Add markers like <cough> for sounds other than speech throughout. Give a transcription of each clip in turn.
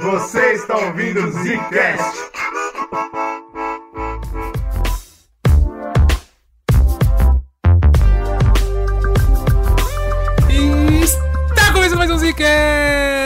Você está ouvindo o Zcast. Está começando mais um Zcast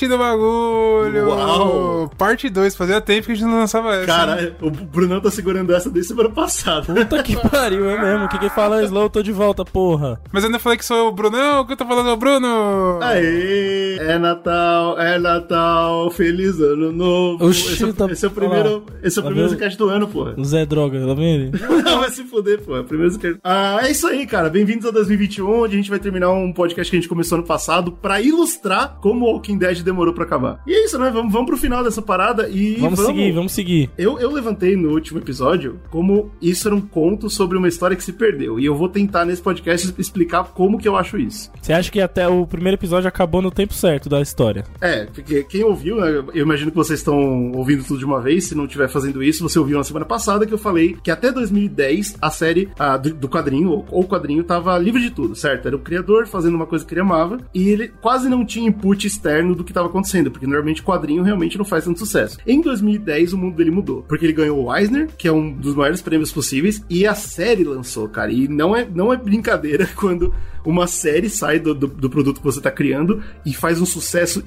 do bagulho. Uau. Parte 2, fazia tempo que a gente não lançava essa. Cara, o Brunão tá segurando essa desde semana passada. Puta que pariu, é mesmo. O que que fala é slow, tô de volta, porra. Mas eu ainda falei que sou o Brunão, que eu tô falando é o Bruno. Aê! É Natal, é Natal, feliz ano novo. Oxi, esse, é, tá- esse é o primeiro, esse é o Tá primeiro vendo? Zcast do ano, porra. O Zé Droga, tá vendo? <laughs> Não, vai se fuder, pô. É o primeiro Zcast. Ah, é isso aí, cara. Bem-vindos a 2021, onde a gente vai terminar um podcast que a gente começou ano passado pra ilustrar como o Walking Dead demorou pra acabar. E é isso, né? Vamos, vamos pro final dessa parada e Vamos seguir, vamos seguir. Eu, eu levantei no último episódio como isso era um conto sobre uma história que se perdeu. E eu vou tentar nesse podcast explicar como que eu acho isso. Você acha que até o primeiro episódio acabou no tempo certo da história? É, porque quem ouviu, né, eu imagino que vocês estão ouvindo tudo de uma vez. Se não estiver fazendo isso, você ouviu na semana passada que eu falei que até 2010 a série ah, do, do quadrinho, ou, ou quadrinho, tava livre de tudo, certo? Era o criador fazendo uma coisa que ele amava e ele quase não tinha input externo do que tava acontecendo, porque normalmente quadrinho realmente não faz tanto sucesso. Em 2010 o mundo dele mudou, porque ele ganhou o Eisner, que é um dos maiores prêmios possíveis, e a série lançou, cara. E não é, não é brincadeira <laughs> quando uma série sai do, do, do produto que você tá criando e faz um sucesso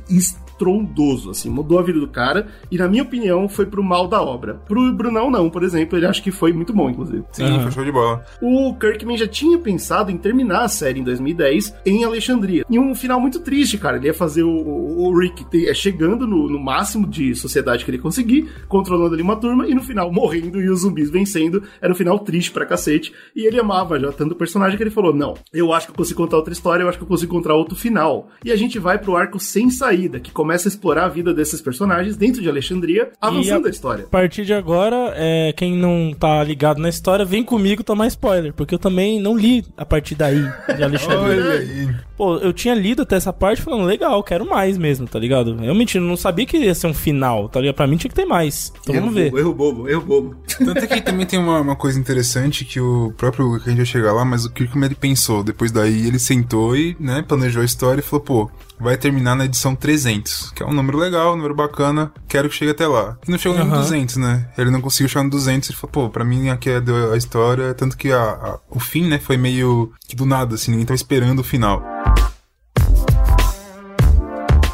estrondoso, assim, mudou a vida do cara, e na minha opinião foi pro mal da obra. Pro Brunão não, por exemplo, ele acha que foi muito bom, inclusive. Sim, Aham. foi show de bola. O Kirkman já tinha pensado em terminar a série em 2010 em Alexandria. E um final muito triste, cara. Ele ia fazer o, o- o Rick te- é, chegando no, no máximo de sociedade que ele conseguir, controlando ali uma turma, e no final morrendo e os zumbis vencendo. Era um final triste pra cacete. E ele amava já tanto o personagem que ele falou: Não, eu acho que eu consigo contar outra história, eu acho que eu consigo encontrar outro final. E a gente vai pro arco sem saída, que começa a explorar a vida desses personagens dentro de Alexandria, avançando a- a história. A partir de agora, é, quem não tá ligado na história, vem comigo tomar spoiler, porque eu também não li a partir daí de <laughs> aí. Pô, eu tinha lido até essa parte falando, legal, quero mais mesmo, tá ligado? Eu não sabia que ia ser um final, tá ligado? Pra mim tinha que ter mais. Então erro vamos ver. bobo, erro bobo, erro bobo. Tanto é que também tem uma, uma coisa interessante que o próprio, que a gente vai chegar lá, mas o Kirkman ele pensou, depois daí ele sentou e, né, planejou a história e falou, pô, vai terminar na edição 300, que é um número legal, um número bacana, quero que chegue até lá. E não chegou nem no Aham. 200, né? Ele não conseguiu chegar no 200, ele falou, pô, pra mim aqui é a história, tanto que a, a- o fim, né, foi meio que do nada, assim, ninguém tava esperando o final.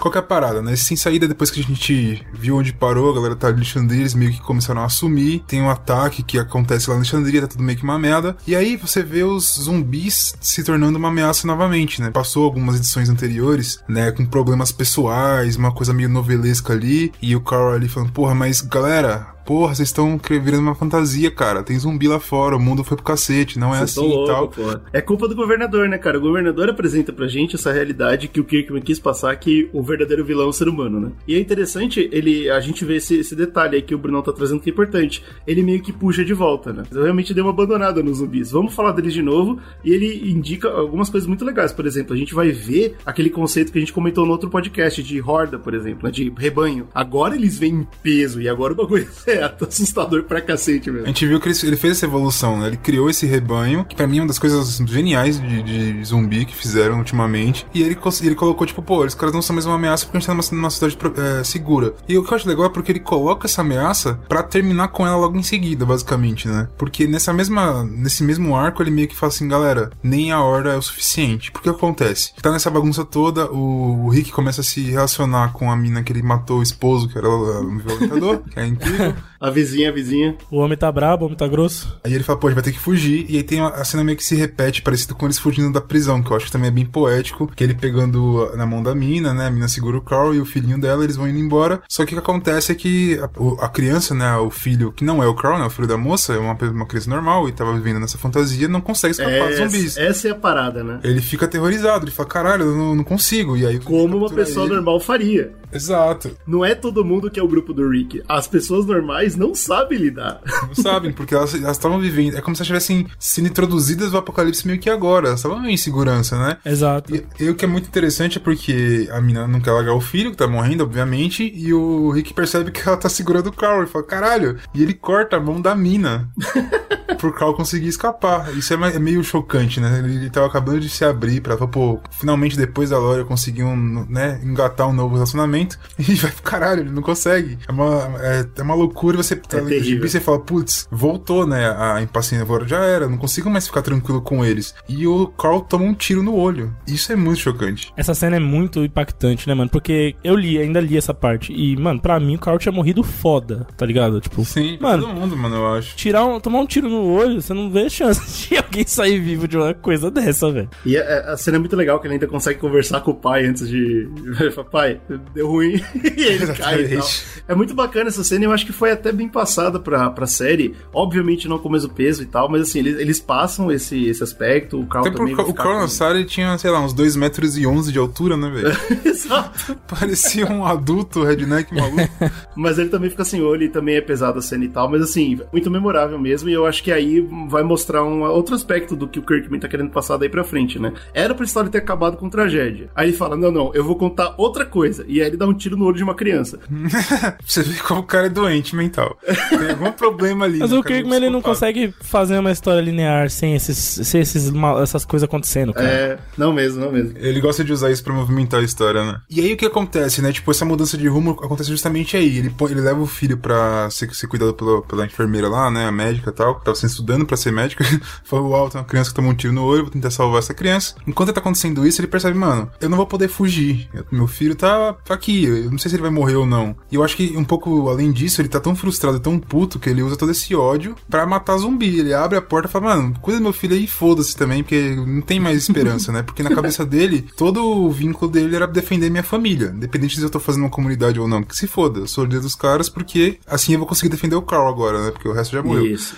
Qual que é a parada, né? Sem saída, depois que a gente viu onde parou, a galera tá em Alexandria, eles meio que começaram a assumir. Tem um ataque que acontece lá em Alexandria, tá tudo meio que uma merda. E aí você vê os zumbis se tornando uma ameaça novamente, né? Passou algumas edições anteriores, né? Com problemas pessoais, uma coisa meio novelesca ali. E o Carl ali falando, porra, mas galera, porra, vocês estão virando uma fantasia, cara. Tem zumbi lá fora, o mundo foi pro cacete, não é Vocês assim tão e tal. louco, porra. É culpa do governador, né, cara? O governador apresenta pra gente essa realidade que o Kirkman quis passar, que o verdadeiro vilão é o ser humano, né? E é interessante ele, a gente ver esse, esse detalhe aí que o Brunão tá trazendo que é importante. Ele meio que puxa de volta, né? Eu realmente dei uma abandonada nos zumbis. Vamos falar deles de novo. E ele indica algumas coisas muito legais. Por exemplo, a gente vai ver aquele conceito que a gente comentou no outro podcast de horda, por exemplo, né? de rebanho. Agora eles vêm em peso e agora o bagulho <laughs> é <laughs> assustador pra cacete A mesmo. gente viu que ele, ele fez essa evolução, né? Ele criou esse rebanho, que pra mim é uma das coisas geniais de, de zumbi que fizeram ultimamente. E ele, ele colocou, tipo, pô, esses caras não são mais uma ameaça porque a gente tá numa, numa cidade é, segura. E o que eu acho legal é porque ele coloca essa ameaça pra terminar com ela logo em seguida, basicamente, né? Porque nessa mesma, nesse mesmo arco ele meio que fala assim, galera, nem a horda é o suficiente. Porque acontece? Tá nessa bagunça toda, o, o Rick começa a se relacionar com a mina que ele matou o esposo, que era o violentador, <laughs> que é incrível. A vizinha, a vizinha. O homem tá brabo, o homem tá grosso. Aí ele fala, pô, a gente vai ter que fugir. E aí tem a cena meio que se repete, parecido com eles fugindo da prisão, que eu acho que também é bem poético. Que ele pegando na mão da mina, né? A mina segura o Carl e o filhinho dela, eles vão indo embora. Só que o que acontece é que a, a criança, né? O filho, que não é o Carl, né? O filho da moça, é uma, uma criança normal e tava vivendo nessa fantasia, não consegue escapar dos zumbis. Essa, é a parada, né? Ele fica aterrorizado, ele fala, caralho, eu não, não consigo. E aí Como uma pessoa ele. normal faria. Exato. Não é todo mundo que é o grupo do Rick. As pessoas normais não sabem lidar. Não sabem, porque elas estavam vivendo. É como se elas estivessem sendo introduzidas no apocalipse meio que agora. Elas estavam em segurança, né? Exato. E, e o que é muito interessante é porque a mina não quer largar o filho, que tá morrendo, obviamente, e o Rick percebe que ela tá segurando o Carl e fala, caralho, e ele corta a mão da mina. <laughs> pro Carl conseguir escapar. Isso é, é meio chocante, né? Ele, ele tava acabando de se abrir pra falar, pô, finalmente depois da Lore conseguiu, um, né, engatar um novo relacionamento. <laughs> E vai pro caralho, ele não consegue. É uma, é, é uma loucura você tá é terrível. você fala, putz, voltou, né? A impaciência agora já era, não consigo mais ficar tranquilo com eles. E o Carl toma um tiro no olho. Isso é muito chocante. Essa cena é muito impactante, né, mano? Porque eu li, ainda li essa parte. E, mano, pra mim o Carl tinha morrido foda, tá ligado? Tipo, Sim, mano, todo mundo, mano, eu acho. tirar um, tomar um tiro no olho, você não vê chance <laughs> de alguém sair vivo de uma coisa dessa, velho. E a, a cena é muito legal que ele ainda consegue conversar com o pai antes de. Ele fala, pai, deu ruim. <laughs> e ele cai e tal. É muito bacana essa cena e eu acho que foi até bem passada pra, pra série. Obviamente não com o mesmo peso e tal, mas assim, eles, eles passam esse, esse aspecto. O Carl Até também porque o Carl tinha, sei lá, uns 2 metros e 11 de altura, né, velho? <laughs> Exato. Parecia um adulto redneck maluco. <laughs> Mas ele também fica sem olho e também é pesado a cena e tal. Mas assim, muito memorável mesmo. E eu acho que aí vai mostrar um outro aspecto do que o Kirkman tá querendo passar daí pra frente, né? Era pra história ter acabado com tragédia. Aí ele fala: Não, não, eu vou contar outra coisa. E aí ele dá um tiro no olho de uma criança. <laughs> Você ver como o cara é doente mental. <laughs> Tem algum problema ali. Mas né? o é um Kirkman ele não consegue fazer uma história linear sem, esses, sem esses, essas coisas acontecendo, cara. É, não mesmo, não mesmo. Ele gosta de usar isso pra movimentar a história, né? E aí o que acontece, né? Tipo, essa mudança de rumo acontece justamente aí. Ele, põe- ele leva o filho pra ser, ser cuidado pela, pela enfermeira lá, né? A médica e tal. que Tava sendo estudando pra ser médica. <laughs> Falou, uau, tem uma criança que tomou um tiro no olho, vou tentar salvar essa criança. Enquanto tá acontecendo isso, ele percebe, mano, eu não vou poder fugir. Eu- Meu filho tá, tá aqui. Eu não sei se ele vai morrer ou não. E eu acho que um pouco além disso, ele tá tão frustrado, tão puto, que ele usa todo esse ódio pra matar zumbi. Ele abre a porta e fala, mano, cuida do meu filho aí e foda-se também, porque não tem mais esperança, né? Porque na cabeça dele, todo o vínculo dele era defender minha família. Independente se eu tô fazendo uma comunidade ou não. Que se foda, eu sou o líder dos caras, porque assim eu vou conseguir defender o Carl agora, né? Porque o resto já morreu. Isso.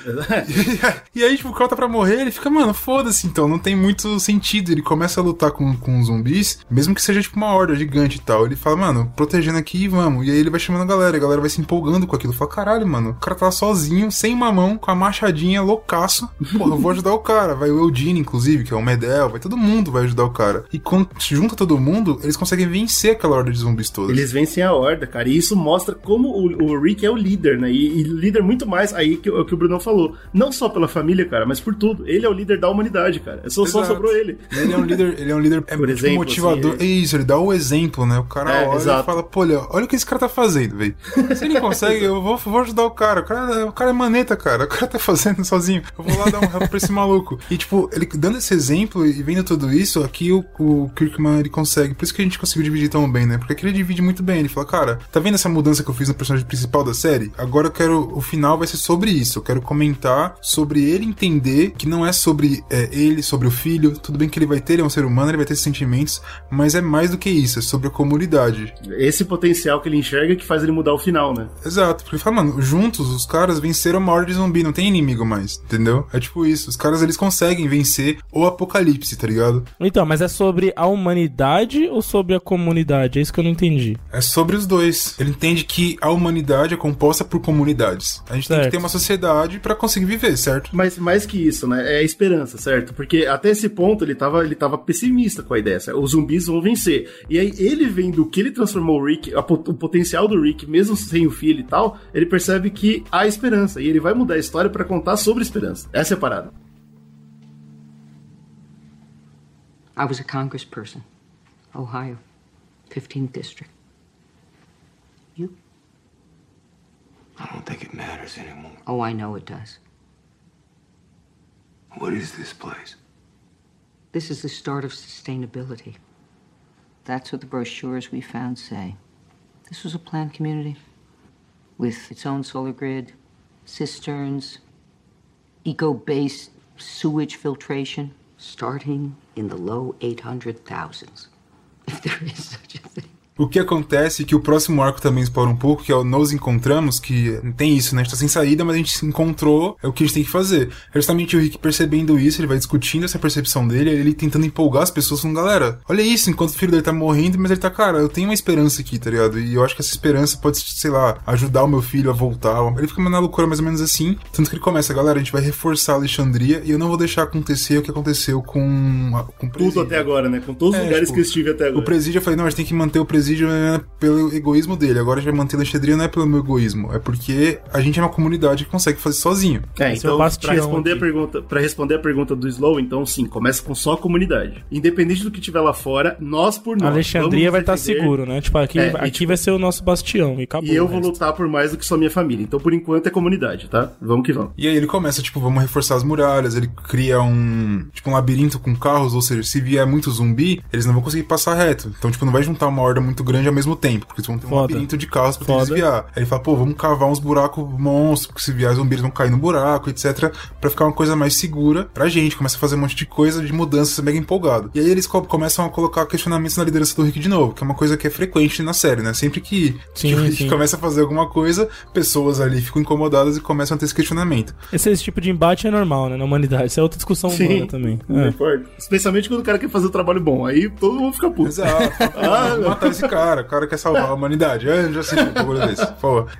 <laughs> e aí, tipo, o Carl tá pra morrer, ele fica, mano, foda-se, então, não tem muito sentido. Ele começa a lutar com, com zumbis, mesmo que seja, tipo, uma horda gigante e tal. Ele fala, mano, protegendo aqui, vamos. E aí ele vai chamando a galera, a galera vai se empolgando com aquilo. Fala, caralho, mano, o cara tá sozinho, sem uma mão, com a machadinha, loucaço. Porra, eu vou ajudar o cara. Vai o Eugene, inclusive, que é o Medel, vai todo mundo vai ajudar o cara. E quando junta todo mundo, eles conseguem vencer aquela horda de zumbis todos. Eles vencem a horda, cara. E isso mostra como o, o Rick é o líder, né? E, e líder muito mais aí que, o que o Bruno falou. Não só pela família, cara, mas por tudo. Ele é o líder da humanidade, cara. Só, só Exato. sobrou ele. Ele é um líder, ele é um líder <laughs> é, tipo, exemplo, motivador. assim, É isso, ele dá o exemplo, né? O cara É, olha exato. e fala, pô, olha, olha o que esse cara tá fazendo, velho. <laughs> Se ele consegue, eu vou, vou ajudar o cara. O cara. O cara é maneta, cara. O cara tá fazendo <laughs> sozinho. Eu vou lá dar um rap pra esse maluco. E, tipo, ele dando esse exemplo e vendo tudo isso, aqui o, o Kirkman ele consegue. Por isso que a gente conseguiu dividir tão bem, né? Porque aqui ele divide muito bem. Ele fala, cara, tá vendo essa mudança que eu fiz no personagem principal da série? Agora eu quero. O final vai ser sobre isso. Eu quero comentar sobre ele entender que não é sobre é, ele, sobre o filho. Tudo bem que ele vai ter, ele é um ser humano, ele vai ter sentimentos, mas é mais do que isso, é sobre a comunidade. Esse potencial que ele enxerga que faz ele mudar o final, né? Exato, porque fala, mano, juntos os caras venceram a maior de zumbi, não tem inimigo mais, entendeu? É tipo isso, os caras eles conseguem vencer o apocalipse, tá ligado? Então, mas é sobre a humanidade ou sobre a comunidade? É isso que eu não entendi. É sobre os dois. Ele entende que a humanidade é composta por comunidades. A gente tem Certo. que ter uma sociedade pra conseguir viver, certo? Mas mais que isso, né? É a esperança, certo? Porque até esse ponto ele tava, ele tava pessimista com a ideia. certo? Os zumbis vão vencer. E aí ele vendo que ele transformou o Rick, a o potencial do Rick, mesmo sem o filho e tal, ele percebe que há esperança. E ele vai mudar a história pra contar sobre esperança. Essa é a parada. I was a congressperson, Ohio, 15th District. You? I don't think it matters anymore. Oh, I know it does. What is this place? This is the start of sustainability. That's what the brochures we found say. This was a planned community with its own solar grid, cisterns, eco based sewage filtration, starting in the low 800,000s. <laughs> If there is such a thing. O que acontece que o próximo arco também explora um pouco, que é o Nos Encontramos, que tem isso, né? A gente tá sem saída, mas a gente se encontrou, é o que a gente tem que fazer. É justamente o Rick percebendo isso, ele vai discutindo essa percepção dele, ele tentando empolgar as pessoas, falando, galera, olha isso, enquanto o filho dele tá morrendo, mas ele tá, cara, eu tenho uma esperança aqui, tá ligado? E eu acho que essa esperança pode, sei lá, ajudar o meu filho a voltar. Ele fica na loucura mais ou menos assim, tanto que ele começa, galera, a gente vai reforçar Alexandria e eu não vou deixar acontecer o que aconteceu com, com o Tudo presídio." até agora, né? Com todos os É, lugares tipo, que eu estive até O agora. presídio, eu falei, não, a gente tem que manter o presídio presídio é pelo egoísmo dele. Agora já manter Alexandria não é pelo meu egoísmo. É porque a gente é uma comunidade que consegue fazer sozinho. É, é então, bastião pra responder, a pergunta, pra responder a pergunta do Slow, então sim, começa com só a comunidade. Independente do que tiver lá fora, nós por nós. Alexandria vamos vai estar defender, seguro, né? Tipo, aqui, É, aqui tipo- vai ser o nosso bastião e acabou. E eu vou lutar por mais do que só minha família. Então, por enquanto, é comunidade, tá? Vamos que vamos. E aí ele começa, tipo, vamos reforçar as muralhas, ele cria um, tipo, um labirinto com carros, ou seja, se vier muito zumbi, eles não vão conseguir passar reto. Então, tipo, não vai juntar uma horda muito grande ao mesmo tempo, porque eles vão ter um Foda. labirinto de carros pra desviar. Aí ele fala, pô, vamos cavar uns buracos monstros, porque se vier zumbi eles vão cair no buraco, etc, pra ficar uma coisa mais segura pra gente. Começa a fazer um monte de coisa, de mudanças, mega empolgado. E aí eles co- começam a colocar questionamentos na liderança do Rick de novo, que é uma coisa que é frequente na série, né? Sempre que, Sim, que o Rick sim. começa a fazer alguma coisa, pessoas ali ficam incomodadas e começam a ter esse questionamento. Esse, esse tipo de embate é normal, né? Na humanidade. Isso é outra discussão humana também. É. Especialmente quando o cara quer fazer um trabalho bom. Aí todo mundo fica puto. Exato. <laughs> Ah, matar esse cara. O cara quer salvar a humanidade. É, já sei um bagulho desse. Pô. <laughs>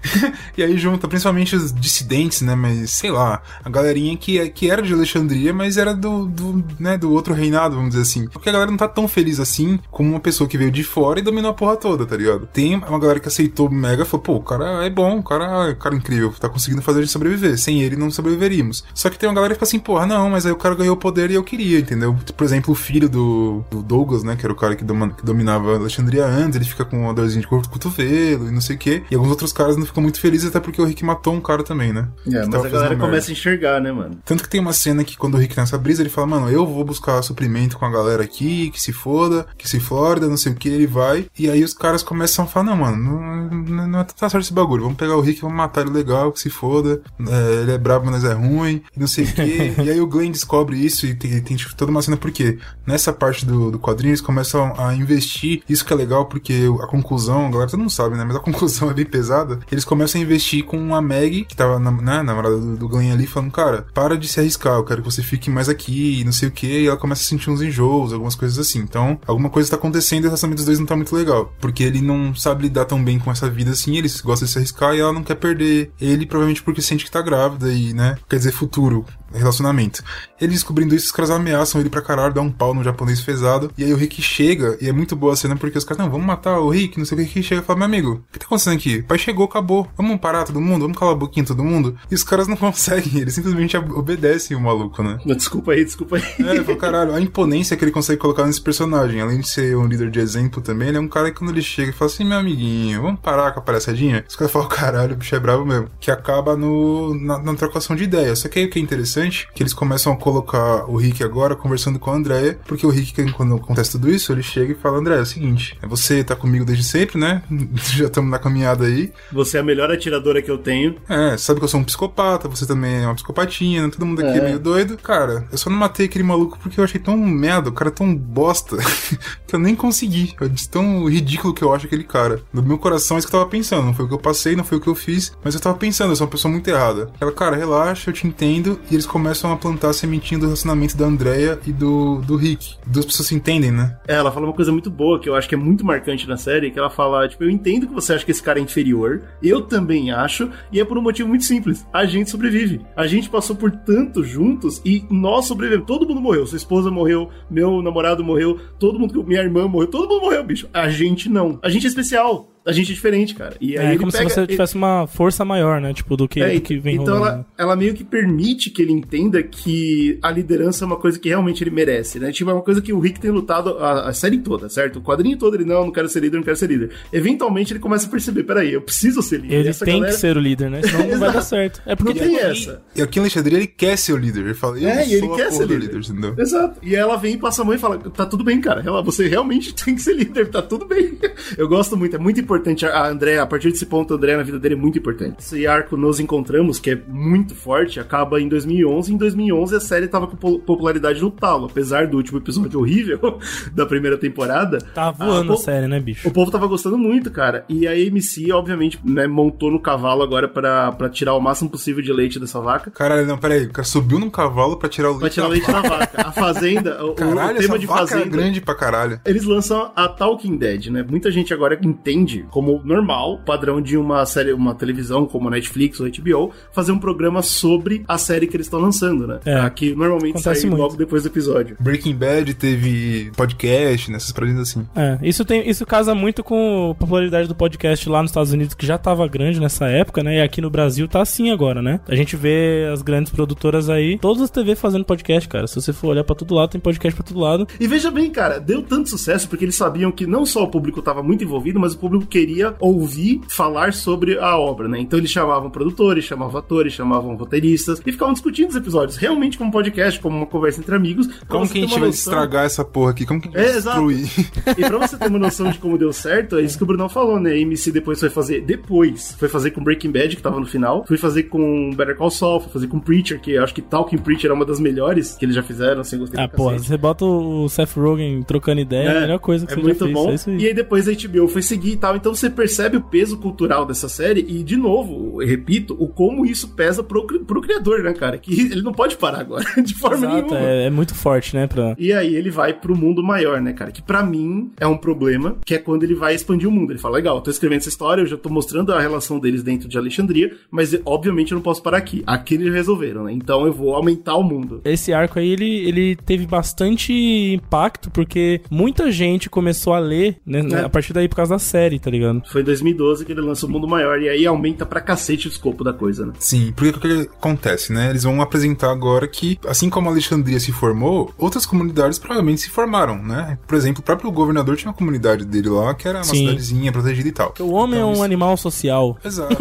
E aí junta principalmente os dissidentes, né? Mas sei lá, a galerinha que, é- que era de Alexandria, mas era do, do, né, do outro reinado, vamos dizer assim. Porque a galera não tá tão feliz assim como uma pessoa que veio de fora e dominou a porra toda, tá ligado? Tem uma galera que aceitou mega e falou, pô, o cara é bom, o cara é um cara incrível, tá conseguindo fazer a gente sobreviver. Sem ele não sobreviveríamos. Só que tem uma galera que fica assim, porra, não, mas aí o cara ganhou o poder e eu queria, entendeu? Por exemplo, o filho do, do Douglas, né? Que era o cara que dominava Alexandria antes, ele fica com uma dorzinha de corpo cotovelo e não sei o quê. E alguns outros caras não ficam muito felizes, até porque o Rick matou um cara também, né? É, mas a galera começa a enxergar, né, mano? Tanto que tem uma cena que quando o Rick tem essa brisa, ele fala, mano, eu vou buscar suprimento com a galera aqui, que se foda, que se Flórida, não sei o que, ele vai. E aí os caras começam a falar, não, mano, não, não, não tá certo esse bagulho. Vamos pegar o Rick, vamos matar ele legal, que se foda. É, ele é brabo, mas é ruim, e não sei o que. <laughs> e aí o Glenn descobre isso e tem, tem tipo, toda uma cena, porque nessa parte do, do quadrinho eles começam a investir. Isso que é legal, porque a conclusão, a galera todo mundo sabe, né? Mas a <laughs> conclusão é bem pesada. Eles começam a investir com a Maggie, que tava na, né, namorada do, do Glenn ali, falando, cara, para de se arriscar, eu quero que você fique mais aqui, não sei o que. E ela começa a sentir uns enjoos, algumas coisas assim. Então, alguma coisa tá acontecendo e o relacionamento dos dois não tá muito legal. Porque ele não sabe lidar tão bem com essa vida assim, ele gosta de se arriscar e ela não quer perder ele, provavelmente porque sente que tá grávida e, né, quer dizer, futuro relacionamento. Ele descobrindo isso, os caras ameaçam ele pra caralho, dá um pau no japonês pesado. E aí o Rick chega, e é muito boa a cena porque os caras, não, vamos matar o Rick, não sei o que. O Rick chega e fala, meu amigo, o que tá acontecendo aqui? O pai chegou, acabou. Vamos parar todo mundo, vamos calar a boquinha todo mundo. E os caras não <laughs> conseguem, eles simplesmente ob- obedecem o maluco, né? Desculpa aí, desculpa aí. É, ele falou, caralho, a imponência que ele consegue colocar nesse personagem, além de ser um líder de exemplo também, ele é um cara que quando ele chega e fala assim, meu amiguinho, vamos parar com a palhaçadinha? Os caras falam, caralho, o bicho é bravo mesmo. Que acaba no, na, na trocação de ideias. Só que aí o que é interessante, que eles começam a colocar o Rick agora conversando com a Andrea, porque o Rick, quando acontece tudo isso, ele chega e fala, Andrea, é o seguinte, é você tá comigo desde sempre, né? <laughs> Já estamos na caminhada aí. Você é a melhor atiradora que eu tenho. É, sabe que eu sou um psicopata, você também é uma psicopatinha, né? todo mundo aqui é. É. meio doido. Cara, eu só não matei aquele maluco porque eu achei tão merda, o cara é tão bosta, <laughs> que eu nem consegui. Eu disse tão ridículo que eu acho aquele cara. No meu coração é isso que eu tava pensando, não foi o que eu passei, não foi o que eu fiz, mas eu tava pensando, eu sou uma pessoa muito errada. Ela, cara, relaxa, eu te entendo, e eles começam a plantar a sementinha do relacionamento da Andrea e do, do Rick. Duas pessoas se entendem, né? É, ela fala uma coisa muito boa que eu acho que é muito marcante na série, que ela fala, tipo, eu entendo que você acha que esse cara é inferior, eu também acho, e é por um motivo muito simples. A gente sobrevive. A gente passou por tanto juntos e nós sobrevivemos. Todo mundo morreu. Sua esposa morreu, meu namorado morreu, todo mundo, minha irmã morreu, todo mundo morreu, bicho. A gente não. A gente é especial. A gente é diferente, cara. E aí É ele como pega- se você ele- tivesse uma força maior, né? Tipo, do que, é, do que vem então rolando. ela, ela meio que permite que ele entenda que a liderança é uma coisa que realmente ele merece, né? Tipo, é uma coisa que o Rick tem lutado a, a série toda, certo? O quadrinho todo ele, não, não quero ser líder, não quero ser líder. Eventualmente ele começa a perceber, peraí, eu preciso ser líder. Ele Essa tem galera- que ser o líder, né? Senão <laughs> não vai dar certo. É porque Não tem tipo, essa. E aqui em Alexandria ele quer ser o líder. Ele fala, eu É, e sou ele quer ser do líder. entendeu? Exato. E ela vem e passa a mão e fala: tá tudo bem, cara. Ela, você realmente <laughs> tem que ser líder, tá tudo bem. Eu gosto muito, é muito importante. A André, a partir desse ponto, a André na vida dele é muito importante. Esse arco Nos Encontramos, que é muito forte, acaba em 2011. Em 2011 a série tava com po- popularidade no talo. Apesar do último episódio <laughs> horrível da primeira temporada. tá voando a a série, né, bicho? o povo tava gostando muito, cara. E a AMC, obviamente, né, montou no cavalo agora pra, pra tirar o máximo possível de leite dessa vaca. Caralho, não, peraí. O cara subiu num cavalo pra tirar o Pra leite tirar o da leite da vaca. A fazenda, o, o Caralho, tema essa de vaca é fazenda. grande pra caralho. Eles lançam a Talking Dead, né? Muita gente agora entende de, como normal, padrão de uma série, uma televisão como a Netflix ou HBO, fazer um programa sobre a série que eles estão lançando, né? É. Que normalmente Acontece sai muito. logo depois do episódio. Breaking Bad teve podcast, nessas paradas assim. É, isso, tem, isso casa muito com a popularidade do podcast lá nos Estados Unidos, que já tava grande nessa época, né? E aqui no Brasil tá assim agora, né? A gente vê as grandes produtoras aí, todas as TV fazendo podcast, cara. Se você for olhar pra todo lado, tem podcast pra todo lado. E veja bem, cara, deu tanto sucesso porque eles sabiam que não só o público estava muito envolvido, mas o público queria ouvir falar sobre a obra, né? Então eles chamavam produtores, chamavam atores, chamavam roteiristas e ficavam discutindo os episódios, realmente como um podcast, como uma conversa entre amigos. Como que a gente uma vai noção- estragar essa porra aqui? Como que a gente É, vai exato. destruir? E pra você ter uma noção de como deu certo, é isso que o Brunão falou, né? A AMC depois foi fazer. Depois, foi fazer com Breaking Bad, que tava no final. Foi fazer com Better Call Saul, foi fazer com Preacher, que eu acho que Talking Preacher é uma das melhores que eles já fizeram, assim, gostei Ah, pô, você bota o Seth Rogen trocando ideia, é a melhor coisa que é você muito já fez. bom. É isso aí. E aí depois a HBO foi seguir e tal. Então você percebe o peso cultural dessa série e, de novo, repito, o como isso pesa pro, pro criador, né, cara? Que <laughs> ele não pode parar agora, <laughs> de forma Exato, nenhuma. é, é muito forte, né? Pra... E aí ele vai pro mundo maior, né, cara? Que pra mim é um problema, que é quando ele vai expandir o mundo. Ele fala, legal, eu tô escrevendo essa história, eu já tô mostrando a relação deles dentro de Alexandria, mas obviamente eu não posso parar aqui. Aqui eles resolveram, né? Então eu vou aumentar o mundo. Esse arco aí, ele, ele teve bastante impacto, porque muita gente começou a ler, né, É. a partir daí por causa da série, tá ligado? Foi em 2012 que ele lança o Mundo Maior, e aí aumenta pra cacete o escopo da coisa, né? Sim, porque o que acontece, né? Eles vão apresentar agora que, assim como a Alexandria se formou, outras comunidades provavelmente se formaram, né? Por exemplo, o próprio governador tinha uma comunidade dele lá, que era uma Sim. cidadezinha protegida e tal. O homem Então, é um isso- animal social. Exato.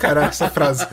Caraca, essa frase.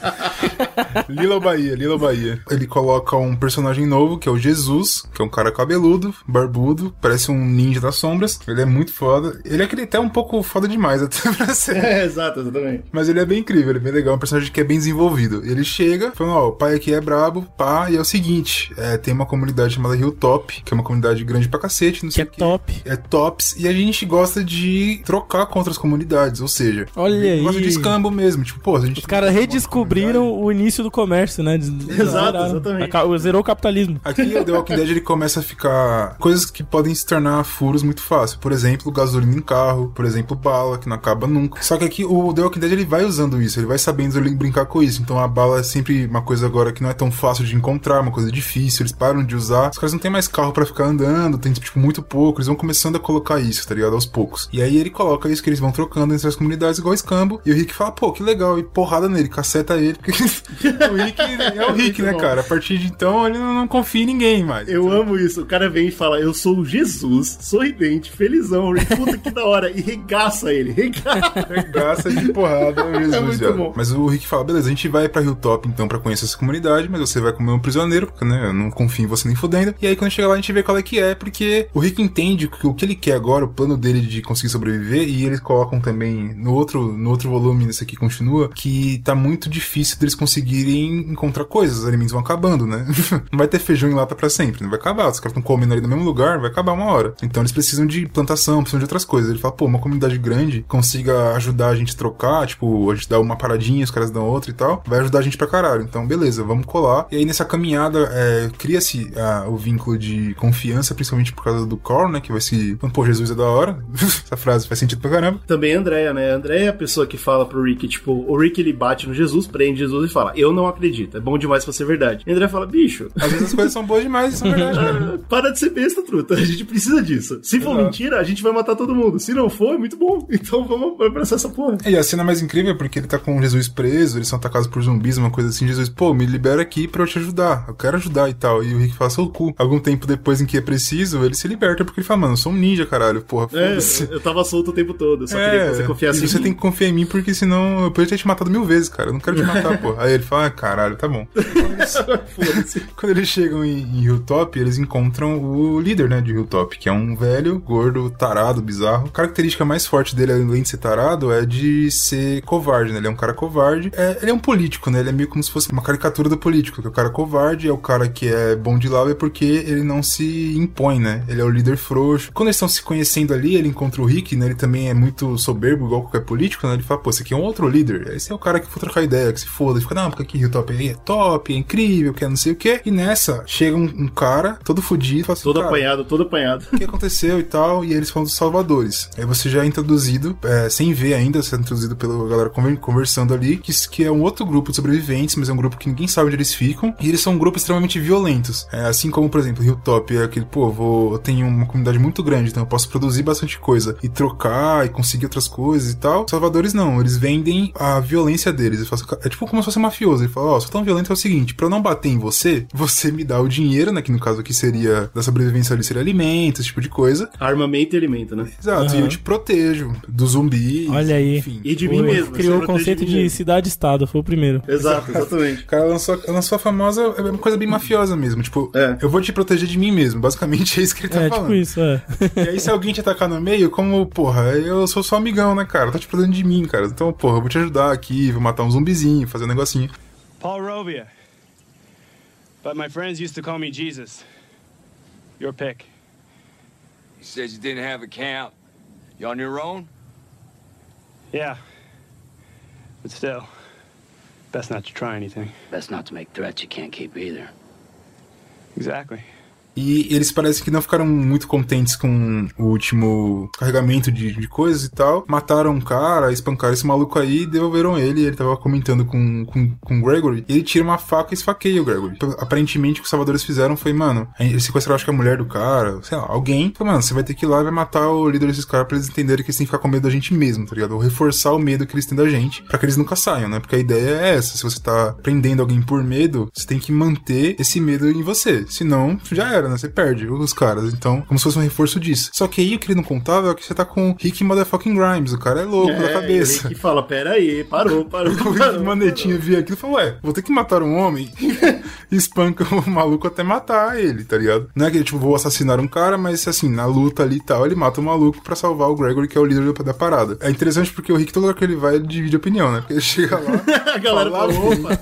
Lila Bahia, Lila Bahia. Ele coloca um personagem novo, que é o Jesus, que é um cara cabeludo, barbudo, parece um ninja das sombras. Ele é muito foda. Ele é aquele até um pouco foda demais, até <laughs> pra ser. É, exato, exatamente. Mas ele é bem incrível, ele é bem legal, é um personagem que é bem desenvolvido. Ele chega, falando, ó, o pai aqui é brabo, pá, e é o seguinte, é, tem uma comunidade chamada Hilltop, que é uma comunidade grande pra cacete, não Que sei é o quê. top. É tops, e a gente gosta de trocar com outras comunidades, ou seja, Olha a gente gosta aí. de escambo mesmo, tipo, pô, a gente Os caras redescobriram o início do comércio, né? Exato, exatamente. Zerou o capitalismo. Aqui o The Walking Dead ele começa a ficar coisas que podem se tornar furos muito fácil. Por exemplo, gasolina em carro, por exemplo, bala, que não acaba nunca. Só que aqui o The Walking Dead ele vai usando isso, ele vai sabendo ele brincar com isso. Então a bala é sempre uma coisa agora que não é tão fácil de encontrar, uma coisa difícil, eles param de usar. Os caras não tem mais carro pra ficar andando, tem tipo muito pouco, eles vão começando a colocar isso, tá ligado? Aos poucos. E aí ele coloca isso que eles vão trocando entre as comunidades igual escambo. E o Rick fala, pô, que legal, e porrada nele, caceta ele, porque <laughs> o Rick é o <laughs> Rick, né, cara? A partir de então ele não, não confia em ninguém mais. Eu amo isso. O cara vem e fala: Eu sou o Jesus, sorridente, felizão, puta que da hora, e regaça ele, regaça. <laughs> Regaça de porrada, Jesus, É muito bom. Mas o Rick fala, beleza, a gente vai pra Hilltop então pra conhecer essa comunidade, mas você vai comer um prisioneiro, porque né, eu não confio em você nem fudendo. E aí quando chega lá a gente vê qual é que é, porque o Rick entende que o que ele quer agora, o plano dele de conseguir sobreviver, e eles colocam também no outro, no outro volume, nesse aqui continua, que tá muito difícil deles conseguirem encontrar coisas, os alimentos vão acabando, né? <laughs> não vai ter feijão em lata pra sempre, não vai acabar. Os caras estão comendo ali no mesmo lugar, vai acabar uma hora. Então eles precisam de plantação, precisam de outras coisas. Ele fala, pô, uma comunidade grande consiga ajudar a gente a trocar, tipo, a gente dá uma paradinha, os caras dão outra e tal, vai ajudar a gente pra caralho. Então, beleza, vamos colar. E aí nessa caminhada é, cria-se ah, o vínculo de confiança, principalmente por causa do Carl, né? Que vai se. <laughs> Pô, Jesus é da hora. <laughs> Essa frase faz sentido pra caramba. Também a Andrea, né? A Andrea é a pessoa que fala pro Rick, tipo, o Rick ele bate no Jesus, prende Jesus e fala: Eu não acredito, é bom demais pra ser verdade. E a Andrea fala: Bicho, Às vezes as coisas são boas demais e são verdade, cara. <laughs> para de ser besta, truta. A gente precisa disso. Se for Exato. mentira, a gente vai matar todo mundo. Se não for, é muito bom. <laughs> Então vamos abraçar essa porra. E a cena mais incrível é porque ele tá com Jesus preso, eles são atacados por zumbis, uma coisa assim. Jesus, pô, me libera aqui pra eu te ajudar. Eu quero ajudar e tal. E o Rick fala, seu cu. Algum tempo depois em que é preciso, ele se liberta porque ele fala, mano, eu sou um ninja, caralho. Porra, É, eu tava solto o tempo todo. Eu só queria que você confiasse É, e em você mim. tem que confiar em mim porque senão eu poderia ter te matado mil vezes, cara. Eu não quero te matar, <laughs> pô. Aí ele fala, ah, caralho, tá bom. <laughs> Quando eles chegam em, em Hilltop, eles encontram o líder, né, de Hilltop, que é um velho, gordo, tarado, bizarro. Característica mais forte dele, além de ser tarado, é de ser covarde, né? Ele é um cara covarde. É, ele é um político, né? Ele é meio como se fosse uma caricatura do político, que é o cara covarde, é o cara que é bom de lábia porque ele não se impõe, né? Ele é o líder frouxo. Quando eles estão se conhecendo ali, ele encontra o Rick, né? Ele também é muito soberbo, igual qualquer político, né? Ele fala, pô, esse aqui é um outro líder. Esse é o cara que for trocar ideia, que se foda. Ele fica, não, porque aqui Hilltop aí é top, é incrível, que é não sei o quê. E nessa, chega um, um cara, todo fudido, fala assim, Todo apanhado, todo apanhado. o que aconteceu e tal, e eles foram dos salvadores. Aí você já entra introduzido, é, sem ver ainda, sendo introduzido pela galera conver- conversando ali, que, que é um outro grupo de sobreviventes, mas é um grupo que ninguém sabe onde eles ficam, e eles são um grupo extremamente violentos. É, assim como, por exemplo, Hilltop é aquele, pô, vou, eu tenho uma comunidade muito grande, então eu posso produzir bastante coisa e trocar e conseguir outras coisas e tal. Os salvadores não, eles vendem a violência deles. Eles falam, é tipo como se fosse um mafioso. Ele fala, ó, oh, sou tão violento é o seguinte, pra eu não bater em você, você me dá o dinheiro, né, que no caso aqui seria, da sobrevivência ali seria alimentos, esse tipo de coisa. Armamento e alimento, né? Exato, e eu te protejo do zumbi. Olha aí. Enfim. E de O- mim mesmo. Criou você o conceito de mesmo. cidade-estado, foi o primeiro. Exato, exatamente. <laughs> O cara lançou, lançou a famosa, é uma coisa bem mafiosa mesmo. Tipo, É. eu vou te proteger de mim mesmo. Basicamente é isso que ele tá É, falando. tipo isso, é. E aí, se alguém te atacar no meio, como, porra, eu sou só amigão, né, cara? Tá te protegendo de mim, cara. Então, porra, eu vou te ajudar aqui, vou matar um zumbizinho, fazer um negocinho. Paul Rovia. But my friends used to call me Jesus. Your pick. You said you didn't have a camp. You on your own? Yeah. But still, best not to try anything. Best not to make threats you can't keep either. Exactly. E eles parecem que não ficaram muito contentes com o último carregamento de, de coisas e tal. Mataram um cara, espancaram esse maluco aí e devolveram ele. Ele tava comentando com, com, com o Gregory. E ele tira uma faca e esfaqueia o Gregory. Aparentemente, o que os salvadores fizeram foi, mano, eles sequestraram, acho que a mulher do cara, sei lá, alguém. Falou, mano, você vai ter que ir lá e vai matar o líder desses caras pra eles entenderem que eles têm que ficar com medo da gente mesmo, tá ligado? Ou reforçar o medo que eles têm da gente, pra que eles nunca saiam, né? Porque a ideia é essa. Se você tá prendendo alguém por medo, você tem que manter esse medo em você. Senão, já era, né? Você perde os caras. Então, como se fosse um reforço disso. Só que aí o que ele não contava é que você tá com o Rick Motherfucking Grimes. O cara é louco da cabeça. Que fala, pera aí, parou, parou. <laughs> O Rick parou, Manetinha via aquilo e falou: Ué, vou ter que matar um homem e <laughs> espanca o maluco até matar ele, tá ligado? Não é que tipo, vou assassinar um cara, mas assim, na luta ali e tal, ele mata o maluco pra salvar o Gregory, que é o líder da- da parada. É interessante porque o Rick, todo lugar que ele vai, ele divide opinião, né? Porque ele chega lá. <laughs> A galera fala, opa.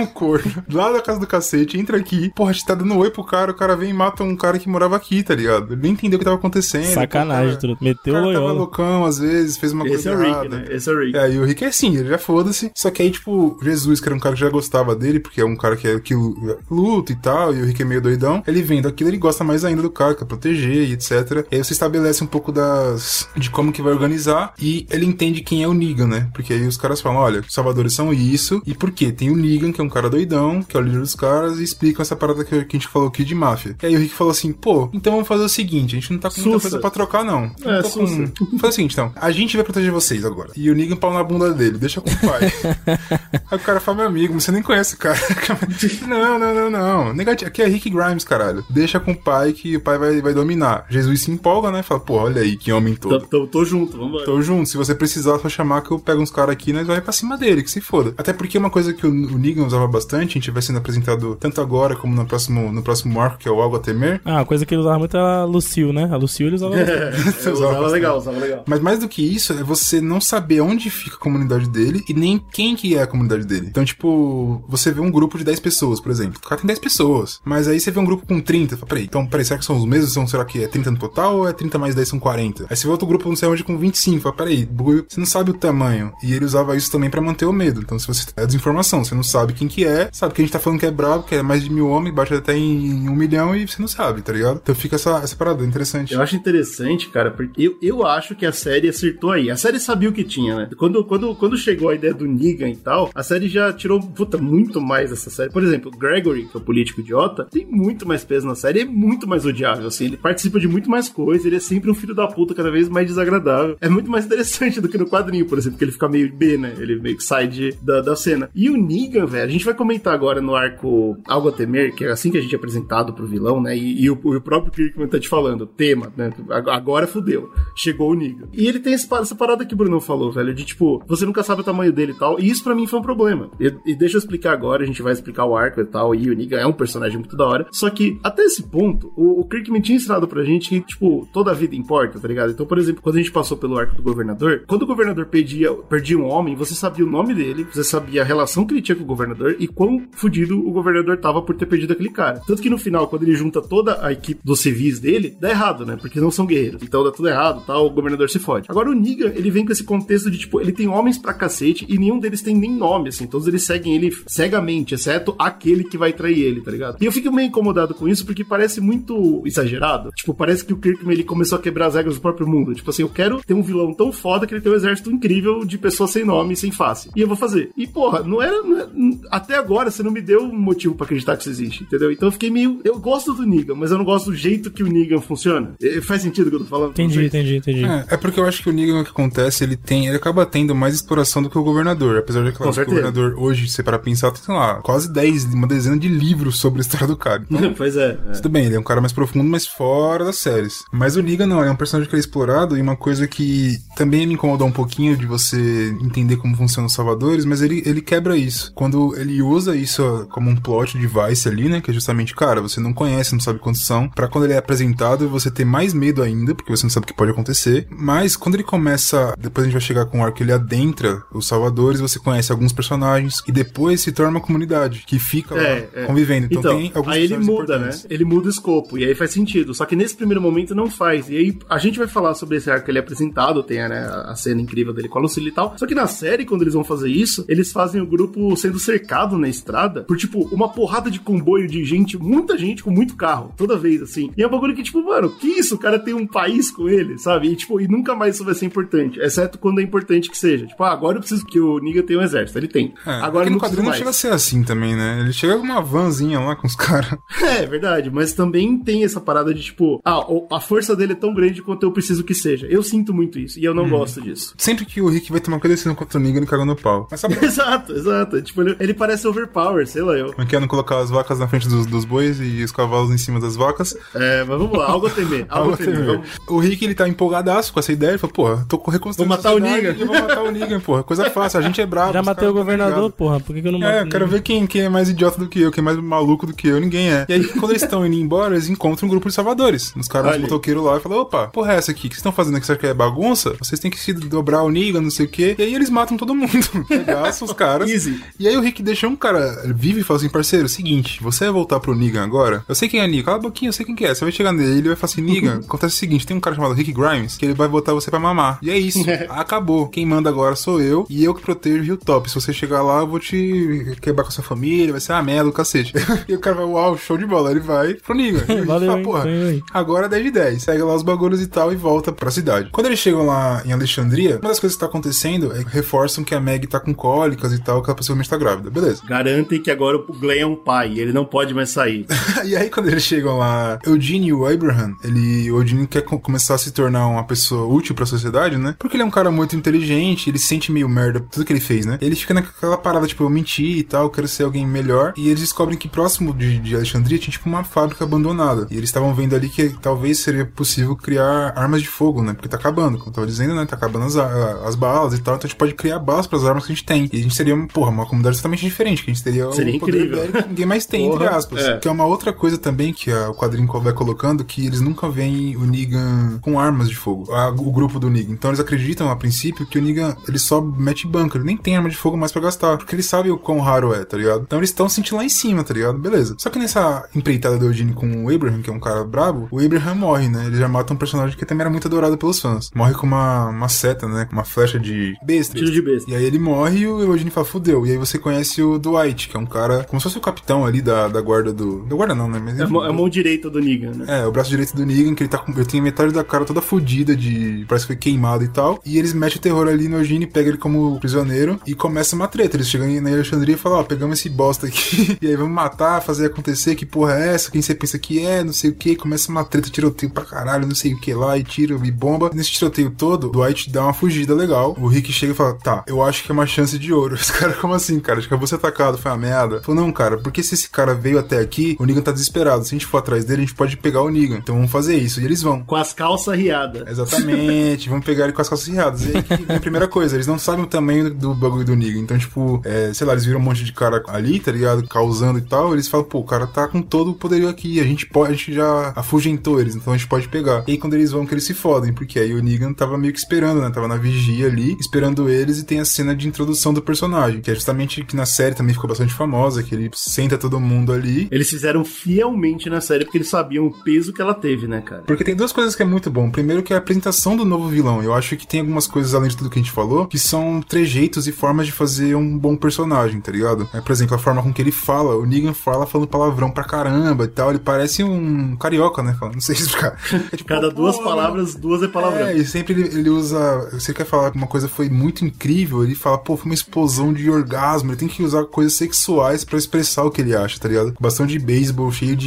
um corno lá da casa do cacete, entra aqui, porra, a gente tá dando oi pro cara, o cara vem e mata um cara que morava aqui, tá ligado? Ele nem entendeu o que tava acontecendo. Sacanagem, cara. Meteu o cara tava loucão, às vezes, fez uma Esse coisa é o Rick, errada. né? Esse é o Rick. É, e o Rick é assim, ele já foda-se. Só que aí, tipo, Jesus, que era um cara que já gostava dele, porque é um cara que, é, que lu- luta e tal, e o Rick é meio doidão. Ele vendo aquilo, ele gosta mais ainda do cara, quer proteger e etc. E aí você estabelece um pouco das. de como que vai organizar. E ele entende quem é o Negan, né? Porque aí os caras falam: olha, os salvadores são isso. E por quê? Tem o Negan, que é um cara doidão, que é o líder dos caras, e explicam essa parada que, que a gente falou aqui de máfia. E aí o Rick falou assim: pô, então vamos fazer o seguinte, a gente não tá com muita Sussa. coisa pra trocar, não. Não É, tô com-. Faz o seguinte, então. A gente vai proteger vocês agora. E o Negan pau na bunda dele. Deixa com o pai. <laughs> Aí o cara fala, meu amigo, você nem conhece o cara. <laughs> não, não, não, não. Negativo. Aqui é Rick Grimes, caralho. Deixa com o pai que o pai vai, vai dominar. Jesus se empolga, né? Fala, pô, olha aí que homem Tô, todo. tô, tô junto, vambora. Tô junto, se você precisar, só chamar que eu pego uns caras aqui e nós vai pra cima dele, que se foda. Até porque uma coisa que o, o Negan usava bastante, a gente vai sendo apresentado tanto agora como no próximo, no próximo arco, que é o Algo Temer. Ah, a coisa que ele usava muito era a Lucille, né? A Lucille ele usava <laughs> bastante. <laughs> Eu usava legal, usava legal. Mas mais do que isso, é você não saber onde fica a comunidade dele e nem quem que é a comunidade dele. Então, tipo, você vê um grupo de 10 pessoas, por exemplo. O cara tem 10 pessoas. Mas aí você vê um grupo com 30. Fala, peraí, então, peraí, será que são os mesmos? São, será que é 30 no total ou é 30 mais 10 são 40? Aí você vê outro grupo, não sei onde, com 25. Fala, peraí, você não sabe o tamanho. E ele usava isso também pra manter o medo. Então, se você é desinformação, você não sabe quem que é, sabe que a gente tá falando que é brabo, que é mais de mil homens, bate até em um milhão e você não sabe, tá ligado? Então fica essa, essa parada interessante. Eu acho interessante, cara, porque eu, eu acho que a série acertou aí. A série sabia o que tinha, né? Quando, quando, quando chegou a ideia do Negan e tal, a série já tirou, puta, muito mais dessa série. Por exemplo, Gregory, que é o político idiota, tem muito mais peso na série, é muito mais odiável, assim. Ele participa de muito mais coisas, ele é sempre um filho da puta cada vez mais desagradável. É muito mais interessante <laughs> do que no quadrinho, por exemplo, que ele fica meio B, né? Ele meio que sai de, da, da cena. E o Negan, velho, a gente vai comentar agora no arco Algo a Temer, que é assim que a gente é apresentado pro vilão, né? E, e o, o próprio Kirkman tá te falando, tema, né? Ag- Agora fudeu. Chegou o Negan. E ele tem esse essa parada que o Bruno falou, velho, de tipo, você nunca sabe o tamanho dele e tal. E isso pra mim foi um problema. E, e deixa eu explicar agora, a gente vai explicar o arco e tal. E o Negan é um personagem muito da hora. Só que, até esse ponto, o, o Kirkman tinha ensinado pra gente que, tipo, toda a vida importa, tá ligado? Então, por exemplo, quando a gente passou pelo arco do governador, quando o governador perdia, perdia um homem, você sabia o nome dele, você sabia a relação que ele tinha com o governador e quão fudido o governador tava por ter perdido aquele cara. Tanto que no final, quando ele junta toda a equipe dos civis dele, dá errado, né? Porque não são guerreiros. Então dá tudo errado, tal, o governador se fode. Agora o Negan, ele vem com esse contexto de, tipo, ele tem homens pra cacete e nenhum deles tem nem nome, assim. Todos eles seguem ele cegamente, exceto aquele que vai trair ele, tá ligado? E eu fico meio incomodado com isso porque parece muito exagerado. Tipo, parece que o Kirkman, ele começou a quebrar as regras do próprio mundo. Tipo assim, eu quero ter um vilão tão foda que ele tem um exército incrível de pessoas sem nome e sem face. E eu vou fazer. E, porra, não era... Não era até agora, você não me deu motivo pra acreditar que isso existe, entendeu? Então eu fiquei meio... Eu gosto do Negan, mas eu não gosto do jeito que o Negan funciona. Faz sentido o que eu tô falando? Entendi, entendi, entendi. É, é porque eu acho que o Negan, o que acontece, ele tem, ele acaba tendo mais exploração do que o governador. Apesar de que claro, o governador hoje, se para pensar, tem, sei lá, quase 10, uma dezena de livros sobre a história do cara. <laughs> Então, pois é. é. Tudo bem, ele é um cara mais profundo, mas fora das séries. Mas o Negan não, ele é um personagem que ele é explorado e uma coisa que também me incomodou um pouquinho de você entender como funcionam os salvadores, mas ele, ele quebra isso. Quando ele usa isso como um plot device ali, né, que é justamente, cara, você não conhece, não sabe quantos são, pra quando ele é apresentado você ter mais medo ainda, porque você não sabe o que pode acontecer. Mas quando ele começa, depois a gente vai chegar com o arco, ele adentra os salvadores, você conhece alguns personagens e depois se torna uma comunidade que fica lá É, é. convivendo. Então, Então, tem alguns aí ele muda, né? Ele muda o escopo, e aí faz sentido. Só que nesse primeiro momento não faz. E aí a gente vai falar sobre esse arco que ele é apresentado, tem né, a cena incrível dele com a Lucille e tal. Só que na série, quando eles vão fazer isso, eles fazem o grupo sendo cercado na estrada por, tipo, uma porrada de comboio de gente, muita gente com muito carro, toda vez, assim. E é um bagulho que, tipo, mano, que isso? O cara tem um país com ele, sabe? E, tipo, e nunca mais isso vai ser importante. Exceto quando é importante que seja. Tipo, ah, agora eu preciso que o Niga tenha um exército. Ele tem. É, agora é no quadrinho não chega a ser assim também, né? Ele chega com uma vanzinha lá com os caras. <laughs> É, verdade, mas também tem essa parada de tipo, ah, a força dele é tão grande quanto eu preciso que seja. Eu sinto muito isso e eu Hum. não gosto disso. Sempre que o Rick vai tomar uma decisão contra o Negan, ele caga no pau. Mas sabe <laughs> exato, exato. Tipo, ele, ele parece overpower, sei lá eu. como é que é não colocar as vacas na frente dos, dos bois e os cavalos em cima das vacas? É, mas vamos lá, algo a temer, algo, Algo a temer. temer. Vamos... O Rick, ele tá empolgadaço com essa ideia. Ele fala, porra, tô reconstruindo Vou matar o Negan. Vou matar o Negan, porra. Coisa fácil, a gente é bravo. Já matei o governador, ligados. porra. Por que, que eu não mato? É, eu quero ver quem, quem é mais idiota do que eu, quem é mais maluco do que eu, ninguém é. E aí, quando eles estão indo embora, eles encontram um grupo de salvadores. Os caras motoqueiros lá e falam, opa, porra é essa aqui? O que vocês estão fazendo aqui? Acha que é bagunça? Vocês têm que se dobrar o Negan, não sei o quê. E aí eles matam todo mundo. <laughs> Regaçam os caras. Easy. E aí o Rick deixa um cara vive e fala assim, parceiro, seguinte, você vai voltar pro Negan agora? Eu sei quem é Negan, cala a boquinha, eu sei quem que é. Você vai chegar nele, ele vai falar assim, Negan, <laughs> acontece o seguinte, tem um cara chamado Rick Grimes, que ele vai botar você pra mamar. E é isso, <laughs> acabou. Quem manda agora sou eu, e eu que protejo o Hilltop. Se você chegar lá, eu vou te quebrar com a sua família, vai ser uma merda cacete. <laughs> e o cara vai, uau, show de bola. Ele vai pro. E Rick Valeu, fala, hein? porra. Agora é 10 de 10. Pega lá os bagulhos e tal e volta pra cidade. Quando eles chegam lá em Alexandria, uma das coisas que tá acontecendo é que reforçam que a Meg tá com cólicas e tal, que ela possivelmente tá grávida. Beleza. Garantem que agora o Glenn é um pai, ele não pode mais sair. e aí, quando eles chegam lá, Eugene e o Abraham, ele, o Eugene quer co- começar a se tornar uma pessoa útil pra sociedade, né? Porque ele é um cara muito inteligente, ele se sente meio merda por tudo que ele fez, né? Ele fica naquela parada, tipo, eu menti e tal, eu quero ser alguém melhor. E eles descobrem que próximo de, de Alexandria tinha, tipo, uma fábrica abandonada. E eles estavam vendo ali que talvez seria possível criar armas de fogo, né? Porque tá acabando, como eu tava dizendo, né? Tá acabando as, a- as balas e tal. Então a gente pode criar balas pras armas que a gente tem. E a gente seria, porra, uma comunidade totalmente diferente, que a gente teria Seria o poder incrível. que ninguém mais tem, entre Porra, aspas. é. Que é uma outra coisa também que a- o quadrinho vai colocando, que eles nunca veem o Negan com armas de fogo. A- o grupo do Negan. Então eles acreditam, a princípio, que o Negan, ele só mete banco. Ele nem tem arma de fogo mais pra gastar. Porque ele sabe o quão raro é, tá ligado? Então eles estão sentindo lá em cima, tá ligado? Beleza. Só que nessa empreitada do Eugene com o Abraham, que é um cara brabo, o Abraham morre, né? Ele já mata um personagem que também era muito adorado pelos fãs. Morre com uma, uma seta, né? Com uma flecha de besta. Tiro de besta. E aí ele morre e o Eugene fala, fudeu. E aí você conhece o Dwight, que é um cara, como se fosse o capitão ali da, da guarda do... Da guarda não, né? Mas, É a enfim, mão, é a mão direita do Negan, né? é, o braço direito do Negan, que ele tá com. Ele tem metade da cara toda fodida de. Parece que foi queimado e tal. E eles metem o terror ali no Eugene, pega ele como prisioneiro e começa uma treta. Eles chegam na Alexandria e falam: Ó, pegamos esse bosta aqui. <laughs> e aí vamos matar, fazer acontecer. Que porra é essa? Quem você pensa que é? Não sei o que. Começa uma treta, tiroteio pra caralho, não sei o que lá. E tira e bomba. Nesse tiroteio todo, o Dwight dá uma fugida legal. O Rick chega e fala: Tá, eu acho que é uma chance de ouro. <laughs> Esse cara, como assim, cara? Acho que eu vou ser atacado. Foi uma merda. Falou: Não, cara, porque se esse cara veio até aqui, o Negan tá desesperado. Se a gente for atrás dele, a gente pode pegar o Negan. Então vamos fazer isso. E eles vão. Com as calças riadas. Exatamente, vamos pegar ele com as calças riadas. E aí que vem a primeira coisa, eles não sabem o tamanho do bagulho do Negan. Então, tipo, é, sei lá, eles viram um monte de cara ali, tá ligado? Causando e tal. Eles falam, pô, o cara tá com todo o poderio aqui. A gente pode, a gente já afugentou eles, então a gente pode pegar. E aí quando eles vão, que eles se fodem, porque aí o Negan tava meio Rick esperando, né? Tava na vigia ali, esperando eles e tem a cena de introdução do personagem, que é justamente que na série também ficou bastante famosa, que ele senta todo mundo ali. Eles fizeram fielmente na série porque eles sabiam o peso que ela teve, né, cara? Porque tem duas coisas que é muito bom. Primeiro que é a apresentação do novo vilão. Eu acho que tem algumas coisas além de tudo que a gente falou, que são trejeitos e formas de fazer um bom personagem, tá ligado? É, por exemplo, a forma com que ele fala. O Negan fala falando palavrão pra caramba e tal. Ele parece um carioca, né? Não sei <laughs> explicar. É tipo, Cada duas palavras, duas é palavrão. É, e sempre ele, ele usa. Você quer falar que uma coisa foi muito incrível, ele fala, pô, foi uma explosão de orgasmo. Ele tem que usar coisas sexuais pra expressar o que ele acha, tá ligado? Bastão de beisebol cheio de.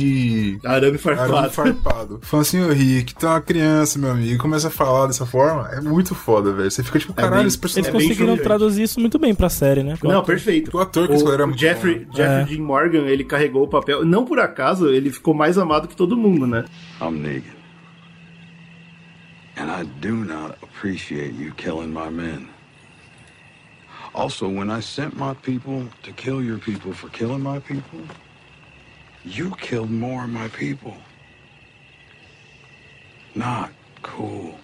Arame farpado. Arame farpado. Assim, ô Rick, é uma criança, meu amigo. E começa a falar dessa forma. É muito foda, velho. Você fica tipo, caralho, bem- esse personagem. Eles bem conseguiram traduzir isso muito bem pra série, né? Não, perfeito. O ator que o, escolheram é o muito Jeffrey, bom, né? Jeffrey É. Dean Morgan, ele carregou o papel. Não por acaso, ele ficou mais amado que todo mundo, né? I'm Negan. And I do not appreciate you killing my men. Also, when I sent my people to kill your people for killing my people, you killed more of my people. Not cool.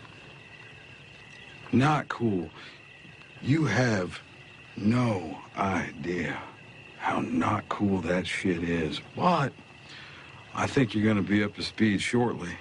Not cool. You have no idea how not cool that shit is. But I think you're going to be up to speed shortly.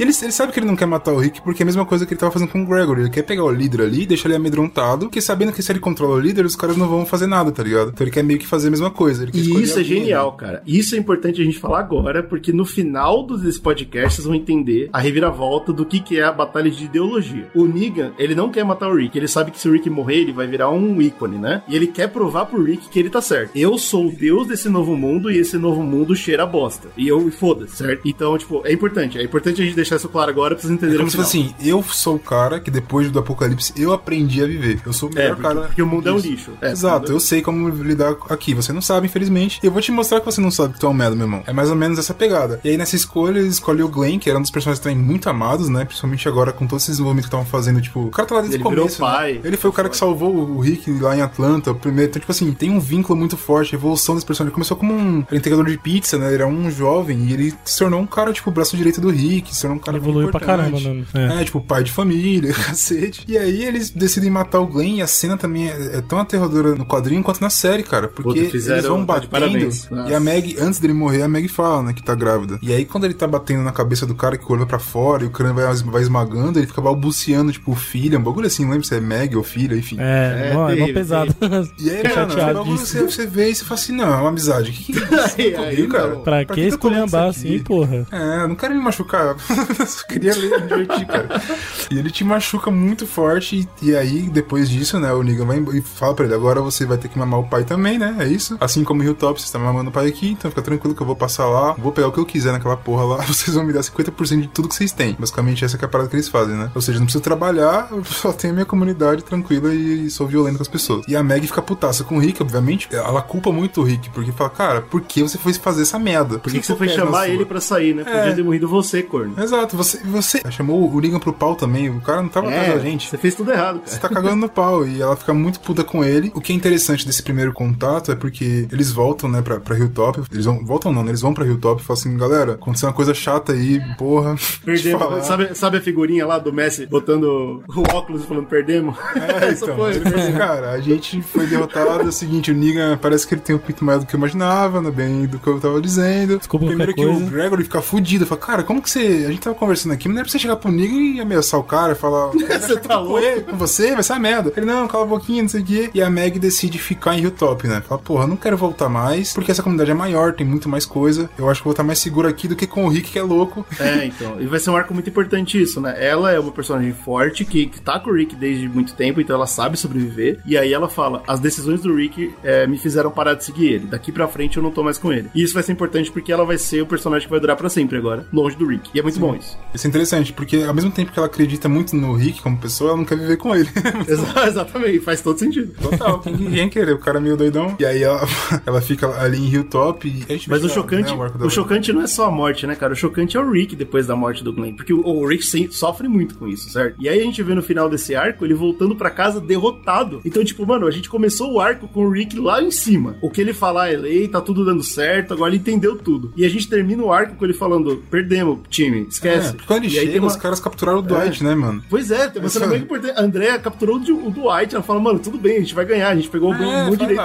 E ele, ele sabe que ele não quer matar o Rick porque é a mesma coisa que ele tava fazendo com o Gregory. Ele quer pegar o líder ali, deixar ele amedrontado, porque sabendo que se ele controla o líder, os caras não vão fazer nada, tá ligado? Então ele quer meio que fazer a mesma coisa. E isso é genial, né? cara. Isso é importante a gente falar agora, porque no final desse podcast vocês vão entender a reviravolta do que, que é a batalha de ideologia. O Negan, ele não quer matar o Rick, ele sabe que se o Rick morrer, ele vai virar um ícone, né? E ele quer provar pro Rick que ele tá certo. Eu sou o deus desse novo mundo e esse novo mundo cheira a bosta. E eu foda-se, certo? Então, tipo, é importante. É importante a gente deixar isso claro agora pra vocês É entenderem como o se final. fosse assim, eu sou o cara que depois do apocalipse eu aprendi a viver. Eu sou o melhor É, porque, cara. porque o mundo é um lixo. É, Exato, eu sei como lidar aqui. Você não sabe, infelizmente. E eu vou te mostrar que você não sabe que tu é um merda, meu irmão. É mais ou menos essa pegada. E aí, nessa escolha, eles escolhem o Glenn, que era um dos personagens também muito amados, né? Principalmente agora com todo esse desenvolvimento que estavam fazendo. Tipo, o cara tá lá desde Ele o começo. Né? Ele foi o cara que salvou o Rick lá em Atlanta, o primeiro. Então, tipo assim, tem um vínculo muito forte, a evolução desse personagem. Ele começou como um entregador de pizza, né? Ele era um jovem e ele se tornou um cara, tipo, o braço direito do Rick, se tornou um cara Ele evoluiu pra caramba, mano. É. É, tipo, pai de família, <laughs> cacete. E aí eles decidem matar o Glenn e a cena também é, é tão aterradora no quadrinho quanto na série, cara. Porque Puta, fizeram- eles vão tá batendo parabéns. e a Meg, antes dele morrer, a Meg fala, né, que tá grávida. E aí quando ele tá batendo na cabeça do cara, que o olho vai pra fora e o crânio vai, vai esmagando, ele fica balbuciando, tipo, filha, um bagulho assim, não lembro se é Meg ou filha, enfim. É, É, mó- é mó pesado. E aí, <laughs> chateado o bagulho você, você vê e você fala assim, não, é uma amizade. O que que é isso? <laughs> Aí, Tá aí, comigo, cara? não. Pra que que esculhambar assim, porra? É, eu não quero me machucar. <laughs> Só queria ler me divertir, cara. E ele te machuca muito forte. E, e aí, depois disso, né, o Negan vai e fala pra ele: agora você vai ter que mamar o pai também, né? É isso. Assim como o Hilltop, você tá mamando o pai aqui, então fica tranquilo que eu vou passar lá, vou pegar o que eu quiser naquela porra lá, <laughs> vocês vão me dar 50% de tudo que vocês têm. Basicamente, essa que é a parada que eles fazem, né? Ou seja, não preciso trabalhar, eu <laughs> só tenho minha comunidade tranquila e sou violento com as pessoas. E a Meg fica putaça com o Rick, obviamente. Ela culpa muito o Rick, porque fala, cara, por que você foi fazer essa merda? Por que, que você foi chamar ele pra sair, né? Podia É. ter morrido você, corno. Exato, você, você chamou o Negan pro pau também, o cara não tava atrás da gente. É, você fez tudo errado, Você cara. tá cagando no pau e ela fica muito puta com ele. O que é interessante desse primeiro contato é porque eles voltam, né, pra, pra Hilltop. Eles vão, voltam não, né? Eles vão pra Hilltop e falam assim, galera, aconteceu uma coisa chata aí, porra. <laughs> Perdemos. Sabe, sabe a figurinha lá do Messi botando o óculos e falando perdemos? É, <laughs> então, foi. assim, cara, a gente foi derrotado, é o seguinte, o Negan parece que ele tem um pinto maior do que eu imaginava, né, bem do que eu tava dizendo. Desculpa Primeiro que qualquer o coisa. Gregory fica fudido, fala, cara, como que você... A gente tava conversando aqui, mas não é pra você chegar pro Negan e ameaçar o cara, e falar... <laughs> Você tá louco? com você, vai ser uma merda. Ele, não, cala a boquinha, não sei o quê. E a Meg decide ficar em Hilltop, né? Fala, porra, não quero voltar mais, porque essa comunidade é maior, tem muito mais coisa. Eu acho que vou estar mais seguro aqui do que com o Rick, que é louco. É, então. E vai ser um arco muito importante isso, né? Ela é uma personagem forte que, que tá com o Rick desde muito tempo, então ela sabe sobreviver. E aí ela fala: as decisões do Rick é, me fizeram parar de seguir ele. Daqui pra frente eu não tô mais com ele. E isso vai ser importante porque ela vai ser o personagem que vai durar pra sempre agora, longe do Rick. E é muito bom isso. Isso é interessante, porque ao mesmo tempo que ela acredita muito no Rick como pessoa, ela não quer viver com ele. <laughs> Exa- Exatamente, faz todo sentido. Total, quem, quem querer, o cara é meio doidão. E aí ela, <laughs> ela fica ali em Hilltop e a gente Mas o que, chocante, né, o chocante não é só a morte, né, cara? O chocante é o Rick depois da morte do Glenn. Porque o, o Rick sem- sofre muito com isso, certo? E aí a gente vê no final desse arco ele voltando pra casa derrotado. Então, tipo, mano, a gente começou o arco com o Rick lá em cima. O que ele falar é lei, tá tudo dando certo, agora ele entendeu tudo. E a gente termina o arco com ele falando: perdemos, time, Esquece. É, quando ele E chega, uma- os caras capturaram o Dwight, né, mano? Pois é, tem uma cena bem importante. A Andrea capturou o, Dwight. Ela fala, mano, tudo bem, a gente vai ganhar. A gente pegou o É, bom direito.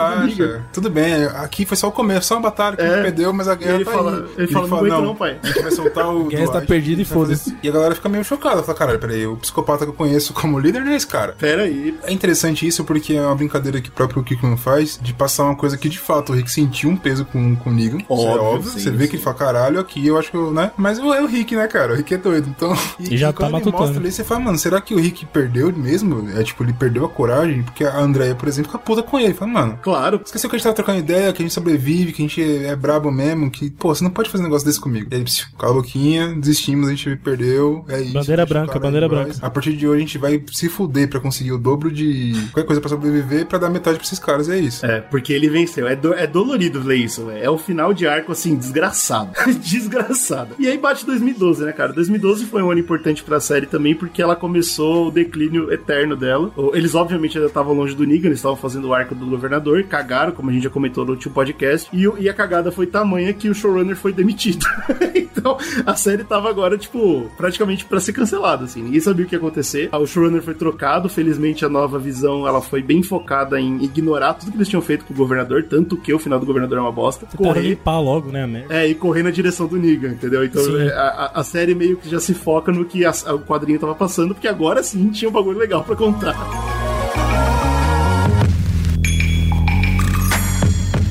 Tudo bem, aqui foi só o começo, só uma batalha que a É. gente perdeu, mas a guerra ele tá fala- aí. ele fala, "Não aguento não, pai." A gente vai soltar o <laughs> A guerra está perdida e foda-se. E a galera fica meio chocada, fala, caralho, peraí, o psicopata que eu conheço como líder não é esse cara. Pera aí. É interessante isso porque é uma brincadeira que o próprio Kikman faz de passar uma coisa que de fato o Rick sentiu um peso com, com o Negan. Isso é Óbvio, óbvio. sim, Você vê sim. que ele fala, caralho, aqui eu acho que eu, né? Mas é o Rick, né, cara? O Rick é doido. Então. E já tá quando ele matutando. mostra ali, você fala, mano, será que o Rick perdeu mesmo? É tipo, ele perdeu a coragem? Porque a Andrea, por exemplo, fica puta com ele. Fala, mano. Claro. Esqueceu que a gente tava trocando ideia, que a gente sobrevive, que a gente é brabo mesmo, que, pô, você não pode fazer um negócio desse comigo. E aí, psiu, cala a boquinha, desistimos, a gente perdeu, é isso. Bandeira branca, cara bandeira branca. A partir de hoje a gente vai se fuder pra conseguir o dobro de qualquer coisa pra sobreviver, pra dar metade pra esses caras, e é isso. É, porque ele venceu. É, do- é dolorido ler isso, velho. É o final de arco, assim, desgraçado. <laughs> desgraçado. E aí bate 2012, né, cara? 2012 foi um ano importante pra série também, porque ela começou o declínio eterno dela. Eles, obviamente, ainda estavam longe do Negan, eles estavam fazendo o arco do governador, cagaram, como a gente já comentou no último podcast, e, e a cagada foi tamanha que o showrunner foi demitido. <laughs> então, a série tava agora, tipo, praticamente pra ser cancelada, assim. Ninguém sabia o que ia acontecer. O showrunner foi trocado, felizmente a nova visão, ela foi bem focada em ignorar tudo que eles tinham feito com o governador, tanto que o final do governador é uma bosta. Correr, limpar logo, né, é, e correr na direção do Negan, entendeu? Então é, a, a- a série meio que já se foca no que a- o quadrinho tava passando, porque agora sim tinha um bagulho legal pra contar.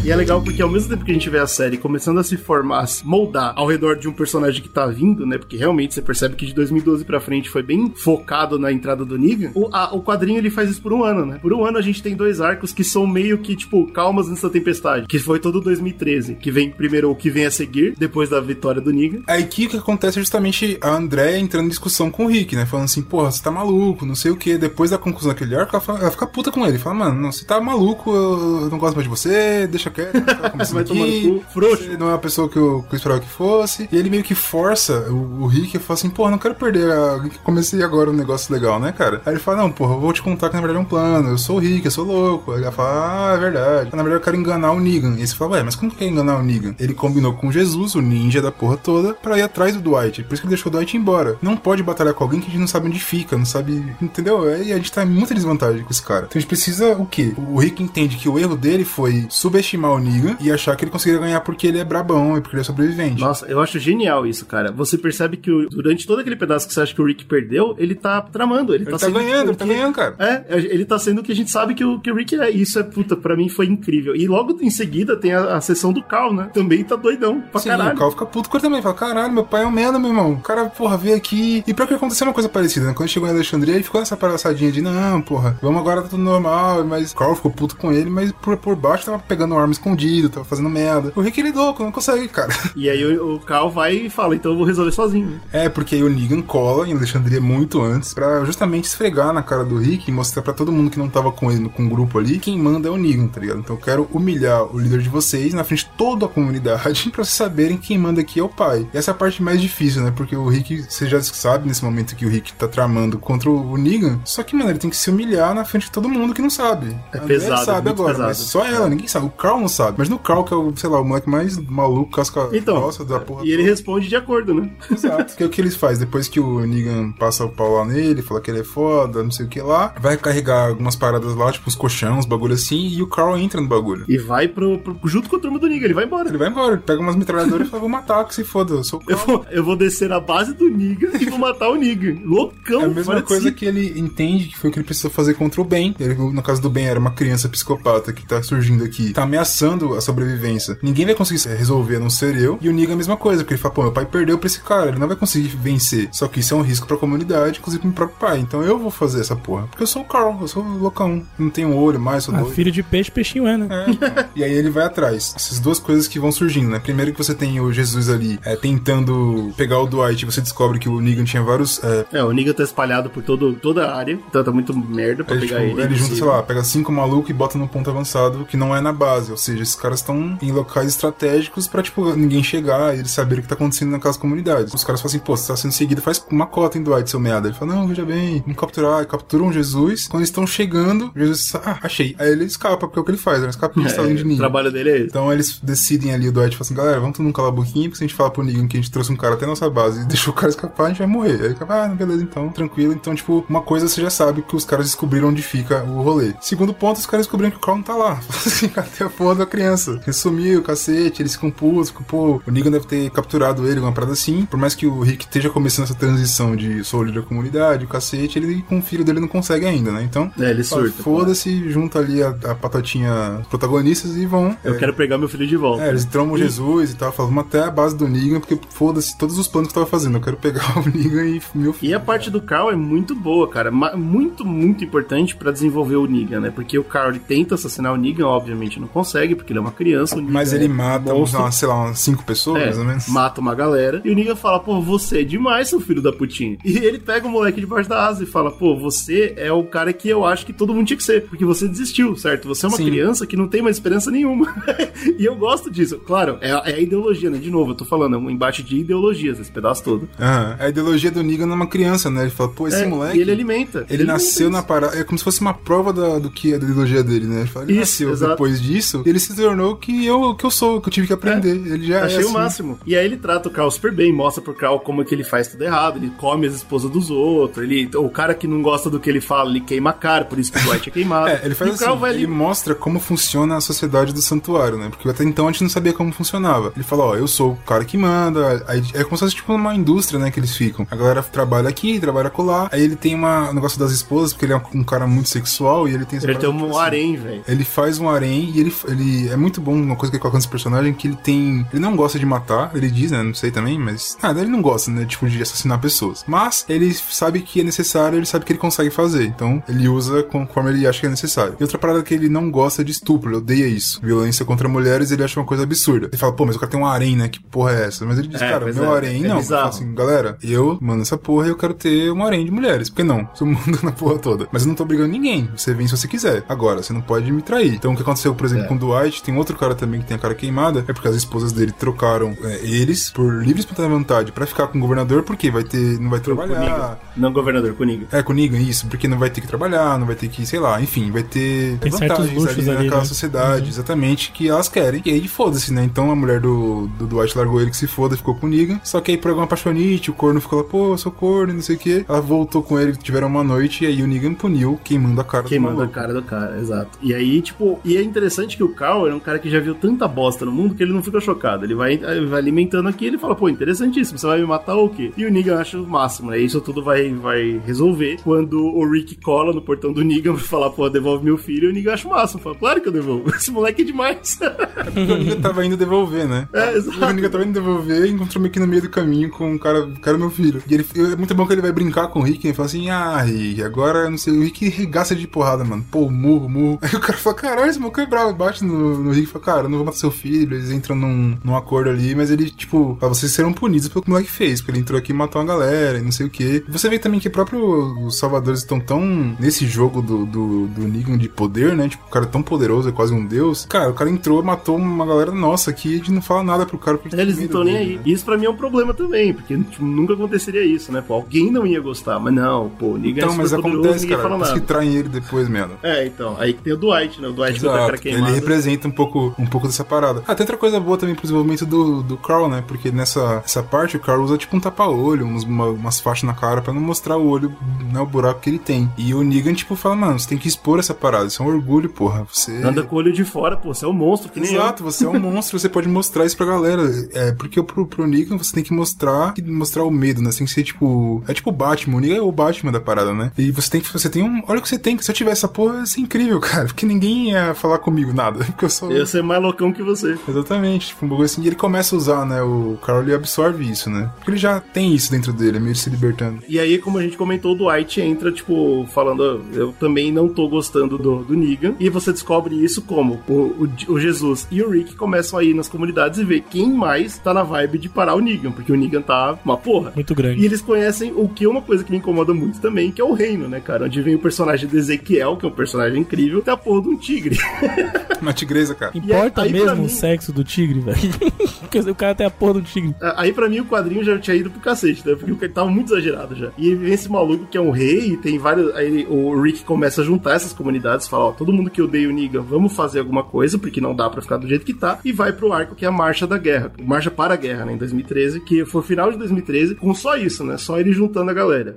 E é legal porque ao mesmo tempo que a gente vê a série começando a se formar, se moldar ao redor de um personagem que tá vindo, né? Porque realmente você percebe que de 2012 pra frente foi bem focado na entrada do Negan. O, a- o quadrinho ele faz isso por um ano, né? Por um ano a gente tem dois arcos que são meio que, tipo, calmas antes da tempestade. Que foi todo 2013. Que vem primeiro o que vem a seguir, depois da vitória do Negan. Aí que o que acontece é justamente a Andrea entrando em discussão com o Rick, né? Falando assim, porra, você tá maluco, não sei o que. Depois da conclusão daquele arco, ela, fala- ela fica puta com ele. Fala, mano, você tá maluco, eu não gosto mais de você, deixa quieto, tá começando Vai tomar aqui. cu, frouxo. Você não é a pessoa que eu, que eu esperava que fosse. E ele meio que força o, o Rick e fala assim, porra, não quero perder. A... Comecei agora um negócio legal, né, cara? Aí ele fala, não, porra, eu vou te contar que na verdade é um plano. Eu sou o Rick, eu sou louco. Aí ela fala, ah, é verdade. Na verdade eu quero enganar o Negan. E você fala, ué, mas como que quer enganar o Negan? Ele combinou com Jesus, o ninja da porra toda, pra ir atrás do Dwight. Por isso que ele deixou o Dwight embora. Não pode batalhar com alguém que a gente não sabe onde fica, não sabe. Entendeu? E a gente tá em muita desvantagem com esse cara. Então a gente precisa o quê? O Rick entende que o erro dele foi subestimar o Negan e achar que ele conseguiria ganhar porque ele é brabão e porque ele é sobrevivente. Nossa, eu acho genial isso, cara. Você percebe que o- durante todo aquele pedaço que você acha que o Rick perdeu, ele tá tramando. Ele, Ele tá, tá sendo ganhando, o ele tá ganhando, cara. É, ele tá sendo o que a gente sabe que o, que o Rick é. Isso é, puta, pra mim foi incrível. E logo em seguida tem a, a sessão do Carl, né? Também tá doidão pra Sim, caralho. o Cal fica puto com ele também. Fala, caralho, meu pai é um merda, meu irmão. O cara, porra, veio aqui. E pior que aconteceu uma coisa parecida, né? Quando chegou em Alexandria, ele ficou nessa palhaçadinha de, não, porra, vamos agora, tá tudo normal. Mas o Carl ficou puto com ele, mas por, por baixo tava pegando arma escondido, tava fazendo merda. O Rick, ele é louco, não consegue, cara. E aí o, o Carl vai e fala, então eu vou resolver sozinho. É, porque aí o Negan cola em Alexandria muito antes, pra justamente esfregar na cara do Rick e mostrar pra todo mundo que não tava com ele, com o grupo ali, quem manda é o Negan, tá ligado? Então eu quero humilhar o líder de vocês na frente de toda a comunidade <laughs> pra vocês saberem que quem manda aqui é o pai. E essa é a parte mais difícil, né? Porque o Rick, você já sabe nesse momento que o Rick tá tramando contra o Negan, só que, mano, ele tem que se humilhar na frente de todo mundo que não sabe. É A pesado, sabe agora, pesado. mas só ela, ninguém sabe. O Carl não sabe. Mas no Carl, que é o, sei lá, o moleque mais maluco, casca Então, grossa da porra e ele responde de acordo, né? Exato. que é o que eles fazem? Depois que o Negan passa o pau lá nele, fala que ele é foda, não sei o que lá, vai carregar algumas paradas lá, tipo uns colchões, uns bagulho assim, e o Carl entra no bagulho. E vai pro, pro- junto com a turma do Negan, ele vai embora. Ele vai embora, ele pega umas metralhadoras e fala, vou matar, que se foda, eu sou o Eu Carl. vou, eu vou descer na base do Negan e vou matar o Negan. Loucão, É a mesma coisa si. que ele entende que foi o que ele precisou fazer contra o Ben. Ele, no caso do Ben, era uma criança psicopata que tá surgindo aqui, tá ameaçando a sobrevivência. Ninguém vai conseguir resolver, a não ser eu. E o Negan é a mesma coisa, porque ele fala, pô, meu pai perdeu pra esse cara, ele não vai conseguir vencer. Só que isso é um risco pra comunidade, inclusive pro meu próprio pai. Então eu vou fazer essa porra. Porque eu sou o Carl, eu sou o loucão. Não tenho olho mais, sou Ah, doido. filho de peixe, peixinho é, né? É, e aí ele vai atrás. Essas duas coisas que vão surgindo, né? Primeiro que você tem o Jesus ali é, tentando pegar o Dwight e você descobre que o Negan tinha vários. É, É, o Negan tá espalhado por todo, toda a área, então tá muito merda pra Aí, pegar tipo, ele. ele junta, sei lá, pega cinco malucos e bota no ponto avançado, que não é na base. Ou seja, esses caras estão em locais estratégicos pra, tipo, ninguém chegar e eles saberem o que tá acontecendo naquelas comunidades. Os caras falam assim, pô, você tá sendo seguido, faz uma cota em Dwight, seu meada. Ele fala, não, veja bem, vamos capturar. Capturam Jesus. Quando eles estão chegando, Jesus, ah, achei. Aí ele escapa, porque é o que ele faz, né? Escapa pista além de o ninguém. trabalho dele é esse. Então eles decidem ali, o Dwight fala assim, galera, vamos todo mundo calar a boquinha, porque se a gente falar pro Negan que a gente trouxe um cara até nossa base e <laughs> deixou o cara escapar, a gente vai morrer. Aí ele fala, ah, beleza, então, tranquilo. Então, tipo, uma coisa você já sabe que os caras descobriram onde fica o rolê. Segundo ponto, os caras descobriram que o não tá lá. <laughs> assim, cadê a porra da criança? Ele sumiu, cacete, ficam putos, ficam, pô, o Negan deve ter capturado ele, uma parada assim. Por mais que o Rick esteja começando essa transição de sou o líder da comunidade, o cacete, ele com o filho dele não consegue ainda, né? Então, É, ele surta. foda-se, junta ali a, a patatinha os protagonistas e vão. Eu é, quero pegar meu filho de volta. é, eles tramam Jesus e tal, falam, até a base do Negan, porque foda-se todos os planos que eu tava fazendo. Eu quero pegar <laughs> o Negan e meu filho. E a parte do Carl é muito boa, cara. Muito, muito importante pra desenvolver o Negan, né? Porque o Carl ele tenta assassinar o Negan, obviamente não consegue, porque ele é uma criança. Mas é ele mata, uns, monstro. sei lá, umas cinco pessoas, É, mais ou menos. mata uma galera. E o Negan fala, pô, você é demais, seu filho da putinha. E ele pega o moleque debaixo da asa e fala, pô, você é o cara que eu acho que todo mundo tinha que ser. Porque você desistiu, certo? Você é uma Sim. criança que não tem mais esperança nenhuma. <laughs> e eu gosto disso. Claro, é, a- é a ideologia, né? De novo, eu tô falando, é um embate de ideologias, esse pedaço todo. Aham. A ideologia do Negan é uma criança, né? Ele fala, pô, esse É, moleque. E ele alimenta. Ele nasceu alimenta na parada. É como se fosse uma prova da- do que é da ideologia dele, né? Ele, fala, ele Isso, nasceu exato. depois disso, ele se tornou que eu que eu sou, que eu tive que aprender. Ele já Achei é o assim. máximo. E aí ele trata o Carl super bem, mostra pro Carl como é que ele faz tudo errado, ele come as esposas dos outros, ele, o cara que não gosta do que ele fala, ele queima a cara, por isso que o Dwight é queimado. <laughs> É, ele faz e o assim, Carl vai ele ali. mostra como funciona a sociedade do santuário, né? Porque até então a gente não sabia como funcionava. Ele fala, ó, eu sou o cara que manda, aí é como se fosse tipo uma indústria, né, que eles ficam. A galera trabalha aqui, trabalha colar, aí ele tem uma, um negócio das esposas, porque ele é um cara muito sexual e ele tem Ele tem um tipo assim, harém, velho. Ele faz um harém e ele, ele é muito bom uma coisa que ele coloca nesse personagem que ele tem. Ele não gosta de matar, ele diz, né? Não sei também, mas. Nada, ele não gosta, né? Tipo, de assassinar pessoas. Mas ele sabe que é necessário, ele sabe que ele consegue fazer. Então ele usa conforme ele acha que é necessário. E outra parada que ele não gosta de estupro, ele odeia isso. Violência contra mulheres, ele acha uma coisa absurda. Ele fala, pô, mas o cara tem um harém, né? Que porra é essa? Mas ele diz, É, cara, meu é, harém é não. Bizarro. fala assim, galera, eu mando essa porra e eu quero ter um harém de mulheres. Por que não? Sou <laughs> mundo na porra toda. Mas eu não tô brigando ninguém. Você vem se você quiser. Agora, você não pode me trair. Então o que aconteceu, por exemplo, É. com o Dwight, tem outro cara também que tem a cara queimada, é porque as esposas dele trocaram é, eles por livre e espontânea vontade pra ficar com o governador, porque vai ter. não vai trabalhar. Comigo. Não governador, comigo. É, com Negan, isso, porque não vai ter que trabalhar, não vai ter que, sei lá, enfim, vai ter Tem vantagens ali ali, naquela né? sociedade, exatamente, que elas querem. E aí foda-se, né? Então a mulher do, do Dwight largou ele que se foda, ficou com o Negan. Só que aí por alguma paixonite, o corno ficou lá, pô, eu sou corno, não sei o quê. Ela voltou com ele, tiveram uma noite, e aí o Negan puniu, queimando a cara Queimando do a maluco. cara do cara, exato. E aí, tipo, e é interessante que o Carl é um cara que já viu tanta bosta no mundo que ele não fica chocado. Ele vai, ele vai alimentando aqui ele fala, pô, interessantíssimo, você vai me matar ou o quê? E o Negan acha o máximo, né? Isso tudo vai, vai resolver quando o Rick cola no portão do Negan pra falar, pô, devolve meu filho, e o Negan acha o máximo. Fala, claro que eu devolvo. <laughs> Esse moleque é demais. Porque o Negan tava indo devolver, né? É, exato. O Negan tava indo devolver e encontrou meio que no meio do caminho com um cara, o cara é meu filho. E ele, é muito bom que ele vai brincar com o Rick e ele fala assim, ah, Rick, agora, não sei, o Rick regaça de porrada, mano. Pô, murro, murro. Aí o cara fala, caralho, esse maluco é bravo. Bate no, no Rick e fala, cara, eu não vou matar seu filho. Eles entram num, num acordo ali, mas ele, tipo, fala, vocês serão punidos pelo que o moleque fez, porque ele entrou aqui e matou uma galera e não sei o quê. E você vê também que próprio os salvadores estão tão nesse jogo do, do, do Negan de poder, né? Tipo, o cara é tão poderoso, é quase um deus. Cara, o cara entrou, matou uma galera nossa aqui de não falar nada pro cara. porque Eles não estão nem aí. né? E Isso pra mim é um problema também, porque tipo, nunca aconteceria isso, né? Pô, alguém não ia gostar, mas não, pô, o Negan Então, é mas poderoso, acontece, ninguém cara. fala nada. que traem ele depois, mesmo. É, então, aí que tem o Dwight, né? O Dwight com a cara Exato, ele. Representa um pouco, um pouco dessa parada. Ah, tem outra coisa boa também pro desenvolvimento do, do Carl, né? Porque nessa essa parte o Carl usa tipo um tapa-olho, uns- uma- umas faixas na cara pra não mostrar o olho, né? O buraco que ele tem. E o Negan, tipo, fala, mano, você tem que expor essa parada. Isso é um orgulho, porra. Você. Anda com o olho de fora, pô, você é um monstro, que nem Exato, você é um monstro, você pode mostrar isso pra galera. É, porque pro, pro Negan você tem que mostrar mostrar o medo, né? Você tem que ser tipo. É tipo o Batman, o Negan é o Batman da parada, né? E você tem que. Você tem um. Olha o que você tem, se eu tivesse essa porra, ia ser incrível, <laughs> cara. Porque ninguém ia falar comigo nada. <laughs> Porque eu sou. eu. Ser mais loucão que você. Exatamente, tipo, um bagulho assim. E ele começa a usar, né? O Carl ele absorve isso, né? Porque ele já tem isso dentro dele, é meio se libertando. E aí, como a gente comentou, o Dwight entra, tipo, falando, "Ah, eu também não tô gostando do, do Negan. E você descobre isso como o, o, o Jesus e o Rick começam a ir nas comunidades e ver quem mais tá na vibe de parar o Negan, porque o Negan tá uma porra. Muito grande. E eles conhecem o que é uma coisa que me incomoda muito também, que é o reino, né, cara? Onde vem o personagem de Ezequiel, que é um personagem incrível, tem a porra de um tigre. <laughs> Uma tigresa, cara. Importa aí, pra mesmo mim- o sexo do tigre, velho? <laughs> Porque o cara tem a porra do tigre. Aí pra mim o quadrinho já tinha ido pro cacete, né? Porque ele tava muito exagerado já. E vem esse maluco que é um rei e tem vários. Aí o Rick começa a juntar essas comunidades, fala: Ó, todo mundo que odeia o Negan, vamos fazer alguma coisa, porque não dá pra ficar do jeito que tá. E vai pro arco que é a Marcha da Guerra. Marcha para a Guerra, né? Em 2013, que foi o final de 2013, com só isso, né? Só ele juntando a galera.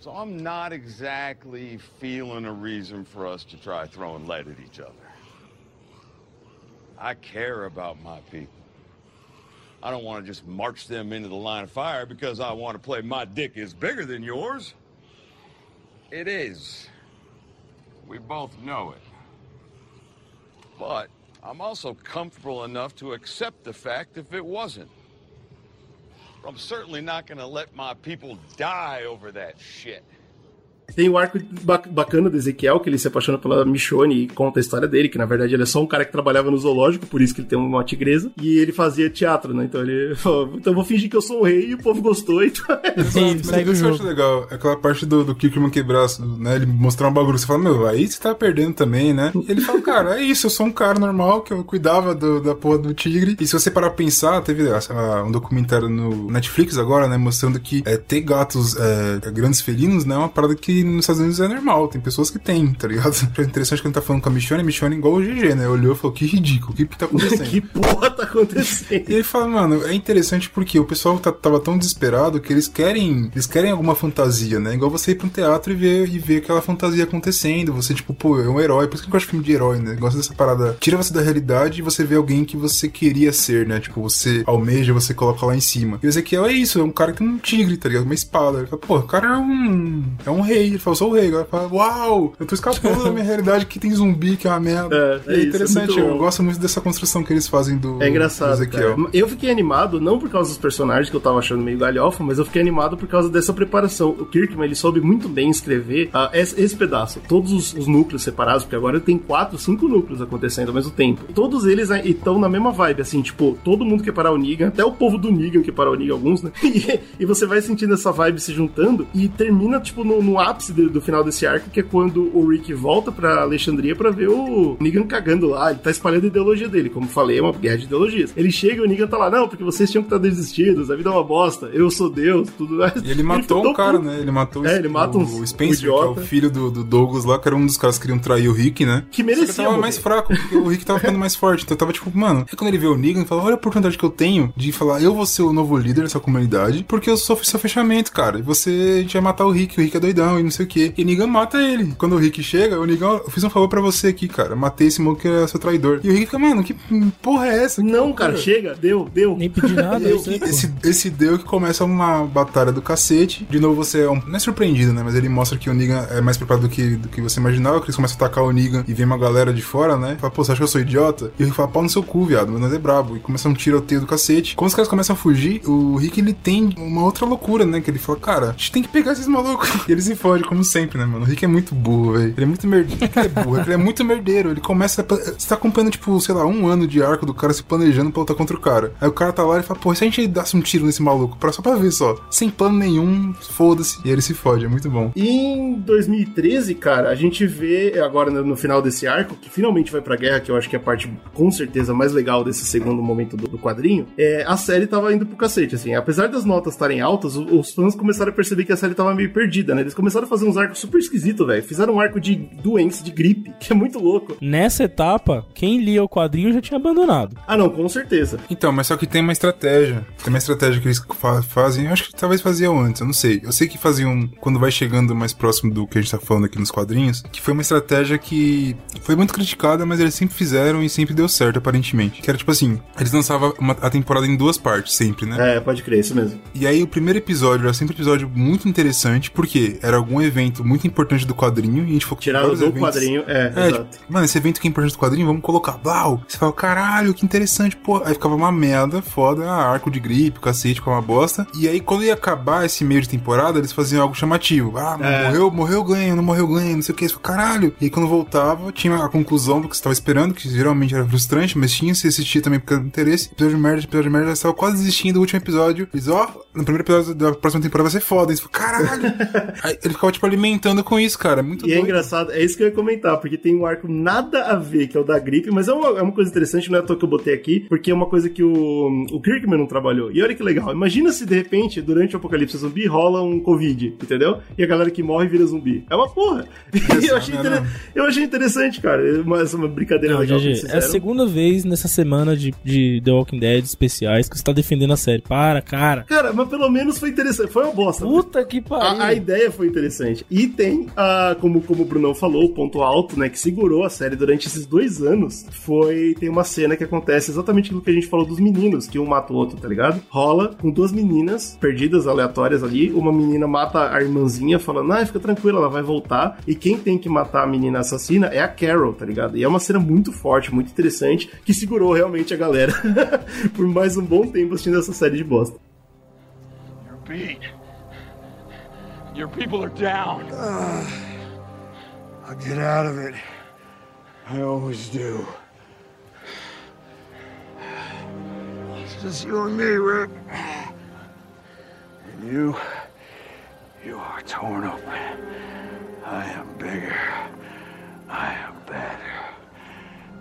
So I'm not exactly feeling a reason for us to try throwing lead at each other. I care about my people. I don't want to just march them into the line of fire because I want to play my dick is bigger than yours. It is. We both know it. But I'm also comfortable enough to accept the fact if it wasn't. I'm certainly not going to let my people die over that shit. Tem o arco ba- bacana do Ezequiel, que ele se apaixona pela Michonne e conta a história dele, que na verdade ele é só um cara que trabalhava no zoológico, por isso que ele tem uma tigresa, e ele fazia teatro, né? Então ele <laughs> falou, então eu vou fingir que eu sou o rei e o povo gostou, então <laughs> Sim, Mas segue o isso eu acho jogo. legal. É aquela parte do, do Kirkman quebrar, né? Ele mostrar um bagulho. Você fala, meu, aí você tá perdendo também, né? E ele fala, cara, é isso, eu sou um cara normal que eu cuidava do- da porra do tigre. E se você parar pra pensar, teve ah, um documentário no Netflix agora, né? Mostrando que é, ter gatos é, grandes felinos, né? É uma parada que nos Estados Unidos é normal. Tem pessoas que têm, tá ligado? <laughs> É interessante que ele tá falando com a Michonne, a Michonne é igual o GG, né? Olhou e falou, que ridículo, o que que tá <laughs> acontecendo? que porra tá acontecendo? E ele fala, mano, é interessante porque o pessoal tá- tava tão desesperado que eles querem. Eles querem alguma fantasia, né? Igual você ir pra um teatro e ver, e ver aquela fantasia acontecendo. Você, tipo, pô, é um herói. Por isso que eu gosto de filme de herói, né? Gosto dessa parada. Tira você da realidade e você vê alguém que você queria ser, né? Tipo, você almeja, você coloca lá em cima. E o Ezequiel é isso, é um cara que tem um tigre, tá ligado? Uma espada. Ele fala, pô, o cara é um. É um rei. Ele fala, eu sou o rei. Agora fala, uau, eu tô escapando da minha realidade que tem zumbi, que é uma merda. <laughs> É, é isso, é interessante, muito eu bom. gosto muito dessa construção que eles fazem do. É engraçado, do Ezequiel. cara. Eu fiquei animado, não por causa dos personagens que eu tava achando meio galhofa, mas eu fiquei animado por causa dessa preparação. O Kirkman, ele soube muito bem escrever ah, esse, esse pedaço. Todos os, os núcleos separados, porque agora tem quatro, cinco núcleos acontecendo ao mesmo tempo. Todos eles estão na mesma vibe, assim, tipo, todo mundo quer parar o Negan, até o povo do Negan quer parar o Negan, alguns, né? <laughs> E, e você vai sentindo essa vibe se juntando e termina, tipo, no, no ápice do, do final desse arco, que é quando o Rick volta pra Alexandria pra ver o Negan cagando lá. Ele tá espalhando a ideologia dele. Como falei, é uma guerra de ideologias. Ele chega e o Negan tá lá, não, porque vocês tinham que estar desistidos, a vida é uma bosta, eu sou Deus, tudo mais. E ele matou ficou um cara, né? Ele matou É, ele mata o, o Spencer, um que é o filho do, do Douglas lá, que era um dos caras que queriam trair o Rick, né? Que Só que merecia tava mais fraco, porque o Rick tava ficando mais forte. Então tava tipo, mano. Aí quando ele vê o Negan, ele fala: Olha a oportunidade que eu tenho de falar, eu vou ser o novo líder dessa comunidade, porque eu sou seu fechamento, cara. E você a gente vai matar o Rick, o Rick é doidão e não sei o que. E o Negan mata ele. Quando o Rick chega, o Negan, eu fiz um favor pra você aqui, cara. Matei esse maluco que é seu traidor. E o Rick fica, mano, que porra é essa? Que Não, loucura." cara, chega, deu, deu. Nem pedi nada, <laughs> eu aí, sei, pô. esse, esse deu que começa uma batalha do cacete. De novo, você é um, não é surpreendido, né? Mas ele mostra que o Negan é mais preparado do que, do que você imaginava. Que eles começam a atacar o Negan e vem uma galera de fora, né? Fala, pô, você acha que eu sou idiota? E o Rick fala, pau no seu cu, viado, mas nós é brabo. E começa um tiroteio do cacete. Quando os caras começam a fugir, o Rick ele tem uma outra loucura, né? Que ele fala, cara, a gente tem que pegar esses malucos. <laughs> E eles se fogem, como sempre, né, mano? O Rick é muito burro, velho. Ele é muito merdeiro. Ele é burro, ele é muito merdeiro. Ele começa. A... Você tá acompanhando, tipo, sei lá, um ano de arco do cara se planejando pra lutar contra o cara. Aí o cara tá lá e fala, pô, se a gente desse um tiro nesse maluco? Pra, só pra ver só. Sem plano nenhum, foda-se. E ele se fode, é muito bom. Em 2013, cara, a gente vê agora no, final desse arco, que finalmente vai pra guerra, que eu acho que é a parte com certeza mais legal desse segundo momento do, do quadrinho, é, a série tava indo pro cacete, assim. Apesar das notas estarem altas, os fãs começaram a perceber que a série tava meio perdida, né? Eles começaram a fazer uns arcos super esquisitos, velho. Fizeram um arco de doença, de gripe, <laughs> que é muito louco. Nessa etapa, quem lia o quadrinho já tinha abandonado. Ah, não, com certeza. Então, mas só que tem uma estratégia. Tem uma estratégia que eles fa- fazem. Eu acho que talvez faziam antes, eu não sei. Eu sei que faziam quando vai chegando mais próximo do que a gente tá falando aqui nos quadrinhos. Que foi uma estratégia que foi muito criticada, mas eles sempre fizeram e sempre deu certo, aparentemente. Que era tipo assim: eles lançavam uma- a temporada em duas partes, sempre, né? É, pode crer, isso mesmo. E aí o primeiro episódio era sempre um episódio muito interessante, porque era algum evento muito importante do quadrinho, e a gente focou em Tiraram do eventos. quadrinho, é, É, exato. tipo, mano, esse evento que é importante do quadrinho, vamos colocar, blau. Você fala, caralho, que interessante, pô. Aí ficava uma merda, foda, ah, arco de gripe, cacete, ficava uma bosta. E aí, quando ia acabar esse meio de temporada, eles faziam algo chamativo. Ah, É. morreu, morreu, ganha, não morreu, ganha, não sei o que. Você fala, caralho. E aí, quando voltava, tinha a conclusão do que você estava esperando, que geralmente era frustrante, mas tinha se assistir também por causa do interesse. Episódio de merda, episódio de merda, você estava quase desistindo do último episódio. Eles, ó, no primeiro episódio da próxima temporada vai ser foda. Eles falam, caralho. <laughs> aí ele ficava, tipo, alimentando com isso, cara. É muito E é doido. engraçado, é isso que eu ia comentar, porque tem um arco nada a ver, que é o da gripe, mas é uma, é uma coisa interessante, não é à toa que eu botei aqui, porque é uma coisa que o, o Kirkman não trabalhou. E olha que legal, imagina se de repente, durante o apocalipse zumbi, rola um Covid, entendeu? E a galera que morre vira zumbi. É uma porra. <laughs> E eu, achei inter- não? eu achei interessante, cara. É uma, essa é uma brincadeira Não, legal eles é a segunda vez nessa semana de, de The Walking Dead especiais que você tá defendendo a série. Para, cara. Cara, mas pelo menos foi interessante. Foi uma bosta. Puta que pariu. A, a ideia foi interessante. E tem, a, como, como o Brunão falou, o ponto alto, né, que segurou a série durante esses dois anos, foi, tem uma cena que acontece exatamente aquilo que a gente falou dos meninos, que um mata o outro, tá ligado? Rola com duas meninas perdidas, aleatórias ali, uma menina mata a irmãzinha, falando, ah, fica tranquila, ela vai voltar, e quem tem que matar a menina assassina é a Carol, tá ligado? E é uma cena muito forte, muito interessante, que segurou realmente a galera <laughs> por mais um bom tempo assistindo essa série de bosta. Your people are down. I'll get out of it. I always do. It's just you and me, Rick. And you, you are torn open. I am bigger. I am better.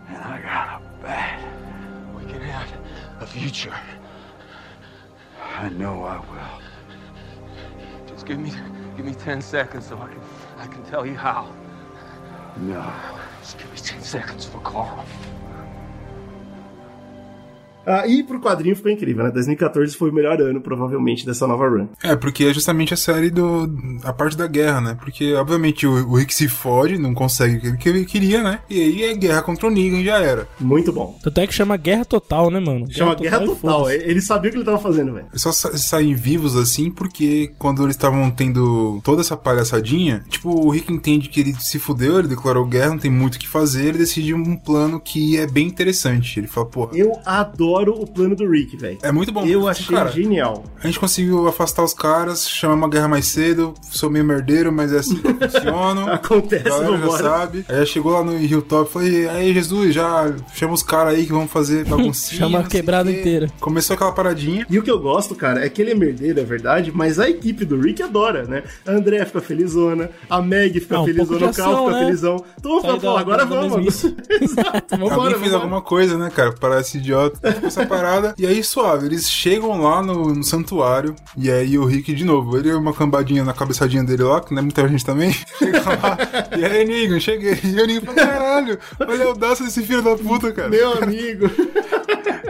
And I got a bet. We can have a future. I know I will. Just give me, give me 10 seconds so I can, I can tell you how. No. Just give me 10 seconds for Carl. Ah, e pro quadrinho ficou incrível, né? 2014 foi o melhor ano, provavelmente, dessa nova run. É, porque é justamente a série do. a parte da guerra, né? Porque, obviamente, o, o Rick se fode, não consegue o que ele- que ele queria, né? E aí é guerra contra o Negan já era. Muito bom. Tanto é que chama Guerra Total, né, mano? Chama Guerra Total. foda-se. Ele sabia o que ele tava fazendo, velho. Eles só sa saem vivos assim porque quando eles estavam tendo toda essa palhaçadinha, tipo, o Rick entende que ele se fudeu, ele declarou guerra, não tem muito o que fazer, ele decide um plano que é bem interessante. Ele fala, pô, Eu adoro o plano do Rick, velho. é muito bom. Eu achei cara, genial. A gente conseguiu afastar os caras, chamar uma guerra mais cedo, sou meio merdeiro, mas é assim que eu funciono. <laughs> Acontece, galera já sabe. Aí chegou lá no Hilltop, falei, aí Jesus, já chama os caras aí que vão fazer <laughs> baguncinha. Chama a não quebrada inteira. Começou aquela paradinha. E o que eu gosto, cara, é que ele é merdeiro, é verdade, mas a equipe do Rick adora, né? A André fica felizona, a Meg fica um pouco felizona, de o Carl fica né? felizão. Então, pô, da- agora vamos. <laughs> Exato, vambora, Alguém fez vambora. alguma coisa, né, cara? Para esse idiota. Ficou essa parada. E aí, suave, eles chegam lá no, no santuário. E aí o Rick, de novo, ele uma cambadinha na cabeçadinha dele lá, que não é muita gente também. <laughs> Chega lá. e aí, Negan, cheguei. E o Negan fala: caralho, olha a audácia desse filho da puta, cara. Meu amigo. <laughs>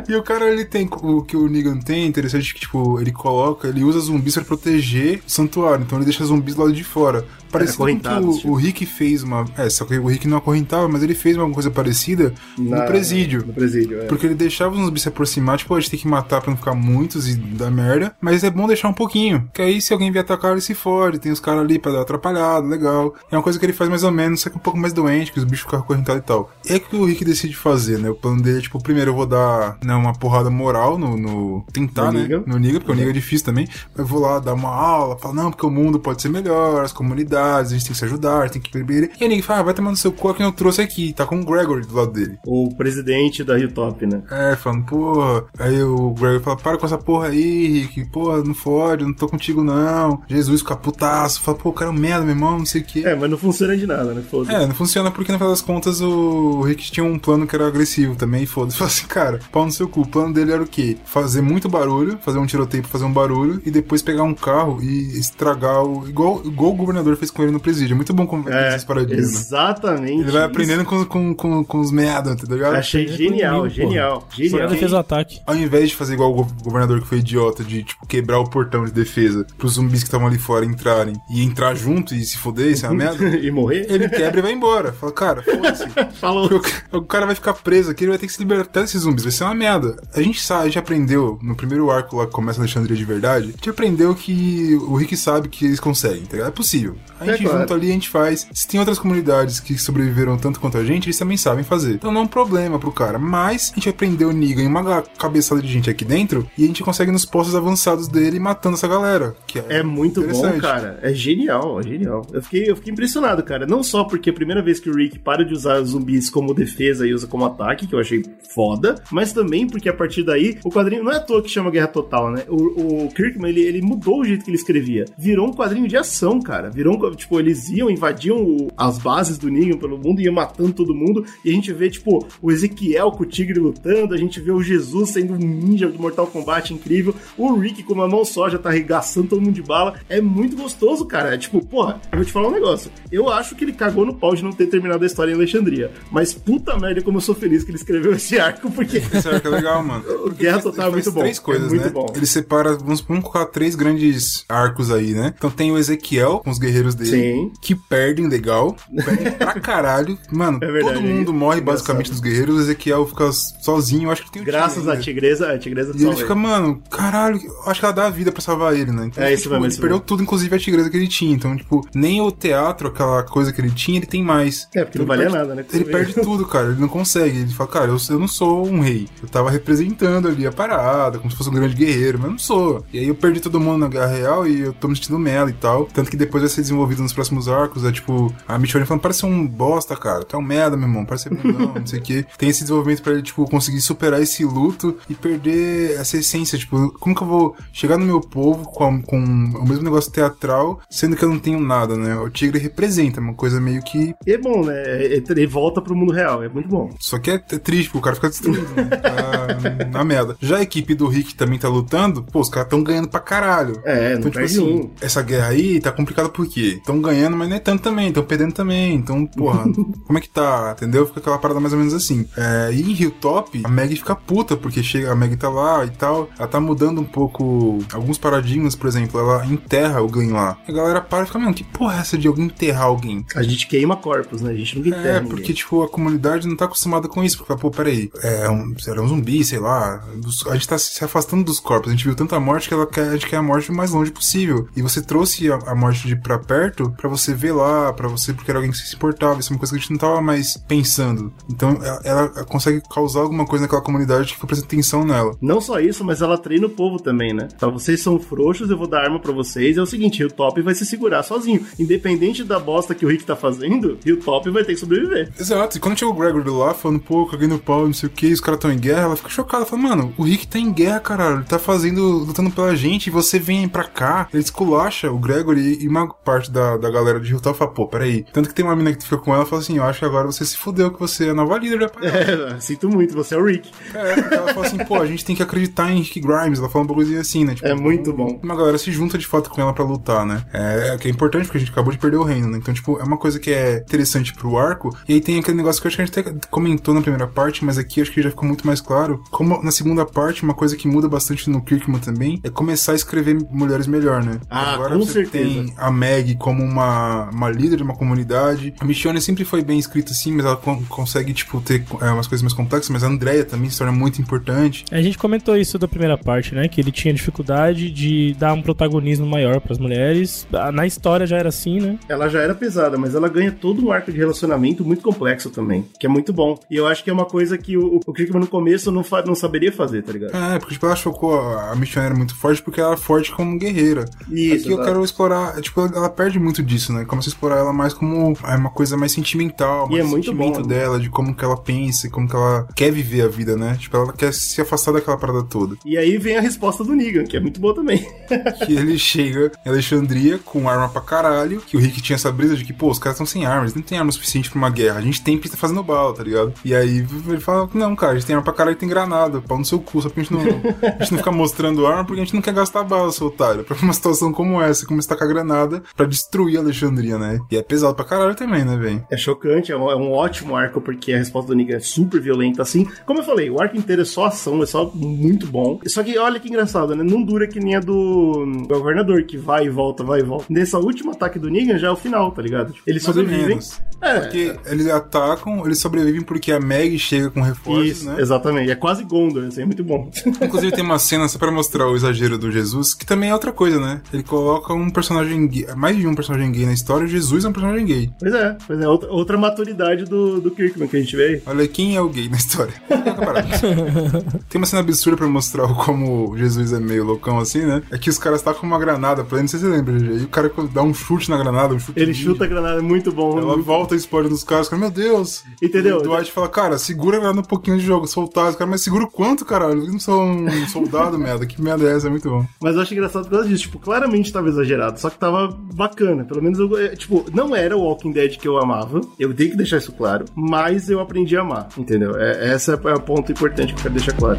E o cara, ele tem. O que o Negan tem, é interessante que, tipo, ele coloca, ele usa zumbis pra proteger o santuário. Então ele deixa zumbis lado de fora. Parecido com que o, tipo. o Rick fez uma. É, só que o Rick não acorrentava, mas ele fez uma coisa parecida Na- no presídio. No presídio, é. Porque ele deixava os zumbis se aproximar, tipo, a gente tem que matar pra não ficar muitos e dar merda. Mas é bom deixar um pouquinho. Que aí, se alguém vier atacar, ele se fode. Tem os caras ali pra dar atrapalhado, legal. É uma coisa que ele faz mais ou menos, só que um pouco mais doente, que os bichos ficam acorrentados e tal. E é que o Rick decide fazer, né? O plano dele é, tipo, primeiro eu vou dar né, uma porrada moral no. no tentar, No né? No Niga, porque o Niga é difícil também. Eu vou lá dar uma aula, falar, não, porque o mundo pode ser melhor, as comunidades, a gente tem que se ajudar, a tem que beber. E o Niga fala, ah, vai tomar no seu cu que eu trouxe aqui. Tá com o Gregory do lado dele. O presidente da Hilltop, né? É, falando, porra. Aí o Greg fala, para com essa porra aí, Rick. Porra, não fode, não tô contigo não. Jesus fica putaço. Fala, pô, o cara é um merda, meu irmão, não sei o quê. É, mas não funciona de nada, né? Foda-se. É, não funciona porque no final das contas o Rick tinha um plano que era agressivo também, foda-se. <laughs> Fala assim, cara, pau no seu cu. O plano dele era o quê? Fazer muito barulho, fazer um tiroteio pra fazer um barulho e depois pegar um carro e estragar o. Igual, igual o governador fez com ele no presídio. É muito bom como É, essas paradinhas, né? exatamente. Ele vai aprendendo com, com, com, com os merda, tá ligado? Achei genial, comigo, genial. Só Genial. ele fez o ataque. Ao invés de fazer igual o go- governador que foi idiota, de tipo quebrar o portão de defesa pros zumbis que estavam ali fora entrarem e entrar junto e se foder, isso é uma merda. <laughs> e morrer? Ele quebra e vai embora. Fala, cara, foda-se. <laughs> Falou. O, o cara vai ficar preso aqui, ele vai ter que se libertar desses zumbis, vai ser uma merda. A gente sabe, a gente aprendeu no primeiro arco lá que começa a Alexandria de verdade, a gente aprendeu que o Rick sabe que eles conseguem, tá ligado? É possível. A É gente claro. junto ali, a gente faz. Se tem outras comunidades que sobreviveram tanto quanto a gente, eles também sabem fazer. Então não é um problema pro cara. Mas a gente aprendeu o Negan em uma cabeçada de gente aqui dentro e a gente consegue nos postos avançados dele matando essa galera. Que é, É muito bom, cara. É genial, é genial. Eu fiquei, eu fiquei impressionado, cara. Não só porque é a primeira vez que o Rick para de usar zumbis como defesa e usa como ataque, que eu achei foda, mas também porque a partir daí o quadrinho não é à toa que chama Guerra Total, né? O, o Kirkman ele, ele mudou o jeito que ele escrevia. Virou um quadrinho de ação, cara. Virou um, tipo, eles iam, invadiam o- as bases do Negan pelo mundo, iam matando todo mundo, e a gente vê, tipo, o Ezequiel com o tigre lutando, a gente vê o Jesus sendo um ninja do Mortal Kombat incrível, o Rick com uma mão só já tá arregaçando todo mundo de bala. É muito gostoso, cara. É tipo, porra, eu vou te falar um negócio. Eu acho que ele cagou no pau de não ter terminado a história em Alexandria. Mas puta merda, como eu sou feliz que ele escreveu esse arco, porque. <laughs> Esse arco é legal, mano. <laughs> O Guerra Total é muito bom. três coisas, é muito né? bom. Ele separa, vamos, vamos colocar três grandes arcos aí, né? Então tem o Ezequiel com os guerreiros dele, Sim. que perdem legal, perdem <laughs> pra caralho. Mano, É verdade, todo mundo morre engraçado. basicamente dos guerreiros, o Ezequiel fica sozinho, eu acho que tem o Graças à tigresa, a tigresa E ele fica, mano, caralho, acho que ela dá a vida pra salvar ele, né? Então, É, isso tipo, mesmo, ele isso perdeu mesmo. tudo, inclusive a tigresa que ele tinha. Então, tipo, nem o teatro, aquela coisa que ele tinha, ele tem mais. É, porque não ele valia perde- nada, né? Ele perde tudo, cara. Ele não consegue. Ele fala, cara, eu, eu não sou um rei. Eu tava representando ali a parada, como se fosse um grande guerreiro, mas eu não sou. E aí eu perdi todo mundo na Guerra Real e eu tô me sentindo mela e tal. Tanto que depois vai ser desenvolvido nos próximos arcos. É tipo, a Michonne falando, parece um bosta, cara. Tu é um merda, meu irmão. Parece ser bundão, não sei o quê. <laughs> Tem esse desenvolvimento pra ele, tipo, conseguir superar esse luto e perder essa essência. Tipo, como que eu vou chegar no meu povo com, com o mesmo negócio teatral, sendo que eu não tenho nada, né? O tigre representa uma coisa meio que E é bom, né? É- Ele volta pro mundo real, é muito bom. só que é, é triste, porque o cara fica destruído, né? Tá <laughs> na merda. Já a equipe do Rick também tá lutando, pô, os caras tão ganhando pra caralho. É, não Então, tipo perde assim, um. essa guerra aí tá complicada por quê? Tão ganhando, mas não é tanto também, tão perdendo também. Então, porra, <laughs> como é que tá? Entendeu? Fica aquela parada mais ou menos assim. É, e em Hilltop, a Maggie fica puta, porque chega, a Maggie tá lá e tal. Ela tá mudando um pouco alguns paradigmas, por exemplo, ela enterra o Glenn lá. A galera para e fica, mano, que porra é essa de alguém enterrar alguém? A gente queima corpos, né? A gente nunca enterra É, ninguém. porque, tipo, a comunidade não tá acostumada com isso. Porque, pô, peraí, é um, era um zumbi, sei lá. A gente tá se afastando dos corpos. A gente viu tanta morte que ela quer, a gente quer a morte o mais longe possível. E você trouxe a, a morte de pra perto pra você ver lá, pra você, porque era alguém que se importava. Isso é uma coisa que a gente não tava mais pensando. Então, ela, ela consegue causar alguma coisa naquela comunidade que foi prestando atenção nela. Não só isso, mas ela treina o povo também, né? Então vocês são frouxos, eu vou dar arma pra vocês. É o seguinte, o Top vai se segurar sozinho. Independente da bosta que o Rick tá fazendo, o Top vai ter que sobreviver. Exato, e quando chega o Gregory lá falando, pô, caguei no pau, não sei o que, os caras estão em guerra, ela fica chocada, fala, mano, o Rick tá em guerra, caralho, ele tá fazendo, lutando pela gente, e você vem pra cá, ele esculacha o Gregory e uma parte da, da galera de Hilltop fala, pô, peraí. Tanto que tem uma mina que fica com ela e fala assim, eu acho que agora você se fudeu, que você é a nova líder da parada. É, sinto muito, você é o Rick. É, ela fala assim, pô, a gente tem que acreditar em Rick Grimes. Ela fala um bagulhozinho assim, né? Tipo, É muito bom. Uma galera se junta de fato com ela pra lutar, né? É, é que é importante porque a gente acabou de perder o reino, né? Então, tipo, é uma coisa que é interessante pro arco. E aí tem aquele negócio que eu acho que a gente até comentou na primeira parte, mas aqui acho que já ficou muito mais claro. Como na segunda parte, uma coisa que muda bastante no Kirkman também é começar a escrever mulheres melhor, né? Ah, Agora com você certeza. tem a Meg como uma, uma líder de uma comunidade. A Michonne sempre foi bem escrita assim, mas ela con- consegue, tipo, ter é, umas coisas mais complexas. Mas a Andrea também se torna muito importante. A gente comentou isso da primeira parte, né? Que ele tinha dificuldade de dar um protagonismo maior pras mulheres. Ah, Na história já era assim, né? Ela já era pesada, mas ela ganha todo um arco de relacionamento muito complexo também, que é muito bom. E eu acho que é uma coisa que o, o Kirkman no começo não, não saberia fazer, tá ligado? É, porque tipo, ela chocou a Michonne era muito forte porque ela era forte como guerreira. Isso, Aqui eu quero explorar, tipo, ela perde muito disso, né? Começa a explorar ela mais como é uma coisa mais sentimental, E mais é muito sentimento bom, dela, de como que ela pensa, como que ela quer viver a vida, né? Tipo, ela quer se afastar daquela parada toda. E aí vem a resposta do Negan, que é muito boa também. <laughs> que ele chega em Alexandria com arma pra caralho, que o Rick tinha essa brisa de que, pô, os caras estão sem armas, não tem arma suficiente pra uma guerra, a gente tem tá fazendo bala, tá ligado? E aí ele fala, não, cara, a gente tem arma pra caralho e tem granada, pau no seu cu, só que a gente não, a gente não fica mostrando arma porque a gente não quer gastar bala, seu otário, pra uma situação como essa, como está com a granada pra destruir Alexandria, né? E é pesado pra caralho também, né, velho? É chocante, é um, é um ótimo arco, porque a resposta do Negan é super violenta, assim. Como eu falei, o arco inteiro é só ação, é só muito bom. Só que olha que engraçado, né? Não dura que nem a do governador, que vai e volta, vai e volta. Nessa última ataque do Negan já é o final, tá ligado? Eles Mais sobrevivem. É, Porque eles atacam, eles sobrevivem porque a Meg chega com reforços, isso, né? exatamente. É quase Gondor, assim, é muito bom. <laughs> Inclusive tem uma cena só pra mostrar o exagero do Jesus, que também é outra coisa, né? Ele coloca um personagem mais de um personagem gay na história, Jesus é um personagem gay. pois é, pois é, outra, outra maturidade do, do Kirkman que a gente vê aí. Olha quem é o gay na história. <laughs> tem uma cena absurda pra mostrar o como Jesus é meio loucão assim, né? É que os caras tá com uma granada pra ele, não sei se você lembra, GG. E o cara dá um chute na granada, um chute Ele de- chuta a granada, é muito bom. Ela volta solta e explode nos caras. Cara, meu Deus. Entendeu? E o Dwight fala, cara, segura ela um pouquinho de jogo, soltar. Os caras, mas segura o quanto, caralho? Eu não sou um soldado, <laughs> merda. Que merda é essa? É muito bom. Mas eu acho engraçado por causa disso. Tipo, claramente tava exagerado, só que tava bacana. Pelo menos eu. é, Tipo, não era o Walking Dead que eu amava. Eu tenho que deixar isso claro. Mas eu aprendi a amar, entendeu? É, essa é o ponto importante que eu quero deixar claro.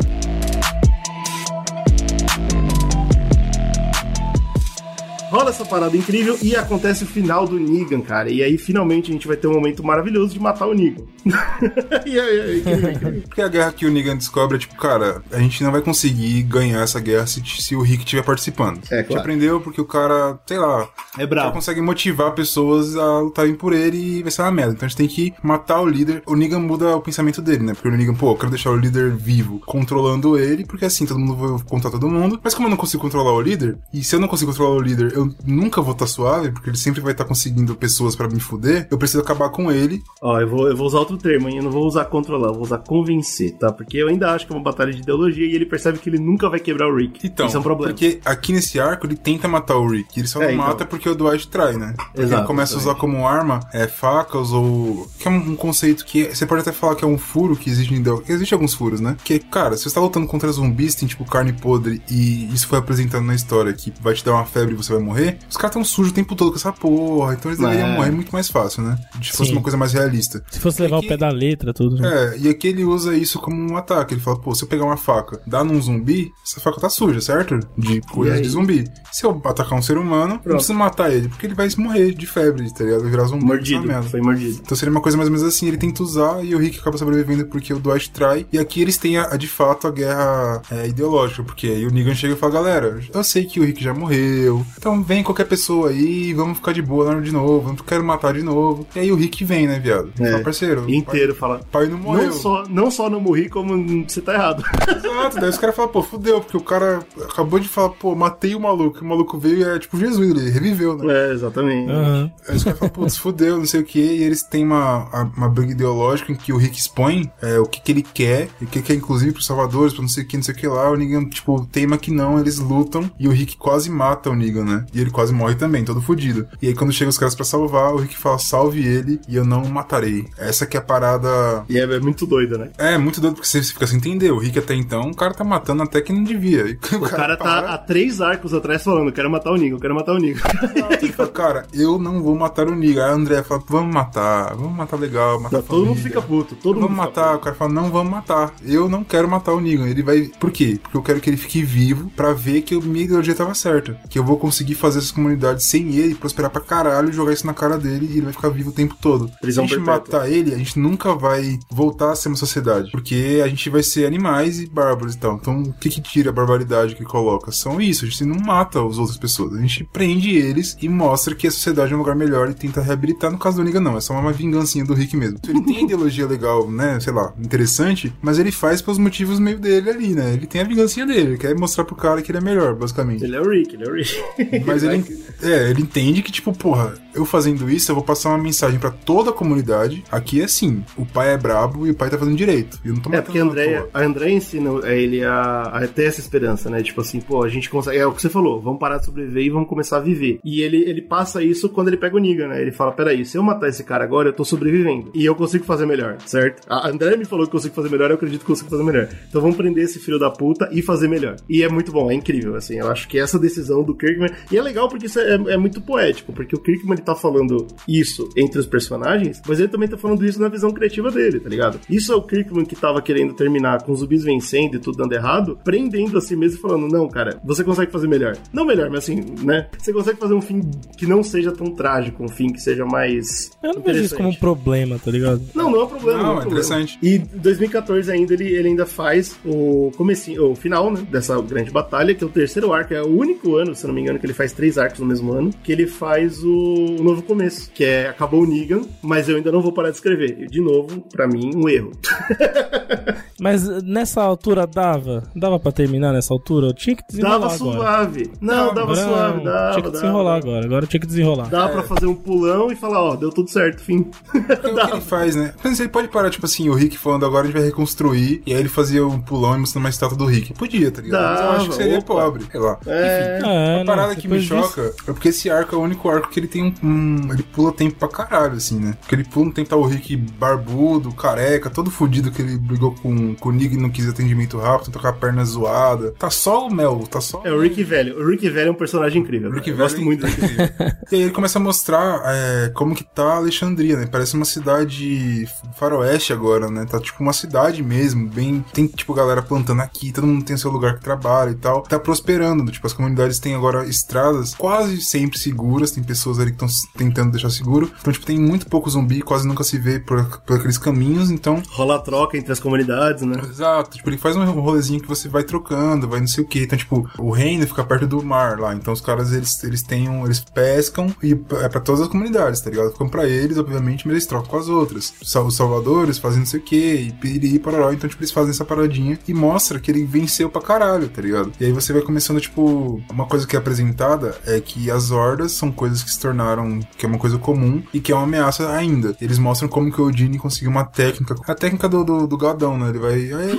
Rola essa parada incrível e acontece o final do Negan, cara. E aí finalmente a gente vai ter um momento maravilhoso de matar o Negan. <laughs> e aí, incrível, incrível. Porque a guerra que o Negan descobre é tipo, cara, a gente não vai conseguir ganhar essa guerra se, se o Rick estiver participando. É, A gente claro. aprendeu porque o cara, sei lá, É já bravo. consegue motivar pessoas a lutarem por ele e vai ser uma merda. Então a gente tem que matar o líder. O Negan muda o pensamento dele, né? Porque o Negan, pô, eu quero deixar o líder vivo, controlando ele, porque assim todo mundo vai controlar todo mundo. Mas como eu não consigo controlar o líder, e se eu não consigo controlar o líder, eu nunca vou estar suave, porque ele sempre vai estar conseguindo pessoas pra me fuder, eu preciso acabar com ele. Ó, eu vou, eu vou usar outro termo, hein? Eu não vou usar controlar, eu vou usar convencer, tá? Porque eu ainda acho que é uma batalha de ideologia e ele percebe que ele nunca vai quebrar o Rick. Então, Isso é um problema. porque aqui nesse arco ele tenta matar o Rick. Ele só É, não então. mata porque o Dwight trai, né? Porque Exato, ele começa a usar exatamente. como arma é, facas ou. Que é um, um conceito que você pode até falar que é um furo que existe em ideo- que Existe alguns furos, né? Que, cara, se você tá lutando contra zumbis, tem tipo carne podre e isso foi apresentado na história que vai te dar uma febre e você vai morrer, os caras tão sujos o tempo todo com essa porra. Então eles deveriam É. morrer muito mais fácil, né? Se fosse Sim. uma coisa mais realista. Se fosse levar Aqui- o pé da letra, tudo. né? É, e aqui ele usa isso como um ataque. Ele fala, pô, se eu pegar uma faca, dar num zumbi, essa faca tá suja, certo? De coisas aí? de zumbi. Se eu atacar um ser humano, não preciso matar ele, porque ele vai morrer de febre, tá ligado? Vai virar zumbi. Mordido, foi mordido. Então seria uma coisa mais ou menos assim, ele tenta usar e o Rick acaba sobrevivendo porque o Dwight trai. E aqui eles têm, a, a, de fato, a guerra é, ideológica, porque aí o Negan chega e fala, galera, eu sei que o Rick já morreu, então vem qualquer pessoa aí, vamos ficar de boa lá de novo, não quero matar de novo. E aí o Rick vem, né, viado? É. Fala, parceiro, Inteiro, fala. pai, não morreu. Não só, não só não morri, como você tá errado. Exato, daí os caras falam, pô, fudeu, porque o cara acabou de falar, pô, matei o maluco, e o maluco veio e é tipo Jesus, ele reviveu, né? É, exatamente. Aham. Aí os caras falam, putz, fudeu, não sei o que, e eles têm uma, uma briga ideológica em que o Rick expõe é, o que, que ele quer, e o que quer, inclusive, pros salvadores, pra não sei o que, não sei o que lá, o Negan, tipo, teima que não, eles lutam, e o Rick quase mata o Negan, né? E ele quase morre também, todo fudido. E aí quando chega os caras pra salvar, o Rick fala, salve ele, e eu não o matarei. Essa que é a parada E é, é muito doido, né? é, muito doido porque você fica sem entender. O Rick até então, o cara tá matando até que não devia. E O <laughs> cara tá há três arcos atrás falando, quero matar o Nigo, quero matar o Nigo. <laughs> Ele fala, cara, eu não vou matar o Niga. Aí a André fala, vamos matar, vamos matar legal, matar Não, todo mundo fica puto, todo Vamos mundo fica matar, o cara fala, não, vamos matar. Eu não quero matar o Negan. Ele vai. Por quê? Porque eu quero que ele fique vivo pra ver que a minha ideologia tava certa. Que eu vou conseguir fazer essa comunidade sem ele, prosperar pra caralho e jogar isso na cara dele e ele vai ficar vivo o tempo todo. Prisão Se a gente perpétua. matar ele, a gente nunca vai voltar a ser uma sociedade. Porque a gente vai ser animais e bárbaros e tal. Então, o que que tira a barbaridade que coloca? São isso. A gente não mata as outras pessoas. A gente prende eles e mostra que a sociedade é um lugar melhor e tenta reabilitar. No caso do Negan, não. É só uma vingancinha do Rick mesmo. Ele tem ideologia legal, né? Sei lá, interessante, mas ele faz pelos motivos meio dele ali, né? Ele tem a vingancinha dele. Ele quer mostrar pro cara que ele é melhor, basicamente. Ele é o Rick, ele é o Rick. <laughs> Mas ele, é, ele entende que, tipo, porra, eu fazendo isso, eu vou passar uma mensagem pra toda a comunidade. Aqui é assim: o pai é brabo e o pai tá fazendo direito. E eu não tô É, porque a toa. a ensina a ele a, a ter essa esperança, né? Tipo assim, pô, a gente consegue. É o que você falou, vamos parar de sobreviver e vamos começar a viver. E ele, ele passa isso quando ele pega o Negan, né? Ele fala: peraí, se eu matar esse cara agora, eu tô sobrevivendo. E eu consigo fazer melhor, certo? A Andrea me falou que eu consigo fazer melhor, eu acredito que eu consigo fazer melhor. Então vamos prender esse filho da puta e fazer melhor. E é muito bom, é incrível, assim. Eu acho que essa decisão do Kirkman. E é legal porque isso é, é muito poético, porque o Kirkman ele tá falando isso entre os personagens, mas ele também tá falando isso na visão criativa dele, tá ligado? Isso é o Kirkman que tava querendo terminar com os zumbis vencendo e tudo dando errado, prendendo a si mesmo e falando: não, cara, você consegue fazer melhor. Não melhor, mas assim, né? Você consegue fazer um fim que não seja tão trágico, um fim que seja mais. Eu não vejo isso como um problema, tá ligado? Não, não é um problema. Não, é um é problema. interessante. E em 2014 ainda ele, ele ainda faz o comecinho, o final, né, dessa grande batalha, que é o terceiro arco, é o único ano, se eu não me engano, que ele faz três arcos no mesmo ano, que ele faz o, o novo começo, que é acabou o Negan, mas eu ainda não vou parar de escrever. E, de novo, pra mim, um erro. <laughs> Mas nessa altura dava? Dava pra terminar nessa altura? Eu tinha que desenrolar Dava agora. suave. Não, dava Agora suave, dava. Tinha que dava. desenrolar agora. Agora tinha que desenrolar. Dá pra fazer um pulão e falar, ó, deu tudo certo, fim. É o que ele faz, né? Mas ele pode parar, tipo assim, o Rick falando agora a gente vai reconstruir, e aí ele fazia um pulão e mostrando uma estátua do Rick. Podia, tá ligado? Mas eu Dava, acho que seria opa. pobre, sei lá. É. É, A não, parada que me disso- choca é porque esse arco é o único arco que ele tem um, um- Ele pula tempo pra caralho, assim, né? Porque ele pula um tempo tá o Rick barbudo, careca, todo fudido que ele brigou com, com o Nick e não quis atendimento rápido, tá com a perna zoada. Tá só o Mel, tá só. É o Rick velho. O Rick velho é um personagem incrível. O Rick velho gosto é muito dele. <laughs> E aí ele começa a mostrar é, como que tá Alexandria, né? Parece uma cidade faroeste agora, né? Tá tipo uma cidade mesmo, bem... Tem, tipo, galera plantando aqui, todo mundo tem seu lugar que trabalha e tal. Tá prosperando, tipo, as comunidades têm agora estradas quase sempre seguras, tem pessoas ali que estão tentando deixar seguro. Então, tipo, tem muito pouco zumbi, quase nunca se vê por, por aqueles caminhos, então... Rola troca entre as comunidades, né? Exato, tipo, ele faz um rolezinho que você vai trocando, vai não sei o que. Então, tipo, o reino fica perto do mar lá. Então os caras, eles, eles têm um, eles pescam e é pra todas as comunidades, tá ligado? Ficam pra eles, obviamente, mas eles trocam com as outras. Os salvadores fazem não sei o que, e piriri, pararó. Então, tipo, eles fazem essa paradinha e mostra que ele venceu pra caralho, tá ligado? E aí você vai começando, tipo, uma coisa que é apresentada é que as hordas são coisas que se tornaram, que é uma coisa comum e que é uma ameaça ainda. Eles mostram como que o Odin conseguiu uma técnica, a técnica do, do, do gadão, né? Ele vai, "Aê,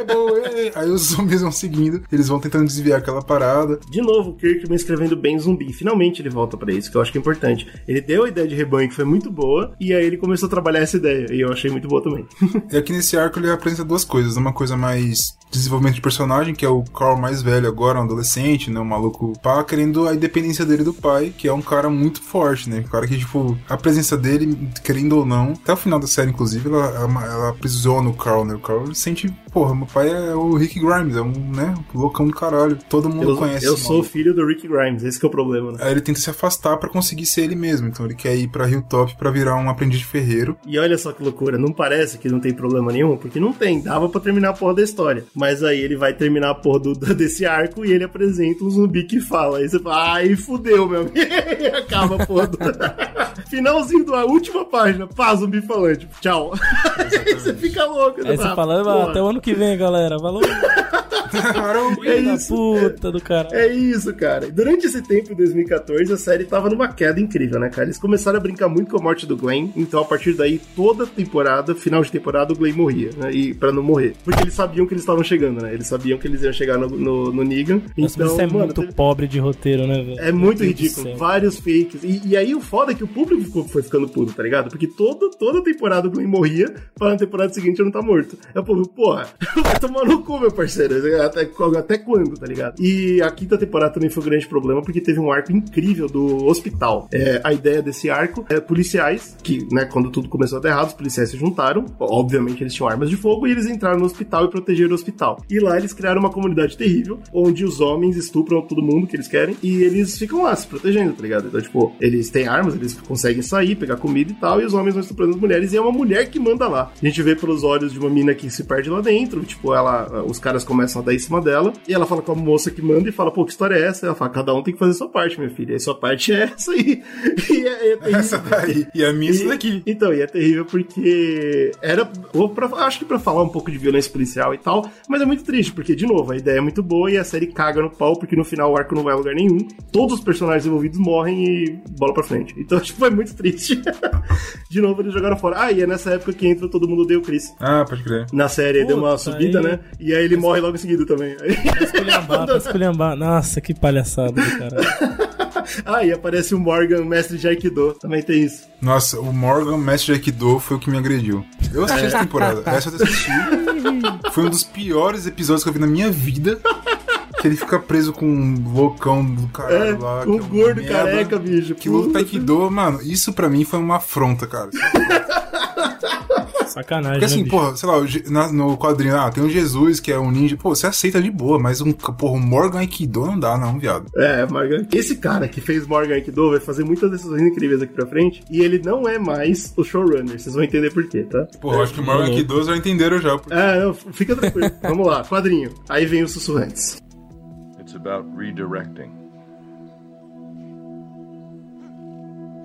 é, boa, é." aí os <laughs> zumbis vão seguindo, eles vão tentando desviar aquela parada. De novo, o Kirkman escrevendo bem zumbi. Finalmente ele volta pra isso, que eu acho que é importante. Ele deu a ideia de rebanho que foi muito boa, e aí ele começou a trabalhar essa ideia, e eu achei muito boa também. <laughs> E aqui nesse arco ele apresenta duas coisas. Uma coisa mais desenvolvimento de personagem, que é o Carl mais velho agora, um adolescente, né? Um maluco pá, querendo a independência dele do pai, que é um cara muito forte, né? Um cara que, tipo, a presença dele, querendo ou não, até o final da série, inclusive, ela, ela, ela aprisiona o Carl, né? O Carl sente, porra, meu pai é o Rick Grimes, é um, né? loucão do caralho. Todo mundo Eu, conhece eu sou maluco. filho do Rick Grimes, esse que é o problema, né? Aí ele tenta se afastar pra conseguir ser ele mesmo. Então ele quer ir pra Hilltop pra virar um aprendiz de ferreiro. E olha só que loucura, não parece que não tem problema nenhum, porque não tem, dava pra terminar a porra da história. Mas aí ele vai terminar a porra do, <laughs> desse arco e ele apresenta um zumbi que fala. Aí você fala, ai, fudeu, meu amigo. <laughs> Acaba a porra do... Finalzinho da última página, pá, zumbi falante, tchau. Aí <laughs> você fica louco. Aí você fala, fala, porra. até o ano que vem, galera. Falou. <laughs> É isso. puta do caralho. É isso, cara. Durante esse tempo, em 2014, a série tava numa queda incrível, né, cara? Eles começaram a brincar muito com a morte do Glenn, então a partir daí, toda temporada, final de temporada, o Glenn morria, né? E pra não morrer. Porque eles sabiam que eles estavam chegando, né? Eles sabiam que eles iam chegar no, no, no Negan. Nossa, mas então, isso é mano, muito teve- pobre de roteiro, né, velho? é muito ridículo. Vários fakes. E, e aí o foda é que o público ficou- foi ficando puto, tá ligado? Porque toda, toda temporada o Glenn morria, para na temporada seguinte ele não tá morto. É o povo, porra, <laughs> vai tomar no cu, meu parceiro. Até, até quando, tá ligado? E a quinta temporada também foi um grande problema, porque teve um arco incrível do hospital. É, a ideia desse arco é policiais, que, né, quando tudo começou a dar errado, os policiais se juntaram. Obviamente eles tinham armas de fogo e eles entraram no hospital e protegeram o hospital. E lá eles criaram uma comunidade terrível, onde os homens estupram todo mundo que eles querem e eles ficam lá se protegendo, tá ligado? Então, tipo, eles têm armas, eles conseguem sair, pegar comida e tal, e os homens vão estuprando as mulheres e é uma mulher que manda lá. A gente vê pelos olhos de uma mina que se perde lá dentro, tipo, ela, os caras começam a dar em cima dela e ela fala com a moça que manda e fala, pô, que história é essa? Ela fala, cada um tem que fazer sua parte, minha filha. E sua parte é essa aí. <laughs> E é, é terrível. Essa daí. E a minha é isso E- daqui. Então, e é terrível porque era. pra- acho que pra falar um pouco de violência policial e tal, mas é muito triste, porque, de novo, a ideia é muito boa e a série caga no pau, porque no final o arco não vai a lugar nenhum. Todos os personagens envolvidos morrem e bola pra frente. Então, <laughs> tipo, é muito triste. <laughs> de novo, eles jogaram fora. Ah, e é nessa época que entra todo mundo deu Chris. Ah, pode crer. Na série, deu uma Puta, subida, aí- né? E aí ele morre logo em seguida também. <laughs> Esculhambar, pra esculhambar. Nossa, que palhaçada do caralho. ah, e aparece o Morgan, mestre de Aikido. Também tem isso. Nossa, o Morgan, mestre de Aikido, foi o que me agrediu. Eu assisti essa temporada. Essa eu assisti. Foi um dos piores episódios que eu vi na minha vida. Que ele fica preso com um loucão do caralho É, lá. que um é gordo merda. careca, bicho. Que luta Puta. Aikido, mano, isso pra mim foi uma afronta, cara. Sacanagem, Porque assim, né, porra, sei lá, o na- no quadrinho, ah, tem um Jesus que é um ninja, pô, você aceita de boa, mas um, porra, um Morgan Aikido não dá, não, viado. É, Morgan. Esse cara que fez Morgan Aikido vai fazer muitas decisões incríveis aqui pra frente. E ele não é mais o showrunner. Vocês vão entender por quê, tá? Porra, eu acho que o Morgan. Aikido já entenderam já. porque- Ah, não, fica tranquilo. Vamos lá, quadrinho. Aí vem os sussurrantes. About redirecting.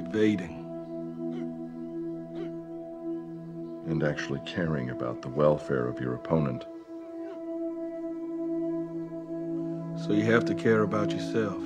Evading. and actually caring about the welfare of your opponent. So you have to care about yourself.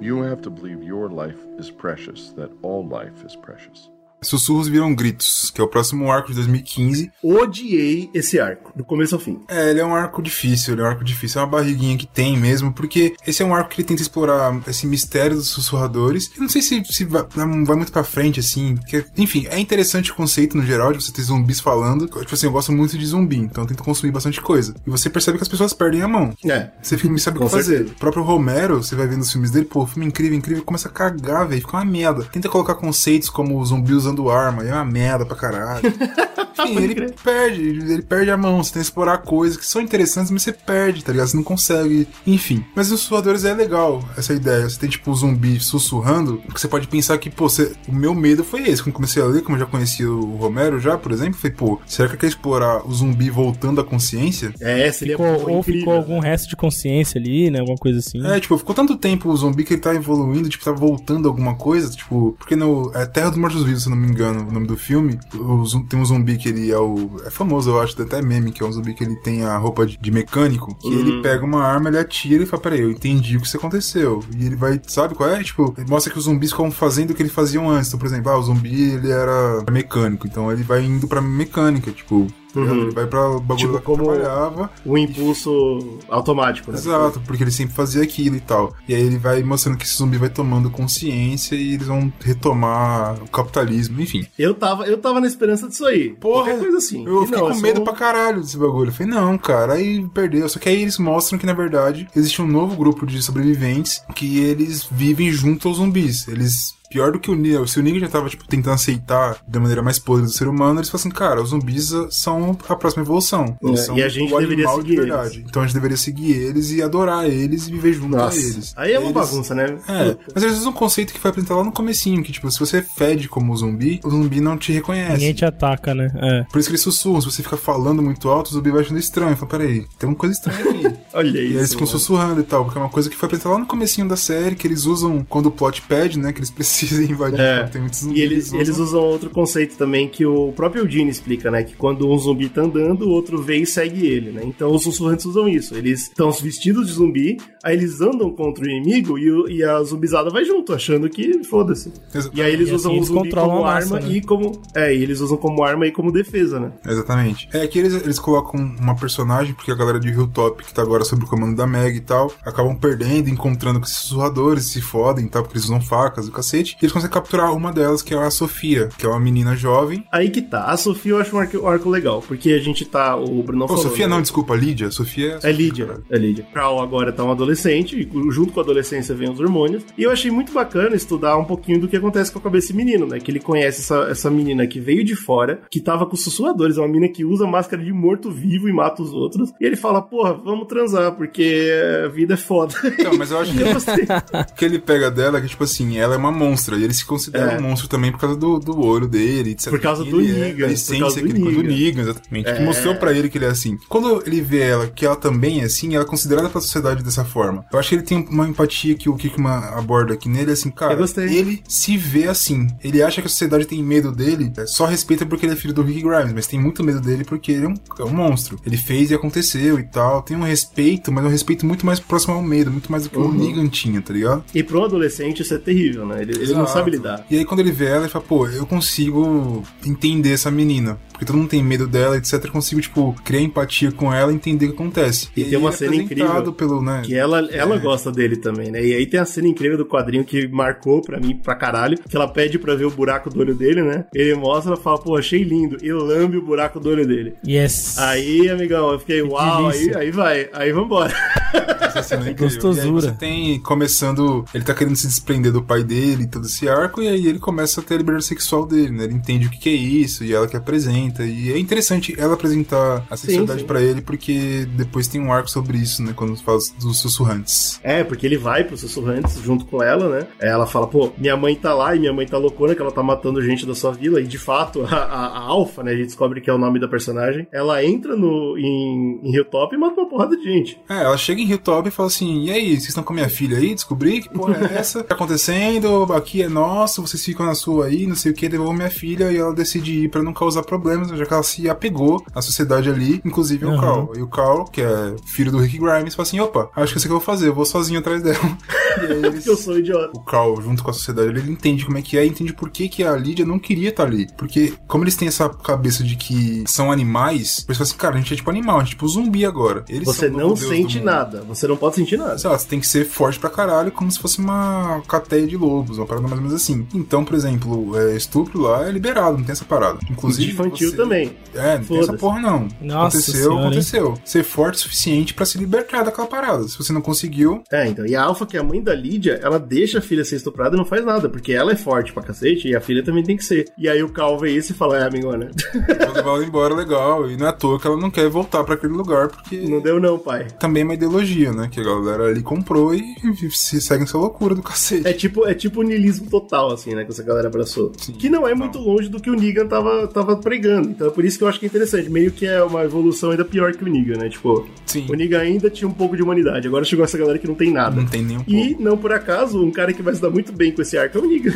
You have to believe your life is precious, that all life is precious. Sussurros Viram Gritos, que é o próximo arco de 2015. Odiei esse arco, do começo ao fim. É, ele é um arco difícil, ele é um arco difícil, é uma barriguinha que tem mesmo, porque esse é um arco que ele tenta explorar esse mistério dos sussurradores. Eu não sei se, se vai, vai, muito pra frente, assim, porque, enfim, é interessante o conceito no geral de você ter zumbis falando. Tipo assim, eu gosto muito de zumbi, então eu tento consumir bastante coisa. E você percebe que as pessoas perdem a mão. É. Você fica, me sabe o que fazer. O próprio Romero, você vai vendo os filmes dele, pô, filme incrível, incrível, começa a cagar, velho, fica uma merda. Tenta colocar conceitos como o zumbi usando arma, é uma merda pra caralho. <laughs> Enfim, ele perde, ele perde a mão, você tem que explorar coisas que são interessantes, mas você perde, tá ligado? Você não consegue. Enfim. Mas os sussurradores é legal, essa ideia. Você tem, tipo, um zumbi sussurrando, que você pode pensar que, pô, você... o meu medo foi esse. Quando comecei a ler, como eu já conhecia o Romero já, por exemplo, falei, pô, será que quer explorar o zumbi voltando à consciência? É, seria ficou, Ou incrível. ficou algum resto de consciência ali, né? Alguma coisa assim. É, tipo, ficou tanto tempo o zumbi que ele tá evoluindo, tipo, tá voltando alguma coisa, tipo, porque no é Terra dos Mortos Vivos, se não me engano, o nome do filme, o, tem um zumbi que ele é o. É famoso, eu acho, até meme, que é um zumbi que ele tem a roupa de, de mecânico, que uhum. ele pega uma arma, ele atira e fala, peraí, eu entendi o que isso aconteceu. E ele vai, sabe qual é? Tipo, mostra que os zumbis ficam fazendo o que eles faziam antes. Então, por exemplo, ah, o zumbi ele era mecânico, então ele vai indo pra mecânica, tipo, Uhum. Ele vai pra bagulho tipo, que trabalhava. O impulso automático, né? Exato, porque ele sempre fazia aquilo e tal. E aí ele vai mostrando que esse zumbi vai tomando consciência e eles vão retomar o capitalismo, enfim. Eu tava, eu tava na esperança disso aí. Porra, Qualquer coisa assim. Eu fiquei não, com medo pra caralho desse bagulho. Eu falei, não, cara, aí perdeu. Só que aí eles mostram que, na verdade, existe um novo grupo de sobreviventes que eles vivem junto aos zumbis. Eles pior do que o Neil. Se o Neil já tava, tipo, tentando aceitar da maneira mais podre do ser humano, eles falam assim, cara, os zumbis são a próxima evolução. Eles é, são e a gente deveria seguir de verdade. Eles. Então a gente deveria seguir eles e adorar eles e viver junto Nossa. a eles. Aí é uma eles... bagunça, né? É, mas eles usam um conceito que foi apresentado lá no comecinho, que, tipo, se você fede como zumbi, o zumbi não te reconhece. Ninguém te ataca, né? É. Por isso que eles sussurram. Se você fica falando muito alto, o zumbi vai achando estranho. Fala, peraí, tem uma coisa estranha aqui. <laughs> Olha isso. E eles ficam sussurrando e tal, porque é uma coisa que foi apresentada lá no comecinho da série, que eles usam quando o plot pede, né? Que eles precisam <laughs> invadir é. Tem muitos zumbis. E eles, usam. eles usam outro conceito também que o próprio Eugene explica, né? Que quando um zumbi tá andando, o outro vem e segue ele, né? Então os sussurrantes usam isso. Eles estão vestidos de zumbi, aí eles andam contra o inimigo e, e a zumbizada vai junto, achando que foda-se. E aí eles e usam assim, o zumbi como arma né? e como. É, e eles usam como arma e como defesa, né? Exatamente. É que eles, eles colocam uma personagem, porque a galera de Hilltop, que tá agora sob o comando da Meg e tal, acabam perdendo, encontrando com esses sussurradores, se fodem e tal, porque eles usam facas e o cacete. E eles conseguem capturar uma delas, que é a Sofia, que é uma menina jovem. Aí que tá. A Sofia eu acho um arco, um arco legal, porque a gente tá. O Bruno falou. Sofia né? não, desculpa, Lídia. Sofia é, é Lídia. É Lídia. Carl agora tá um adolescente, e junto com a adolescência vem os hormônios. E eu achei muito bacana estudar um pouquinho do que acontece com a cabeça desse menino, né? Que ele conhece essa, essa menina que veio de fora, que tava com sussurradores, é uma menina que usa máscara de morto-vivo e mata os outros. E ele fala, porra, vamos transar, porque a vida é foda. Não, mas eu acho <laughs> que o que ele pega dela é que, tipo assim, ela é uma monstra, e ele se considera é. um monstro também por causa do, do olho dele, etc. Por causa do Negan. É, a essência do, que ele, do Negan, exatamente. É. Que mostrou pra ele que ele é assim. Quando ele vê ela, que ela também é assim, ela é considerada pra sociedade dessa forma. Eu acho que ele tem uma empatia que o Kickman aborda aqui nele, assim, cara, ele se vê assim. Ele acha que a sociedade tem medo dele, é, só respeita porque ele é filho do Rick Grimes, mas tem muito medo dele porque ele é um, é um monstro. Ele fez e aconteceu e tal. Tem um respeito, mas um respeito muito mais próximo ao medo, muito mais do que uhum. o Negan tinha, tá ligado? E pro adolescente isso é terrível, né? Ele, ele não sabe lidar. E aí quando ele vê ela, ele fala, pô, eu consigo entender essa menina porque todo mundo tem medo dela, etc. Eu consigo, tipo, criar empatia com ela e entender o que acontece. E, e tem uma é cena incrível pelo, né, que ela, ela é. gosta dele também, né? E aí tem a cena incrível do quadrinho que marcou pra mim pra caralho, que ela pede pra ver o buraco do olho dele, né? Ele mostra, ela fala, pô, achei lindo, e lambe o buraco do olho dele. Yes. Aí, amigão, eu fiquei, uau, aí, aí vai, aí vambora. <laughs> Essa cena é Gostosura. você tem começando, ele tá querendo se desprender do pai dele, todo esse arco, e aí ele começa a ter a liberdade sexual dele, né? Ele entende o que, que é isso, e ela que apresenta apresenta. E é interessante ela apresentar a sexualidade pra ele, porque depois tem um arco sobre isso, né? Quando fala dos sussurrantes. É, porque ele vai pros sussurrantes junto com ela, né? Ela fala, pô, minha mãe tá lá e minha mãe tá loucona, que ela tá matando gente da sua vila. E de fato, <laughs> a, a, a Alpha, né? A gente descobre que é o nome da personagem. Ela entra no, em, em Hilltop e mata uma porrada de gente. É, ela chega em Hilltop e fala assim: E aí, vocês estão com a minha filha aí? Descobri que porra é essa? O que tá acontecendo? Aqui é nosso, vocês ficam na sua aí, não sei o que, devolvam minha filha e ela decide ir pra não causar problemas, já que ela se apegou à sociedade ali, inclusive Uhum. o Carl. E o Carl, que é filho do Rick Grimes, fala assim: opa, acho que isso que eu vou fazer, eu vou sozinho atrás dela. <laughs> e aí eles, <laughs> eu sou idiota. o Carl, junto com a sociedade, ele entende como é que é, entende por que, que a Lydia não queria estar ali. Porque, como eles têm essa cabeça de que são animais, eles falam assim, cara, a gente é tipo animal, a gente é tipo zumbi agora. Eles Você o não sente nada. Você não pode sentir nada. Sei lá, você tem que ser forte pra caralho, como se fosse uma cateia de lobos, uma parada mais ou menos assim. Então, por exemplo, é, estupro lá é liberado, não tem essa parada. Inclusive. Também. É, não tem essa porra não. Nossa aconteceu, senhora, hein? aconteceu. Ser forte o suficiente pra se libertar daquela parada. Se você não conseguiu, É, então. E a Alpha, que é a mãe da Lídia, ela deixa a filha ser estuprada e não faz nada, porque ela é forte pra cacete e a filha também tem que ser. E aí o Cal vê isso e fala: É, amigona, vou levar ela embora legal. E não é à toa que ela não quer voltar pra aquele lugar, porque. não deu não, pai. Também é uma ideologia, né? Que a galera ali comprou e se segue essa loucura do cacete. É tipo, é tipo o niilismo total, assim, né? Que essa galera abraçou. que não é muito longe do que o Negan tava, tava pregando. Então é por isso que eu acho que é interessante. Meio que é uma evolução ainda pior que o Negan, né? Tipo, Sim. o Negan ainda tinha um pouco de humanidade. Agora chegou essa galera que não tem nada. Não tem nem um E, não por acaso, um cara que vai se dar muito bem com esse arco é o Negan.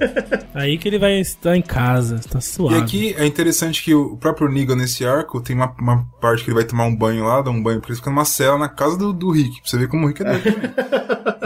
<laughs> Aí que ele vai estar em casa, tá suave. E aqui é interessante que o próprio Negan nesse arco tem uma, uma parte que ele vai tomar um banho lá, dá um banho pra ele, fica numa cela na casa do, do Rick, pra você ver como o Rick é doido.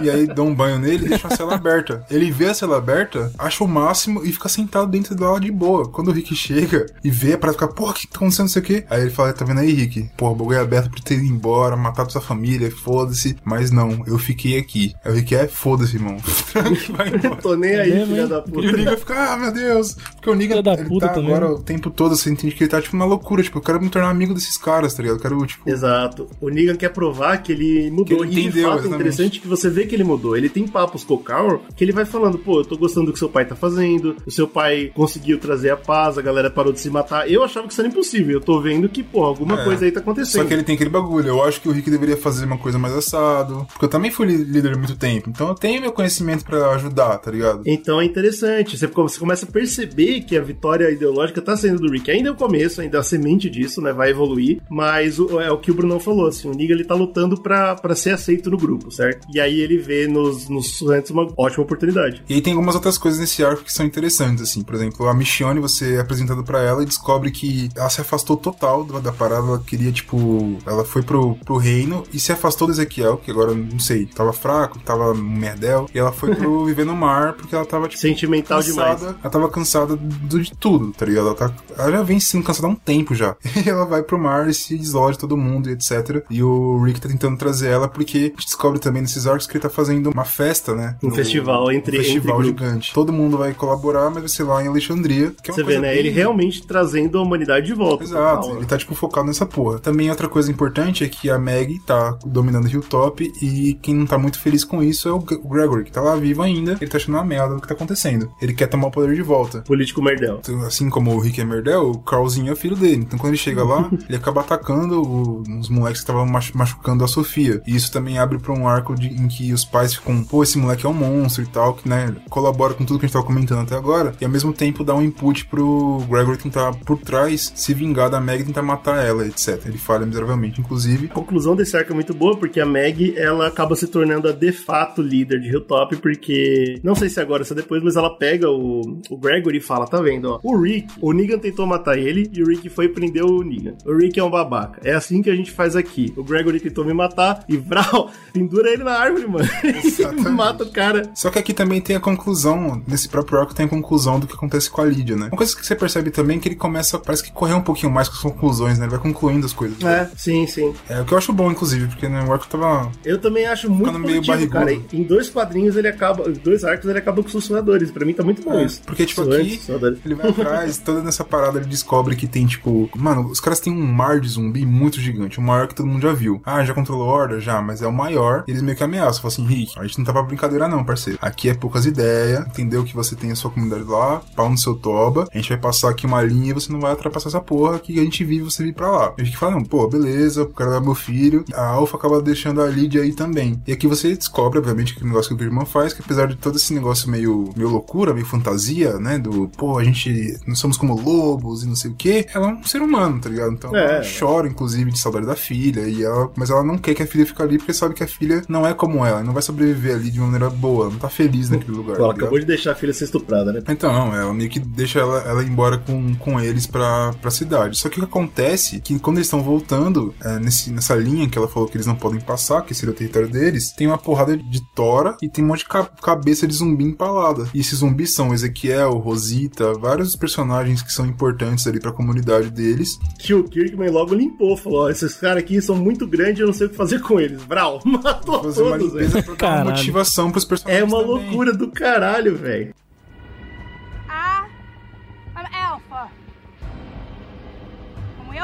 <laughs> e aí dá um banho nele e deixa a cela aberta. Ele vê a cela aberta, acha o máximo e fica sentado dentro dela de boa. Quando o Rick chega e vê, para ficar, porra, o que tá acontecendo, não sei o quê. Aí ele fala, tá vendo aí, Rick? Porra, o bagulho é aberto pra ter ido embora, matar sua família, foda-se. Mas não, eu fiquei aqui. Aí o Rick é, foda-se, irmão. <laughs> vai embora. Tô nem aí, mesmo, filha da E o puta. Negan fica, ah, meu Deus. Porque o Negan Filho da ele puta tá também. agora o tempo todo, você entende que ele tá tipo uma loucura. Tipo, eu quero me tornar amigo desses caras, tá ligado? Eu quero, tipo. Exato. O Negan quer provar que ele mudou. Que ele e de entendeu, fato é exatamente. interessante que você vê que ele mudou. Ele tem papos com o Carl que ele vai falando, pô, eu tô gostando do que seu pai tá fazendo, o seu pai conseguiu trazer a paz, a galera parou de se matar. Eu achava que isso era impossível. Eu tô vendo que, pô, alguma É. coisa aí tá acontecendo. Só que ele tem aquele bagulho. Eu acho que o Rick deveria fazer uma coisa mais assado. Porque eu também fui líder há muito tempo. Então eu tenho meu conhecimento pra ajudar, tá ligado? Então é interessante, você, come- você começa a perceber que a vitória ideológica tá saindo do Rick. Ainda é o começo, ainda é a semente disso, né? Vai evoluir, mas o- é o que o Bruno falou, assim, o Negan ele tá lutando pra, pra ser aceito no grupo, certo? E aí ele vê nos, nos uma ótima oportunidade. E aí tem algumas outras coisas nesse arco que são interessantes, assim. Por exemplo, a Michonne, você é apresentado pra ela e descobre que ela se afastou total da, da parada. Ela queria, tipo. Ela foi pro, pro reino e se afastou do Ezequiel, que agora, não sei, tava fraco, tava merdel. E ela foi pro <laughs> viver no mar porque ela tava, tipo. Sentimental demais. cansada, ela tava cansada do- de tudo, tá ligado? Ela, tá, ela já vem sendo cansada há um tempo já. <laughs> E ela vai pro mar e se isola de todo mundo e etc. E o Rick tá tentando trazer ela porque a gente descobre também nesses arcos que ele tá fazendo uma festa, né? Um festival entre- um festival entre gigante. Todo mundo vai colaborar, mas vai ser lá em Alexandria. Que é Você vê, né? bem- Ele realmente trazendo a humanidade de volta. Exato, né? ele tá tipo focado nessa porra. Também outra coisa importante é que a Meg tá dominando Hilltop e quem não tá muito feliz com isso é o o Gregory, que tá lá vivo ainda. Ele tá achando uma merda do que tá acontecendo. Ele quer tomar o poder de volta. Político merdel. Então, Assim como o Rick é Merdel, o Carlzinho é filho dele. Então quando ele chega lá, <laughs> ele acaba atacando o- os moleques que estavam machu- machucando a Sofia. E isso também abre pra um arco de- em que os pais ficam, pô, esse moleque é um monstro e tal, que né, colabora com tudo que a gente tava comentando até agora. E ao mesmo tempo dá um input pro Gregory tentar por trás se vingar da Meg e tentar matar ela, etc. Ele falha miseravelmente, inclusive. A conclusão desse arco é muito boa, porque a Meg, ela acaba se tornando a de fato líder de Hilltop, porque, não sei se agora se é depois, mas ela pega o, o Gregory e fala, tá vendo, ó, o Rick, o Negan tentou matar ele, e o Rick foi prendeu o Negan. O Rick é um babaca. É assim que a gente faz aqui. O Gregory tentou me matar, e <laughs> Vral, pendura ele na árvore, mano. <laughs> e mata o cara. Só que aqui também tem a conclusão, nesse próprio arco tem a conclusão do que acontece com a Lídia, né? Uma coisa que você percebe também é que ele começa, parece que correr um pouquinho mais com as conclusões, né? Ele vai concluindo as coisas. É, sim, sim. É o que eu acho bom, inclusive, porque né, o arco tava. Eu também acho muito meio barrigudo. cara. Em dois quadrinhos ele acaba, em dois arcos ele acaba com os sussurradores. Pra mim tá muito bom É, isso. porque, tipo, aqui ele vai atrás, toda nessa parada ele descobre que tem, tipo. Mano, os caras têm um mar de zumbi muito gigante, o maior que todo mundo já viu. Ah, já controlou horda? Já, mas é o maior. E eles meio que ameaçam. Falam assim, Rick, a gente não tá pra brincadeira, não, parceiro. Aqui é poucas ideias, entendeu que você tem a sua comunidade lá, pau no seu toba. A gente vai passar aqui uma linha você não vai ultrapassar essa porra que a gente vive, você vir pra lá. A gente fala, não, pô, beleza, o cara é meu filho. A Alpha acaba deixando a Lydia aí também. E aqui você descobre, obviamente, que o negócio que o irmão faz, que apesar de todo esse negócio meio, meio loucura, meio fantasia, né? Do, pô, a gente não somos como lobos e não sei o que, ela é um ser humano, tá ligado? Então É. ela chora, inclusive, de saudade da filha. E ela, mas ela não quer que a filha fique ali porque sabe que a filha não é como ela, não vai sobreviver ali de uma maneira boa, não tá feliz naquele lugar. Pô, ela tá ligado? acabou de deixar a filha ser estuprada, né? Então, não, ela meio que deixa ela, ela ir embora com, com eles pra, pra cidade. Só que o que acontece é que quando eles estão voltando, é, nesse, nessa linha que ela falou que eles não podem passar, que seria o território deles, tem uma porrada de tora e tem um monte de ca- cabeça de zumbi empalada. E esses zumbis são Ezequiel, Rosita, vários personagens que são importantes ali pra comunidade deles. Que o Kirkman logo limpou, falou: ó, esses caras aqui são muito grandes, eu não sei o que fazer com eles. Vral, <laughs> matou Fazer uma todos, limpeza velho. pra dar uma motivação pros personagens. É uma também. loucura do caralho, velho.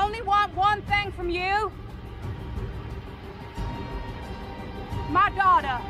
Only want one thing from you my daughter.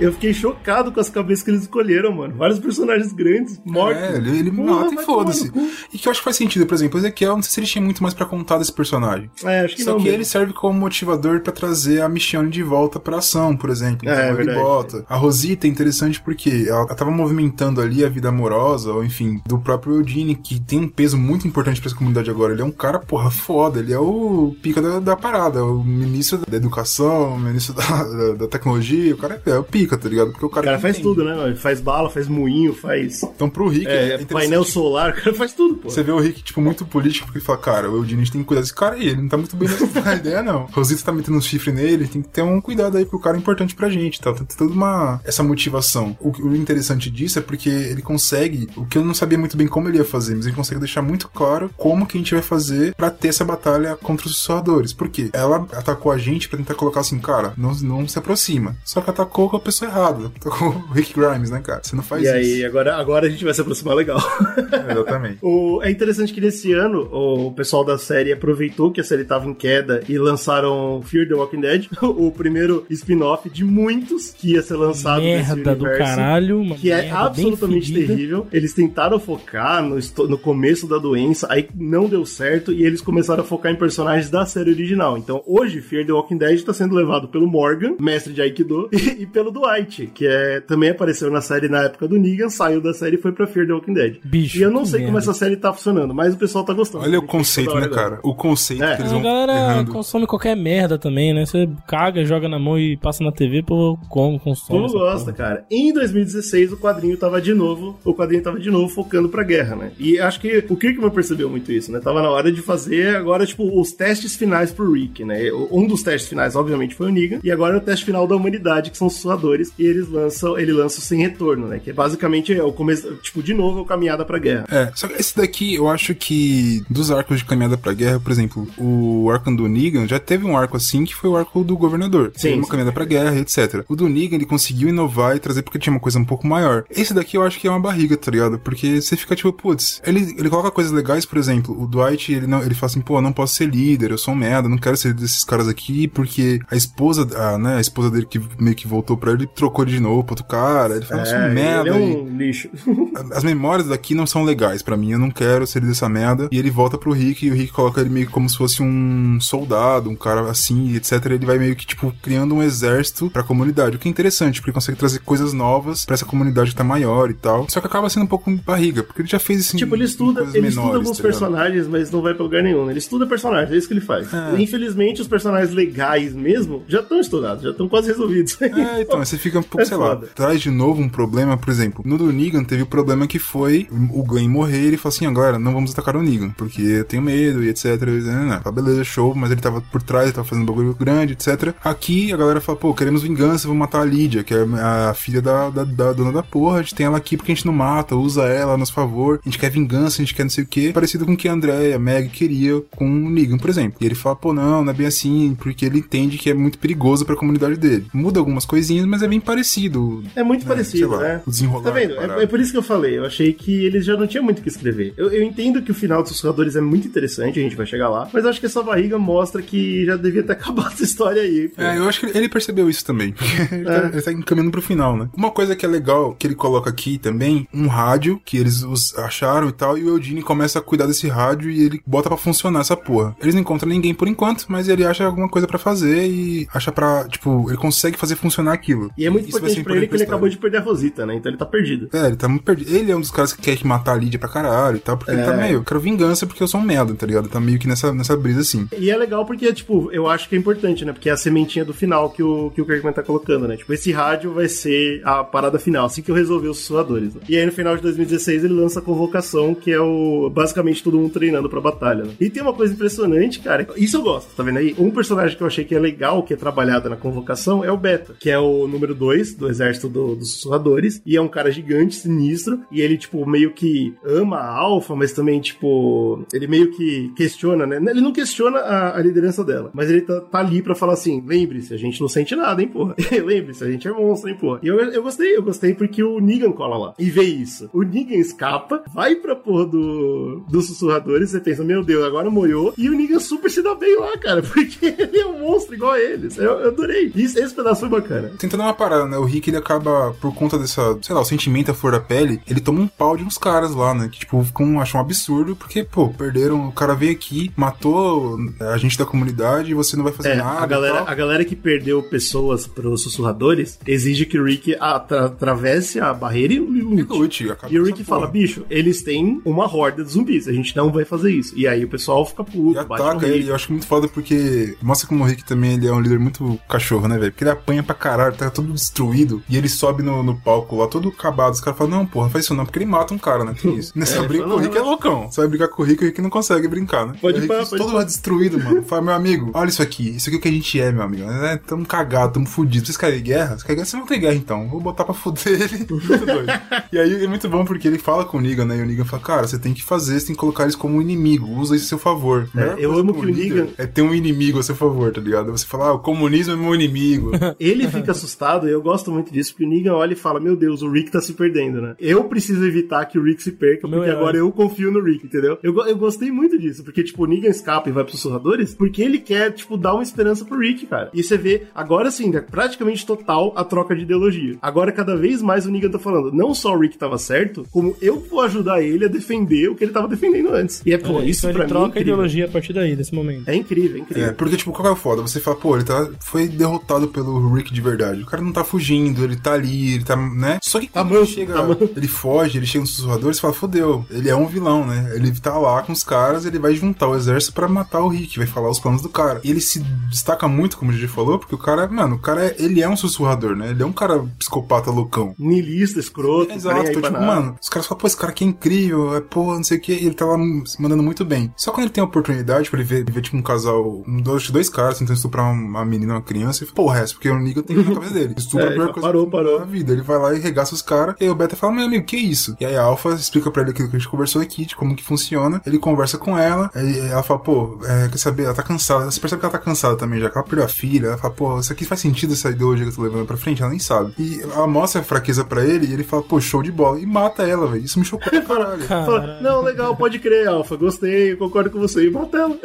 Eu fiquei chocado com as cabeças que eles escolheram, mano. Vários personagens grandes, mortos. É, ele, ele Porra, mata e foda-se. E que eu acho que faz sentido, por exemplo, o Ezequiel, não sei se ele tinha muito mais pra contar desse personagem. É, acho que Só não que mesmo. ele serve como motivador pra trazer a Michonne de volta pra ação, por exemplo. É, Então é ele verdade. bota. A Rosita é interessante porque ela, ela tava movimentando ali a vida amorosa, ou enfim, do próprio Eugene, que tem um peso muito importante pra essa comunidade agora. Ele é um cara, porra, foda. Ele é o pica da, da parada, o ministro da educação, o ministro da, da, da tecnologia. O cara é, é o pica, tá ligado? Porque o O cara, cara que faz entende. tudo, né? Ele faz bala, faz moinho, faz. Então pro Rick É, interessante painel solar, <laughs> o cara faz tudo, pô. Você vê o Rick, tipo, muito político, porque ele fala, cara, o gente tem que cuidar desse cara aí, ele não tá muito bem nessa <laughs> ideia, não. Rosita tá metendo um chifre nele, tem que ter um cuidado aí, porque o cara é importante pra gente, tá? Tem toda uma... essa motivação. O, o interessante disso é porque ele consegue, o que eu não sabia muito bem como ele ia fazer, mas ele consegue deixar muito claro como que a gente vai fazer pra ter essa batalha contra os sussurradores. Por quê? Ela atacou a gente pra tentar colocar assim, cara, não, não se aproxima. Só que atacou com a pessoa errada. Atacou o Rick Grimes, né, cara? Você não faz E isso. aí, agora, agora a gente vai se aproximar legal. <laughs> Exatamente. O- é interessante que nesse ano o pessoal da série aproveitou que a série tava em queda e lançaram Fear the Walking Dead, <laughs> o primeiro spin-off de muitos que ia ser lançado nesse Merda do universo, caralho, uma que é absolutamente terrível. Eles tentaram focar no, no começo da doença, aí não deu certo e eles começaram a focar em personagens da série original. Então hoje Fear the Walking Dead tá sendo levado pelo Morgan, mestre de Aikido, <laughs> e, e pelo Dwight, que é, também apareceu na série na época do Negan, saiu da série e foi pra Fear the Walking Dead. Bicho, e eu não sei como merda. essa série tá funcionando, mas o pessoal tá gostando. Olha o conceito, né, cara? O conceito É. que eles A vão galera errando. consome qualquer merda também, né? Você caga, joga na mão e passa na TV, pô, como, consome. Tu essa gosta, porra. cara. Em 2016, o quadrinho tava de novo, o quadrinho tava de novo focando pra guerra, né? E acho que o Kirkman percebeu muito isso, né? Tava na hora de fazer agora, tipo, os testes finais pro Rick, né? Um dos testes finais, obviamente, foi o Negan, e agora é o teste final da humanidade, que são os sussurradores, e eles lançam, ele lança o Sem Retorno, né? Que é basicamente é o começo, tipo, de novo, a caminhada pra guerra. É, só que esse daqui, eu acho que dos arcos de caminhada pra guerra, por exemplo, o arco do Negan já teve um arco assim que foi o arco do governador. Sim, uma sim. caminhada pra guerra, etc. O do Negan, ele conseguiu inovar e trazer porque tinha uma coisa um pouco maior. Esse daqui eu acho que é uma barriga, tá ligado? Porque você fica tipo, putz, ele, ele coloca coisas legais, por exemplo, o Dwight, ele, não, ele fala assim, pô, eu não posso ser líder, eu sou um merda, não quero ser desses caras aqui, porque a esposa, a, né, a esposa dele que meio que voltou pra ele, trocou ele de novo pra outro cara, ele eu sou um merda. ele é e- um lixo. <laughs> as memórias daqui não são legais pra mim, eu não quero ser dessa merda. E ele volta pro Rick e o Rick coloca ele meio como se fosse um soldado, um cara assim, etc. Ele vai meio que, tipo, criando um exército pra comunidade, o que é interessante, porque ele consegue trazer coisas novas pra essa comunidade que tá maior e tal. Só que acaba sendo um pouco barriga, porque ele já fez assim. Tipo, ele estuda, ele estuda menores, alguns tá personagens, mas não vai pra lugar nenhum. Ele estuda personagens, é isso que ele faz. É. Infelizmente, os personagens legais mesmo já estão estudados, já estão quase resolvidos. É, então, <laughs> você fica um pouco, É sei lá, foda. traz de novo um problema, por exemplo, no do Negan teve o problema que foi o Glenn morrer e falou assim, ó, galera, não vamos atacar o Negan, porque eu tenho medo e etc. E, né, né. Fala, beleza, show, mas ele tava por trás, ele tava fazendo um bagulho grande, etc. Aqui a galera fala, pô, queremos vingança, vamos matar a Lydia, que é a filha da, da, da dona da porra, a gente tem ela aqui porque a gente não mata, usa ela a nosso favor, a gente quer vingança, a gente quer não sei o que, parecido com o que a Andrea, a Meg queria com o Negan, por exemplo. E ele fala, pô, não, não é bem assim, porque ele entende que é muito perigoso pra comunidade dele. Muda algumas coisinhas, mas mas é bem parecido. É muito né, parecido, lá, né? O desenrolar. Tá vendo? É, é por isso que eu falei. Eu achei que eles já não tinham muito o que escrever. Eu, eu entendo que o final dos Sussurradores é muito interessante, a gente vai chegar lá. Mas eu acho que essa barriga mostra que já devia ter <laughs> acabado essa história aí. pô. É, eu acho que ele percebeu isso também. <laughs> ele, tá, É. ele tá encaminhando pro final, né? Uma coisa que é legal, que ele coloca aqui também, um rádio que eles acharam e tal, e o Eugene começa a cuidar desse rádio e ele bota pra funcionar essa porra. Eles não encontram ninguém por enquanto, mas ele acha alguma coisa pra fazer e acha pra, tipo, ele consegue fazer funcionar aquilo. E é muito Isso importante pra ele que ele acabou de perder a Rosita, né? Então ele tá perdido. É, ele tá muito perdido. Ele é um dos caras que quer que matar a Lídia pra caralho e tal, porque ele tá É. meio, eu quero vingança porque eu sou um merda, tá ligado? Tá meio que nessa, nessa brisa assim. E é legal porque, tipo, eu acho que é importante, né? Porque é a sementinha do final que o, que o Kirkman tá colocando, né? Tipo, esse rádio vai ser a parada final, assim que eu resolver os sussurradores. Né? E aí no final de 2016 ele lança a convocação, que é o basicamente todo mundo treinando pra batalha. Né? E tem uma coisa impressionante, cara. Isso eu gosto, tá vendo aí? Um personagem que eu achei que é legal, que é trabalhado na convocação, é o Beta, que é o número 2 do exército do- dos sussurradores. E é um cara gigante, sinistro. E ele, tipo, meio que ama a Alpha, mas também, tipo, ele meio que questiona, né? Ele não questiona a, a liderança dela, mas ele tá, tá ali pra falar assim: lembre-se, a gente não sente nada, hein, porra. <laughs> lembre-se, a gente é monstro, hein, porra. E eu, eu gostei, eu gostei porque o Negan cola lá e vê isso. O Negan escapa, vai pra porra do, dos sussurradores, você pensa, meu Deus, agora molhou. E o Negan super se dá bem lá, cara, <laughs> porque ele é um monstro igual a eles. Eu, eu adorei. Isso, esse pedaço foi bacana. Tentando parada, né? O Rick, ele acaba, por conta dessa, sei lá, o sentimento à flor da pele, ele toma um pau de uns caras lá, né? Que, tipo, ficam, acham um absurdo, porque, pô, perderam, o cara veio aqui, matou a gente da comunidade e você não vai fazer É, nada. a galera, a galera que perdeu pessoas pros sussurradores exige que o Rick atra- atravesse a barreira e lute. E o Rick fala, porra. bicho, eles têm uma horda de zumbis, a gente não vai fazer isso. E aí o pessoal fica puto, E ataca ele, eu acho muito foda porque mostra como o Rick também ele é um líder muito cachorro, né, velho? Porque ele apanha pra caralho, tá todo destruído, e ele sobe no, no palco lá, todo acabado. Os caras falam, não, porra, não faz isso não, porque ele mata um cara, né? Que isso? <laughs> Nessa É, briga, o Rick não, é loucão. Você vai brigar com o Rick, o Rick não consegue brincar, né? Pode fica pode todo pá. destruído, mano. <laughs> Fala, meu amigo, olha isso aqui, isso aqui é o que a gente é, meu amigo. É, tamo cagado, tamo fudido. Vocês querem guerra? Vocês querem guerra? Vocês vão ter guerra então. Vou botar pra fuder ele. <laughs> Muito doido. E aí é muito bom porque ele fala com o Negan, né? E o Negan fala, cara, você tem que fazer, você tem que colocar eles como um inimigo, usa isso a seu favor. É, eu amo que o Negan- É ter um inimigo a seu favor, tá ligado? Você fala, ah, o comunismo é meu inimigo. Ele fica assustado e eu gosto muito disso, porque o Negan olha e fala: Meu Deus, o Rick tá se perdendo, né? Eu preciso evitar que o Rick se perca, Meu porque herói. agora eu confio no Rick, entendeu? Eu, eu gostei muito disso, porque, tipo, o Negan escapa e vai pros sussurradores, porque ele quer, tipo, dar uma esperança pro Rick, cara. E você vê, agora sim, né, praticamente total a troca de ideologia. Agora, cada vez mais o Negan tá falando: não só o Rick tava certo, como eu vou ajudar ele a defender o que ele tava defendendo antes. E é, pô, Olha, isso então pra ele mim é troca a incrível. ideologia a partir daí, desse momento. É incrível, é incrível. É, porque, tipo, qual é o foda? Você fala, pô, ele tá, foi derrotado pelo Rick de verdade. O cara não tá fugindo, ele tá ali, ele tá, né? Só que quando ele chega, ele foge, ele chega nos sussurradores e fala, fodeu, ele é um vilão, né? Ele tá lá com os caras, ele vai juntar o exército pra matar o Rick, vai falar os planos do cara. E ele se destaca muito, como o Gigi falou, porque o cara, mano, o cara, é- ele é um sussurrador, né? Ele é um cara psicopata loucão. Nilista, escroto, Exato, tá tipo, mano, os caras falam, pô, esse cara aqui é incrível, é pô, não sei o que, ele tá lá se mandando muito bem. Só quando ele tem a oportunidade pra ele ver, ver tipo, um casal, um, dois, dois caras tentando estuprar uma menina, uma criança, ele fala, porra, essa, porque o Negan tem na cabeça dele. Estupra É, a pior coisa parou, parou. na vida. Ele vai lá e regaça os caras, e aí o Beta fala, meu amigo, que isso? E aí a Alpha explica pra ele aquilo que a gente conversou aqui, de como que funciona, ele conversa com ela, aí ela fala, pô, é, quer saber, ela tá cansada, você percebe que ela tá cansada também, já que ela perdeu a filha, ela fala, pô, isso aqui faz sentido essa ideologia que eu tô levando pra frente? Ela nem sabe. E ela mostra a fraqueza pra ele, e ele fala, pô, show de bola, e mata ela, velho. Isso me chocou pra caralho. Fala, não, legal, pode crer, Alfa, gostei, concordo com você. E mata ela.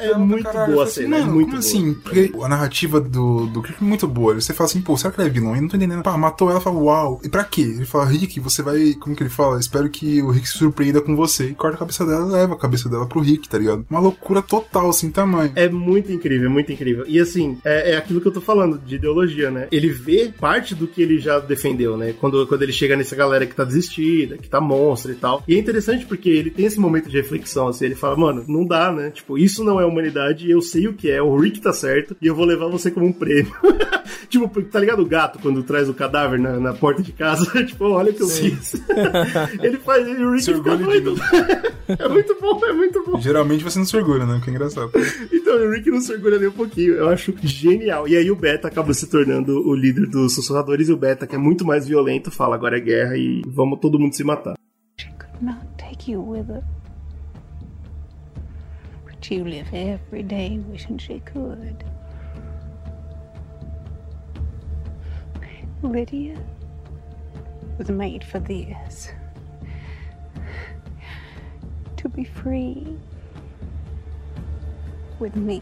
É muito Caralho, boa a assim, cena, é mano, muito como boa. assim? Porque a narrativa do, do Kirk é muito boa. Você fala assim, pô, será que ela é vilão? Eu não tô entendendo. Pá, matou ela, fala, uau. E pra quê? Ele fala, Rick, você vai. Como que ele fala? Espero que o Rick se surpreenda com você. E corta a cabeça dela leva a cabeça dela pro Rick, tá ligado? Uma loucura total, assim, tamanho. É muito incrível, é muito incrível. E assim, é, é aquilo que eu tô falando, de ideologia, né? Ele vê parte do que ele já defendeu, né? Quando, quando ele chega nessa galera que tá desistida, que tá monstro e tal. E é interessante porque ele tem esse momento de reflexão, assim, ele fala, mano, não dá, né? Tipo, isso não é humanidade, eu sei o que é, o Rick tá certo, e eu vou levar você como um prêmio. <laughs> tipo, tá ligado o gato quando traz o cadáver na, na porta de casa? <laughs> tipo, olha o que eu fiz. <laughs> ele faz, e o Rick Se fica orgulha de doido. <laughs> é muito bom, é muito bom. Geralmente você não se orgulha, né? Que é engraçado. Então, o Rick não se orgulha nem um pouquinho. Eu acho genial. E aí o Beta acaba se tornando o líder dos sussurradores e o Beta, que é muito mais violento, fala agora é guerra e vamos todo mundo se matar. not take you with her. But you live every day wishing she could. Lydia was made for this. To be free with me.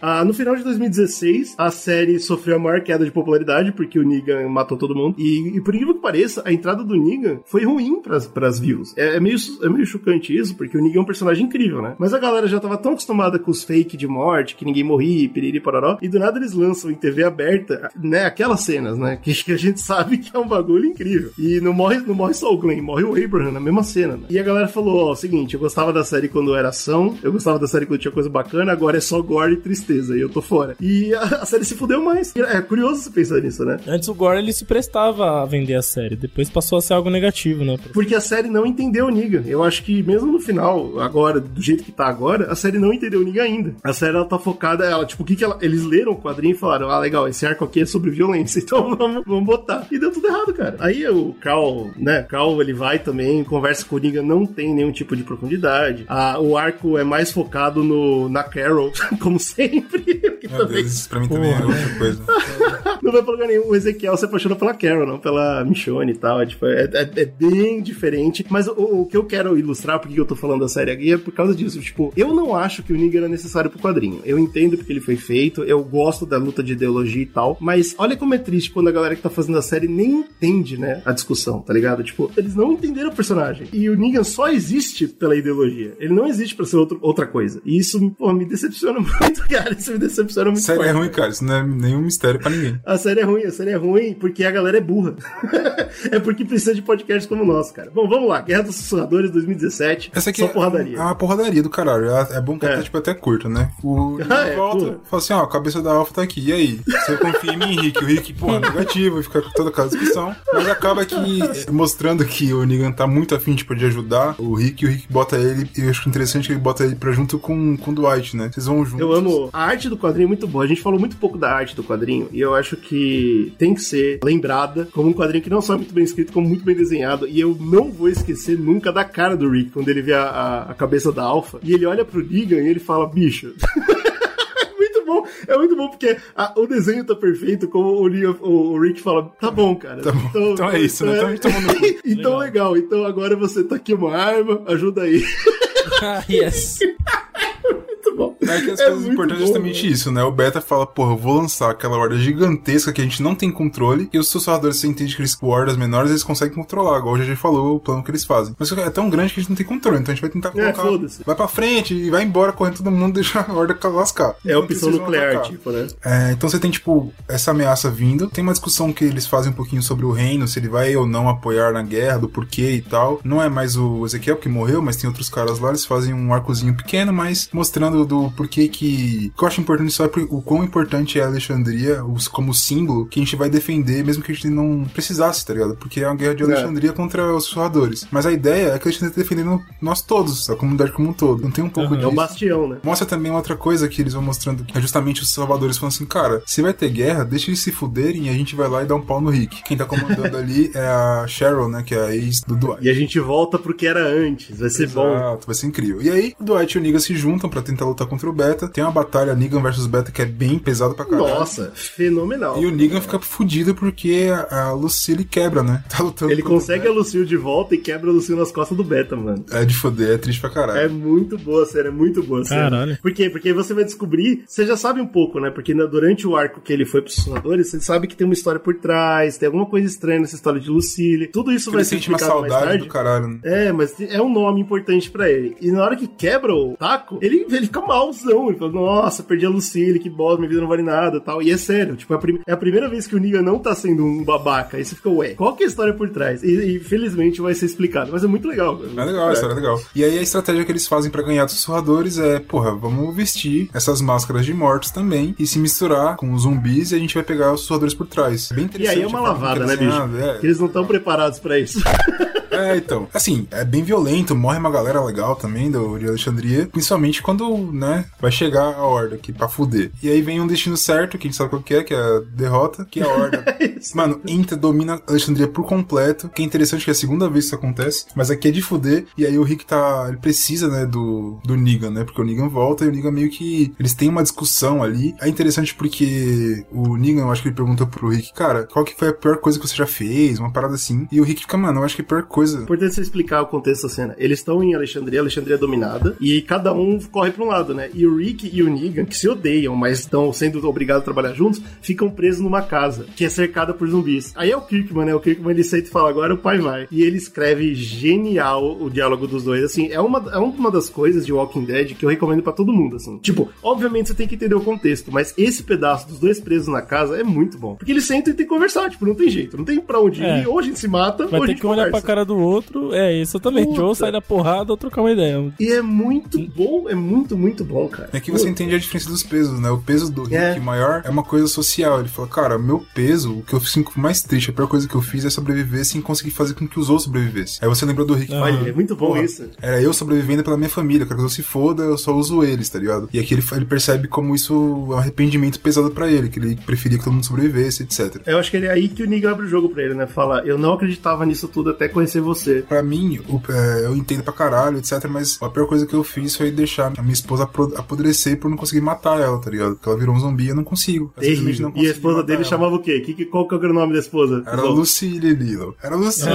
Ah, no final de 2016, a série sofreu a maior queda de popularidade, porque o Negan matou todo mundo. E, e por incrível que pareça, a entrada do Negan foi ruim pras, pras views. É, é meio, é meio chocante isso, porque o Negan é um personagem incrível, né? Mas a galera já tava tão acostumada com os fake de morte, que ninguém morria, piriri pororó, e do nada eles lançam em TV aberta, né, aquelas cenas, né, que, que a gente sabe que é um bagulho incrível. E não morre, não morre só o Glenn, morre o Abraham na mesma cena. Né? E a galera falou, ó, seguinte, eu gostava da série quando era ação, eu gostava da série quando tinha coisa bacana, agora é só gore e tristeza, e eu tô fora. E a, a série se fudeu mais. É curioso você pensar nisso, né? Antes o Gore ele se prestava a vender a série, depois passou a ser algo negativo, né? Porque a série não entendeu o Negan. Eu acho que mesmo no final, agora, do jeito que tá agora, a série não entendeu o Negan ainda. A série ela tá focada, ela, tipo, o que que ela, eles leram o quadrinho e falaram: "Ah, legal, esse arco aqui é sobre violência, <laughs> então vamos, vamos botar". E deu tudo errado, cara. Aí o Carl, né, Carl ele vai também, conversa com o Negan, não tem nenhum tipo de profundidade. Ah, o arco é mais focado no na Carol, <laughs> como sempre. Que Meu Deus, isso pra mim também é outra coisa. <laughs> não vai pra lugar nenhum. O Ezequiel se apaixona pela Carol, não pela Michonne e tal. É, tipo, é, é- é bem diferente. Mas o, o que eu quero ilustrar, porque eu tô falando da série aqui, é por causa disso. Tipo, eu não acho que o Negan era necessário pro quadrinho. Eu entendo porque ele foi feito, eu gosto da luta de ideologia e tal. Mas olha como é triste quando a galera que tá fazendo a série nem entende, né, a discussão, tá ligado? Tipo, eles não entenderam o personagem. E o Negan só existe pela ideologia. Ele não existe pra ser outro, outra coisa. E isso, pô, me decepciona <laughs> muito, cara. Isso me decepciona muito. Sério, é forte. ruim, cara. Isso não é nenhum mistério pra ninguém. A série é ruim, a série é ruim porque a galera é burra. <laughs> é porque precisa de podcasts como o nosso, cara. Bom, vamos lá. Guerra dos Sussurradores 2017. Essa aqui só é porradaria. É uma porradaria do caralho. É, é bom que É. é. tipo, até curto, né? O <laughs> Ah, é, volta, fala assim, ó, a cabeça da Alpha tá aqui. E aí? Você confia em mim, Rick? O Rick, porra, negativo, fica com toda aquela discussão. Mas acaba que, mostrando que o Negan tá muito afim, tipo, de ajudar o Rick, e o Rick bota ele, e eu acho interessante que ele bota ele pra junto com, com o Dwight, né? Vocês vão juntos. Eu amo. A arte do quadrinho é muito boa. A gente falou muito pouco da arte do quadrinho e eu acho que tem que ser lembrada como um quadrinho que não só é muito bem escrito, como muito bem desenhado. E eu não vou esquecer nunca da cara do Rick quando ele vê a, a- a cabeça da Alpha e ele olha pro Negan e ele fala: bicho. É <laughs> muito bom, é muito bom porque a- o desenho tá perfeito, como o, Negan- o- o Rick fala, tá bom, cara. Tá bom. Então é isso, né? Então a gente toma no cu. <laughs> Então legal, então agora você tá aqui uma arma, ajuda aí. <laughs> Ah, yes. É que as É coisas importantes é bom, justamente isso, né? O Beta fala, porra, eu vou lançar aquela horda gigantesca que a gente não tem controle, e os sussurradores, você entende que eles, hordas menores, eles conseguem controlar, igual o GG falou, o plano que eles fazem. Mas é tão grande que a gente não tem controle, então a gente vai tentar É, colocar. foda-se. vai pra frente e vai embora correndo todo mundo, <laughs> deixa a horda lascar. É a opção nuclear, atacar. tipo, né? É, então você tem, tipo, essa ameaça vindo. Tem uma discussão que eles fazem um pouquinho sobre o reino, se ele vai ou não apoiar na guerra, do porquê e tal. Não é mais o Ezequiel que morreu, mas tem outros caras lá, eles fazem um arcozinho pequeno, mas mostrando do porquê que. O que eu acho importante só é por- o quão importante é a Alexandria os- como símbolo que a gente vai defender, mesmo que a gente não precisasse, tá ligado? Porque é uma guerra de É. Alexandria contra os sussurradores. Mas a ideia é que a gente tá defendendo nós todos, a comunidade como um todo. Não tem um pouco É o disso. bastião, né? Mostra também outra coisa que eles vão mostrando, que é justamente os salvadores falando assim, cara, se vai ter guerra, deixa eles se fuderem e a gente vai lá e dá um pau no Rick. Quem tá comandando <laughs> ali é a Cheryl, né, que é a ex do Dwight. E a gente volta pro que era antes, vai ser bom. Exato, vai ser incrível. E aí, o Dwight e o Negan se juntam pra tentar lutar contra o Beta. Tem uma batalha Negan versus Beta que é bem pesada pra caralho. Nossa, fenomenal. E o Negan fica fudido porque a a Lucille quebra, né? <laughs> Tá lutando Ele consegue a Lucille de volta e quebra a Lucille nas costas do Beta, mano. É de foder, é triste pra caralho. É muito boa a série, é muito boa a série. Caralho. Por quê? Porque você vai descobrir, você já sabe um pouco, né? Porque durante o arco que ele foi pros Sussurradores, você sabe que tem uma história por trás, tem alguma coisa estranha nessa história de Lucille. Tudo isso Ele vai ser sente uma explicado mais saudade tarde. do caralho, né? É, mas é um nome importante pra ele. E na hora que quebra o taco, ele, ele fica Ele fala, nossa, perdi a Lucille, que bosta, minha vida não vale nada tal. E é sério, tipo, é a, prim- é a primeira vez que o Negan não tá sendo um babaca. Aí você fica, ué, qual que é a história por trás? E, e felizmente vai ser explicado. Mas é muito legal. É legal, a história é legal. E aí a estratégia que eles fazem pra ganhar dos sussurradores é, porra, vamos vestir essas máscaras de mortos também e se misturar com os zumbis e a gente vai pegar os sussurradores por trás. É bem E interessante. aí é uma forma lavada, né, é bicho? desenhado, é. Eles não estão preparados pra isso. <laughs> É, então. Assim, é bem violento, morre uma galera legal também do, de Alexandria, principalmente quando, né, vai chegar a Horda aqui pra fuder. E aí vem um destino certo, que a gente sabe qual que é, que é a derrota, que é a Horda. <laughs> Mano, entra, domina Alexandria por completo, que é interessante que é a segunda vez que isso acontece, mas aqui é de fuder, e aí o Rick tá, ele precisa, né, do, do Negan, né, porque o Negan volta e o Negan meio que, eles têm uma discussão ali. É interessante porque o Negan, eu acho que ele pergunta pro Rick, cara, qual que foi a pior coisa que você já fez? Uma parada assim. E o Rick fica, mano, eu acho que a pior coisa. Importante você explicar o contexto da cena. Eles estão em Alexandria, Alexandria é dominada, e cada um corre pra um lado, né? E o Rick e o Negan, que se odeiam, mas estão sendo obrigados a trabalhar juntos, ficam presos numa casa, que é cercada por zumbis. Aí é o Kirkman, né? O Kirkman ele senta e fala, agora o pai vai. E ele escreve genial o diálogo dos dois. Assim, é uma, é uma das coisas de Walking Dead que eu recomendo pra todo mundo, assim. Tipo, obviamente você tem que entender o contexto, mas esse pedaço dos dois presos na casa é muito bom. Porque eles sentam e tem que conversar, tipo, não tem jeito, não tem pra onde É. ir. Ou a gente se mata, Vai ou a ter gente que olhar pra conversa. cara do outro. É, exatamente. Puta. Ou sai da porrada ou trocar uma ideia. E é muito bom, é muito, muito bom, cara. É que você Puta. entende a diferença dos pesos, né? O peso do Rick É. maior é uma coisa social. Ele fala, cara, meu peso, o que eu sinto mais triste, a pior coisa que eu fiz é sobreviver sem conseguir fazer com que os outros sobrevivessem. Aí você lembrou do Rick. Olha, é muito bom Porra, isso. Era eu sobrevivendo pela minha família, quero que eu se foda, eu só uso eles, tá ligado? E aqui ele, ele percebe como isso é um arrependimento pesado pra ele, que ele preferia que todo mundo sobrevivesse, etc. Eu acho que é aí que o Negan abre o jogo pra ele, né? Fala, eu não acreditava nisso tudo até conhecer você. Pra mim, o- é, eu entendo pra caralho, etc. Mas a pior coisa que eu fiz foi deixar a minha esposa apodrecer por não conseguir matar ela, tá ligado? Porque ela virou um zumbi e eu não consigo. Eu simplesmente não E a esposa dele ela. chamava o quê? Que, que, qual que era o nome da esposa? Era Lucille Lilo. Era Lucille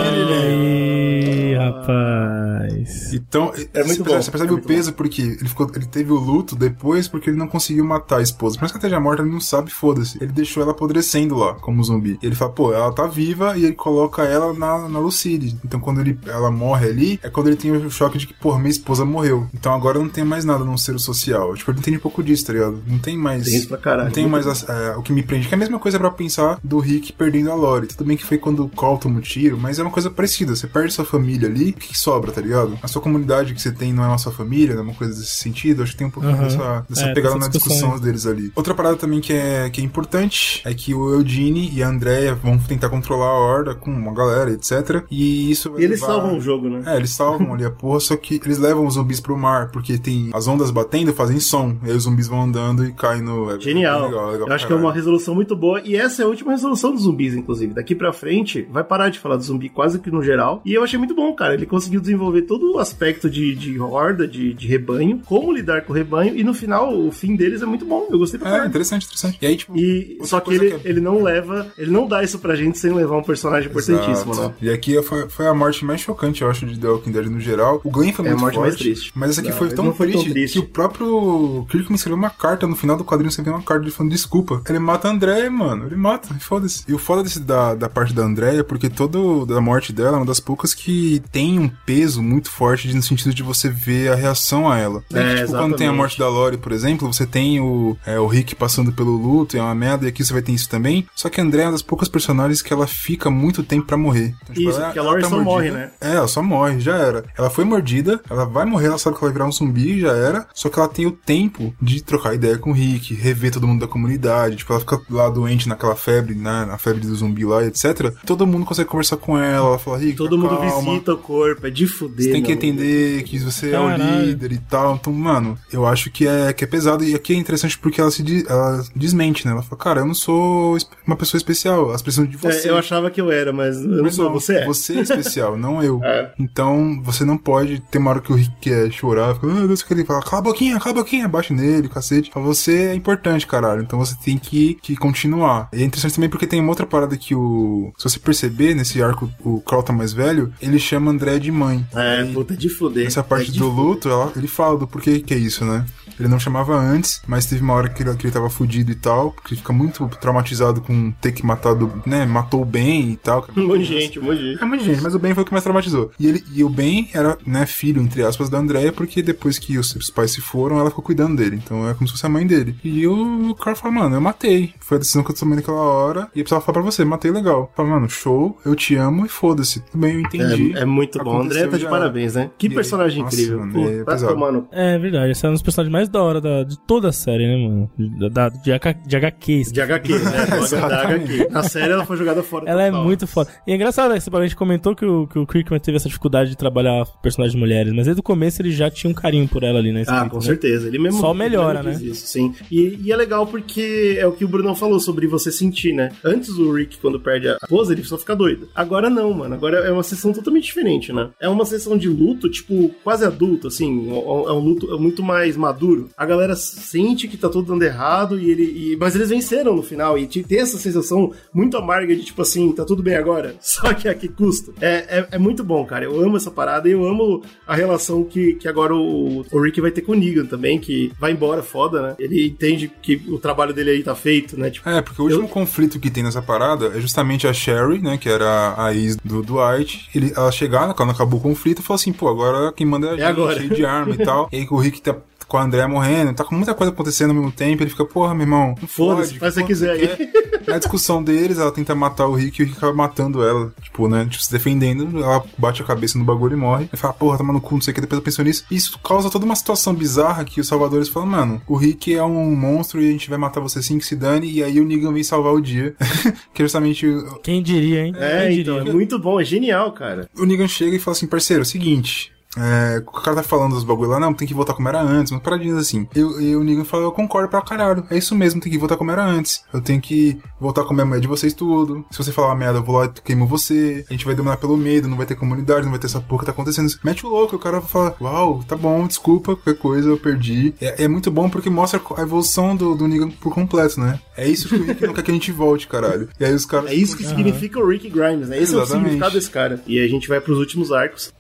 Ih, rapaz. Então, É você muito percebe, bom, você percebe é o muito peso porque ele, ficou, ele teve o luto depois porque ele não conseguiu matar a esposa. Por mais que ela esteja morta, ele não sabe, foda-se. Ele deixou ela apodrecendo lá, como zumbi. E ele fala, pô, ela tá viva e ele coloca ela na, na Lucille. Então quando ele, ela morre ali, é quando ele tem o choque de que, pô, minha esposa morreu. Então agora não tem mais nada não ser o social. Tipo, ele entende um pouco disso, tá ligado? Não tem mais. Tem isso pra caralho. Não tem mais a- é, o que me prende. Que é a mesma coisa pra pensar do Rick perdendo a Lori. Tudo bem que foi quando o Cole toma o tiro, mas é uma coisa parecida. Você perde sua família ali, o que, que sobra, tá ligado? A sua comunidade que você tem não é a sua família, não é uma coisa desse sentido. Acho que tem um pouquinho Aham. dessa, dessa É, pegada dessa na discussão discussão deles ali. Outra parada também que é, que é importante é que o Eugene e a Andrea vão tentar controlar a horda com uma galera, etc. E isso vai E eles salvam o jogo, né? é, eles salvam ali a porra, só que eles levam os zumbis pro mar, porque tem as ondas batendo, fazem som, e aí os zumbis vão andando e caem no. é- Genial. é legal, é legal eu acho que é uma resolução muito boa. E essa é a última resolução dos zumbis, inclusive. Daqui pra frente, vai parar de falar do zumbi quase que no geral. E eu achei muito bom, cara. Ele conseguiu desenvolver todo o aspecto de, de horda, de, de rebanho, como lidar com o rebanho. E no final, o fim deles é muito bom. Eu gostei pra É, caralho. interessante, interessante. E aí, tipo. E só que ele, que é- ele não leva, ele não dá isso pra gente sem levar um personagem importantíssimo, Exato. né? E aqui foi, foi a morte mais chocante, eu acho, de The Walking Dead no geral. O Glenn foi É a muito morte forte. mais triste. Mas essa aqui Não, foi tão, foi tão triste, triste. que o próprio Kirkman escreveu uma carta no final do quadrinho. Você vê uma carta falando desculpa. Ele mata a Andréia, mano. Ele mata, foda-se. E o foda desse, da, da parte da Andréia é porque toda da morte dela é uma das poucas que tem um peso muito forte de- no sentido de você ver a reação a ela. É, tipo, quando tem a morte da Lori, por exemplo, você tem o, é, o Rick passando pelo luto, é uma merda, e aqui você vai ter isso também. Só que a Andrea é uma das poucas personagens que ela fica muito tempo pra morrer. Então, Isso, porque a Lori só morre, né? É, ela só morre, já era. Ela foi mordida, ela vai morrer, ela sabe que ela vai virar um zumbi, já era. Só que ela tem o tempo de trocar ideia com o Rick, rever todo mundo da comunidade. Tipo, ela fica lá doente naquela febre, né? Na febre do zumbi lá, etc. Todo mundo consegue conversar com ela, ela fala, Rick, Todo mundo calma. visita o corpo, é de fuder. Você tem que entender que você é o Caralho. líder e tal. Então, mano, eu acho que é, que é pesado. E aqui é interessante porque ela se di- ela desmente, né? Ela fala, cara, eu não sou uma pessoa especial. Elas precisam de você. É, eu achava que eu era, mas eu não sou. não, Você é. Você é especial, não eu. É. Então, você não pode ter uma hora que o Rick quer chorar, fica, ah, Deus, que ele fala, cala a boquinha, cala a boquinha, bate nele, cacete. Fala, Você é importante, caralho. Então você tem que, que continuar. E é interessante também porque tem uma outra parada que o. Se você perceber, nesse arco, o Carl tá mais velho, ele chama André de mãe. É, puta, de fuder. Essa parte É de do luto, ela- ele fala do porquê que é isso, né? Ele não chamava antes, mas teve uma hora que ele, que ele tava fudido e tal, porque ele fica muito traumatizado com ter que matar do, né? Matou o Ben e tal. <laughs> Um monte de gente, um monte de gente. É muita gente, mas o Ben foi o que mais traumatizou. E, ele, e o Ben era, né, filho, entre aspas, da Andrea, porque depois que os, os pais se foram, ela ficou cuidando dele. Então é como se fosse a mãe dele. E o Carl fala, mano, eu matei. Foi a decisão que eu tomei naquela hora. E eu precisava falar pra você, matei legal. Fala, mano, show, eu te amo e foda-se. Tudo bem, eu entendi. É, é muito bom. André tá de já. parabéns, né? Que E aí, personagem nossa, incrível. mano, Pô, é tomar no- É verdade, esse é um dos personagens mais da hora da, de toda a série, né, mano? Da, da- de, H- de HQs. De HQ, né? <laughs> Da. HQ. Na série ela foi jogada fora Ela é total. muito foda. E é engraçado, né? A gente comentou que o, que o Kirkman teve essa dificuldade de trabalhar personagens mulheres, mas desde o começo ele já tinha um carinho por ela ali, né? Ah, com certeza. Ele mesmo. Só melhora, mesmo né? Isso, sim. E, e é legal porque é o que o Brunão falou sobre você sentir, né? Antes o Rick, quando perde a esposa, ele só fica doido. Agora não, mano. Agora é uma sessão totalmente diferente, né? É uma sessão de luto, tipo, quase adulto, assim. É um luto muito mais maduro. A galera sente que tá tudo dando errado e ele. e- mas eles venceram no final. E te- tem essa sensação muito amarga de tipo assim, tá tudo bem agora. <laughs> Só que a que custa. É, é, é muito bom, cara. Eu amo essa parada e eu amo a relação que, que agora o, o Rick vai ter com o Negan também, que vai embora foda, né? Ele entende que o trabalho dele aí tá feito, né? Tipo, É, porque o último conflito que tem nessa parada é justamente a Sherry, né, que era a ex do Dwight. Ele, ela chegar, quando acabou o conflito, falou assim, pô, agora quem manda é a gente, agora. cheio de arma e <laughs> tal. E aí o Rick tá com a Andrea morrendo, tá com muita coisa acontecendo ao mesmo tempo, ele fica, porra, meu irmão, Foda-se, faz o que quiser aí. quer? <laughs> Na discussão deles, ela tenta matar o Rick e o Rick acaba matando ela, tipo, né, tipo, se defendendo, ela bate a cabeça no bagulho e morre. Ele fala, porra, tá no cu, não sei o que, depois eu penso nisso. Isso causa toda uma situação bizarra que os salvadores falam, mano, o Rick é um monstro e a gente vai matar você assim que se dane, e aí o Negan vem salvar o dia. <laughs> que é justamente o- Quem diria, hein? É, Quem então, diria? é muito bom, é genial, cara. o Negan chega e fala assim, parceiro, é o seguinte. É, o cara tá falando dos bagulho lá, não, tem que voltar como era antes, umas paradinhas assim. Eu, e o Negan fala, eu concordo pra caralho. É isso mesmo, tem que voltar como era antes. Eu tenho que voltar como é a mulher de vocês tudo. Se você falar uma merda, eu vou lá e queimo você. A gente vai dominar pelo medo, não vai ter comunidade, não vai ter essa porra que tá acontecendo. Mete o louco, o cara fala, uau, tá bom, desculpa, qualquer coisa, eu perdi. É, é muito bom porque mostra a evolução do, do Negan por completo, né? É isso que o Rick não quer que a gente volte, caralho. E aí os caras. É isso que significa o Rick Grimes, né? Esse é o Exatamente. significado desse cara. E a gente vai pros últimos arcos.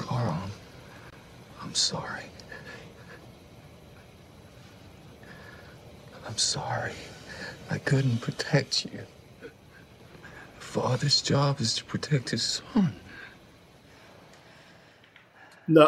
Carl, I'm sorry. I'm sorry. I couldn't protect you. A father's job is to protect his son.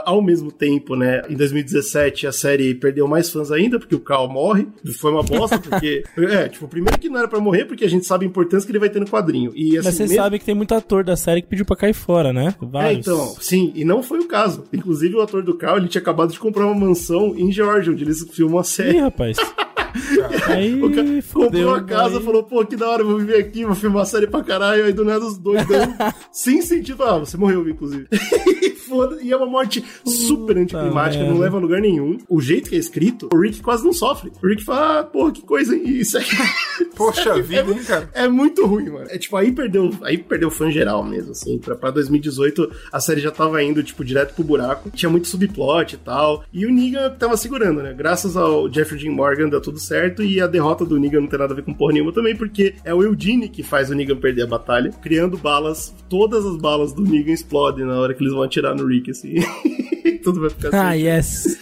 Ao mesmo tempo, né, em 2017 a série perdeu mais fãs ainda, porque o Carl morre. Foi uma bosta, <laughs> porque. é, tipo, primeiro que não era pra morrer, porque a gente sabe a importância que ele vai ter no quadrinho. E assim, Mas você mesmo- sabe que tem muito ator da série que pediu pra cair fora, né? É, Vários. então, sim, e não foi o caso. Inclusive, o ator do Carl, ele tinha acabado de comprar uma mansão em Georgia, onde eles filmam a série. Ih, rapaz. <laughs> <laughs> Aí O cara comprou fudeu, uma casa, aí- falou, pô, que da hora, vou viver aqui, vou filmar a série pra caralho. Aí do nada os dois dão <laughs> sem sentido. Ah, você morreu, inclusive. <laughs> E é uma morte super anticlimática, não leva a lugar nenhum. O jeito que é escrito, o Rick quase não sofre. O Rick fala, ah, porra, que coisa, e isso aqui. Poxa vida, hein, cara? É muito ruim, mano. É tipo, aí perdeu, aí perdeu fã geral mesmo, assim. Pra, pra 2018, a série já tava indo, tipo, direto pro buraco. Tinha muito subplot e tal. E o Negan tava segurando, né? Graças ao Jeffrey Dean Morgan deu tudo certo. E a derrota do Negan não tem nada a ver com porra nenhuma também, porque é o Eugene que faz o Negan perder a batalha, criando balas. Todas as balas do Negan explodem na hora que eles vão atirar no Rick, assim. <laughs> <laughs> Tudo vai ficar Ah, assim. yes.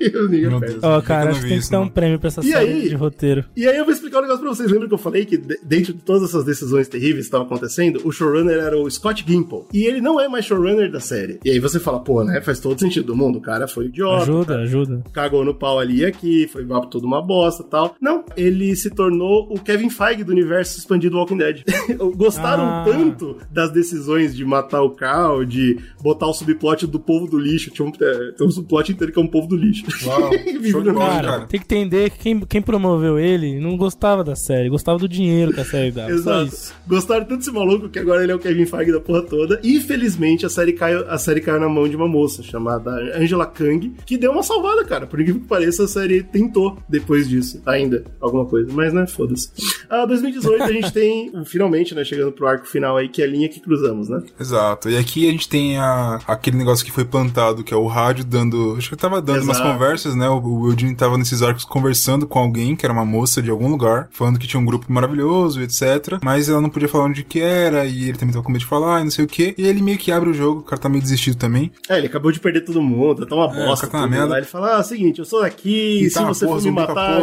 E o Negan Meu perde. Deus. Ó, eu cara, acho que tem isso, que dar um prêmio pra essa E série aí? de roteiro. E aí eu vou explicar um negócio pra vocês. Lembra que eu falei que de- dentro de todas essas decisões terríveis que estavam acontecendo, o showrunner era o Scott Gimple. E ele não é mais showrunner da série. E aí você fala, pô, né? Faz todo sentido do mundo. O cara foi idiota. Ajuda, ajuda. Cagou no pau ali e aqui, foi tudo uma bosta tal. Não, ele se tornou o Kevin Feige do universo expandido Walking Dead. <laughs> Gostaram Ah. tanto das decisões de matar o Carl, de botar o subplot do povo do lixo. Tinha um, é, tem um subplot inteiro que é um povo do lixo. Uau, <laughs> show de bola, lixo. cara. Tem que entender que quem, quem promoveu ele não gostava da série, gostava do dinheiro que a série dava. Exato. isso. Gostaram tanto desse maluco que agora ele é o Kevin Feige da porra toda. E felizmente a série caiu, a série caiu na mão de uma moça chamada Angela Kang, que deu uma salvada, cara. Por incrível que pareça, a série tentou depois disso ainda alguma coisa. Mas né, foda-se. Ah, 2018 a gente tem, finalmente, né, chegando pro arco final aí, que é a linha que cruzamos, né? Exato. E aqui a gente tem a, aquele negócio que foi plantado, que é o rádio dando. Acho que tava dando umas Exato. conversas, né? O, o Eugene tava nesses arcos conversando com alguém, que era uma moça de algum lugar, falando que tinha um grupo maravilhoso, etc. Mas ela não podia falar onde que era, e ele também tava com medo de falar, e não sei o que. E ele meio que abre o jogo, o cara tá meio desistido também. É, ele acabou de perder todo mundo, tá uma É, bosta. tá tudo, lá. Ele fala, ah, seguinte, eu sou daqui, E se tá você porra, for me matar...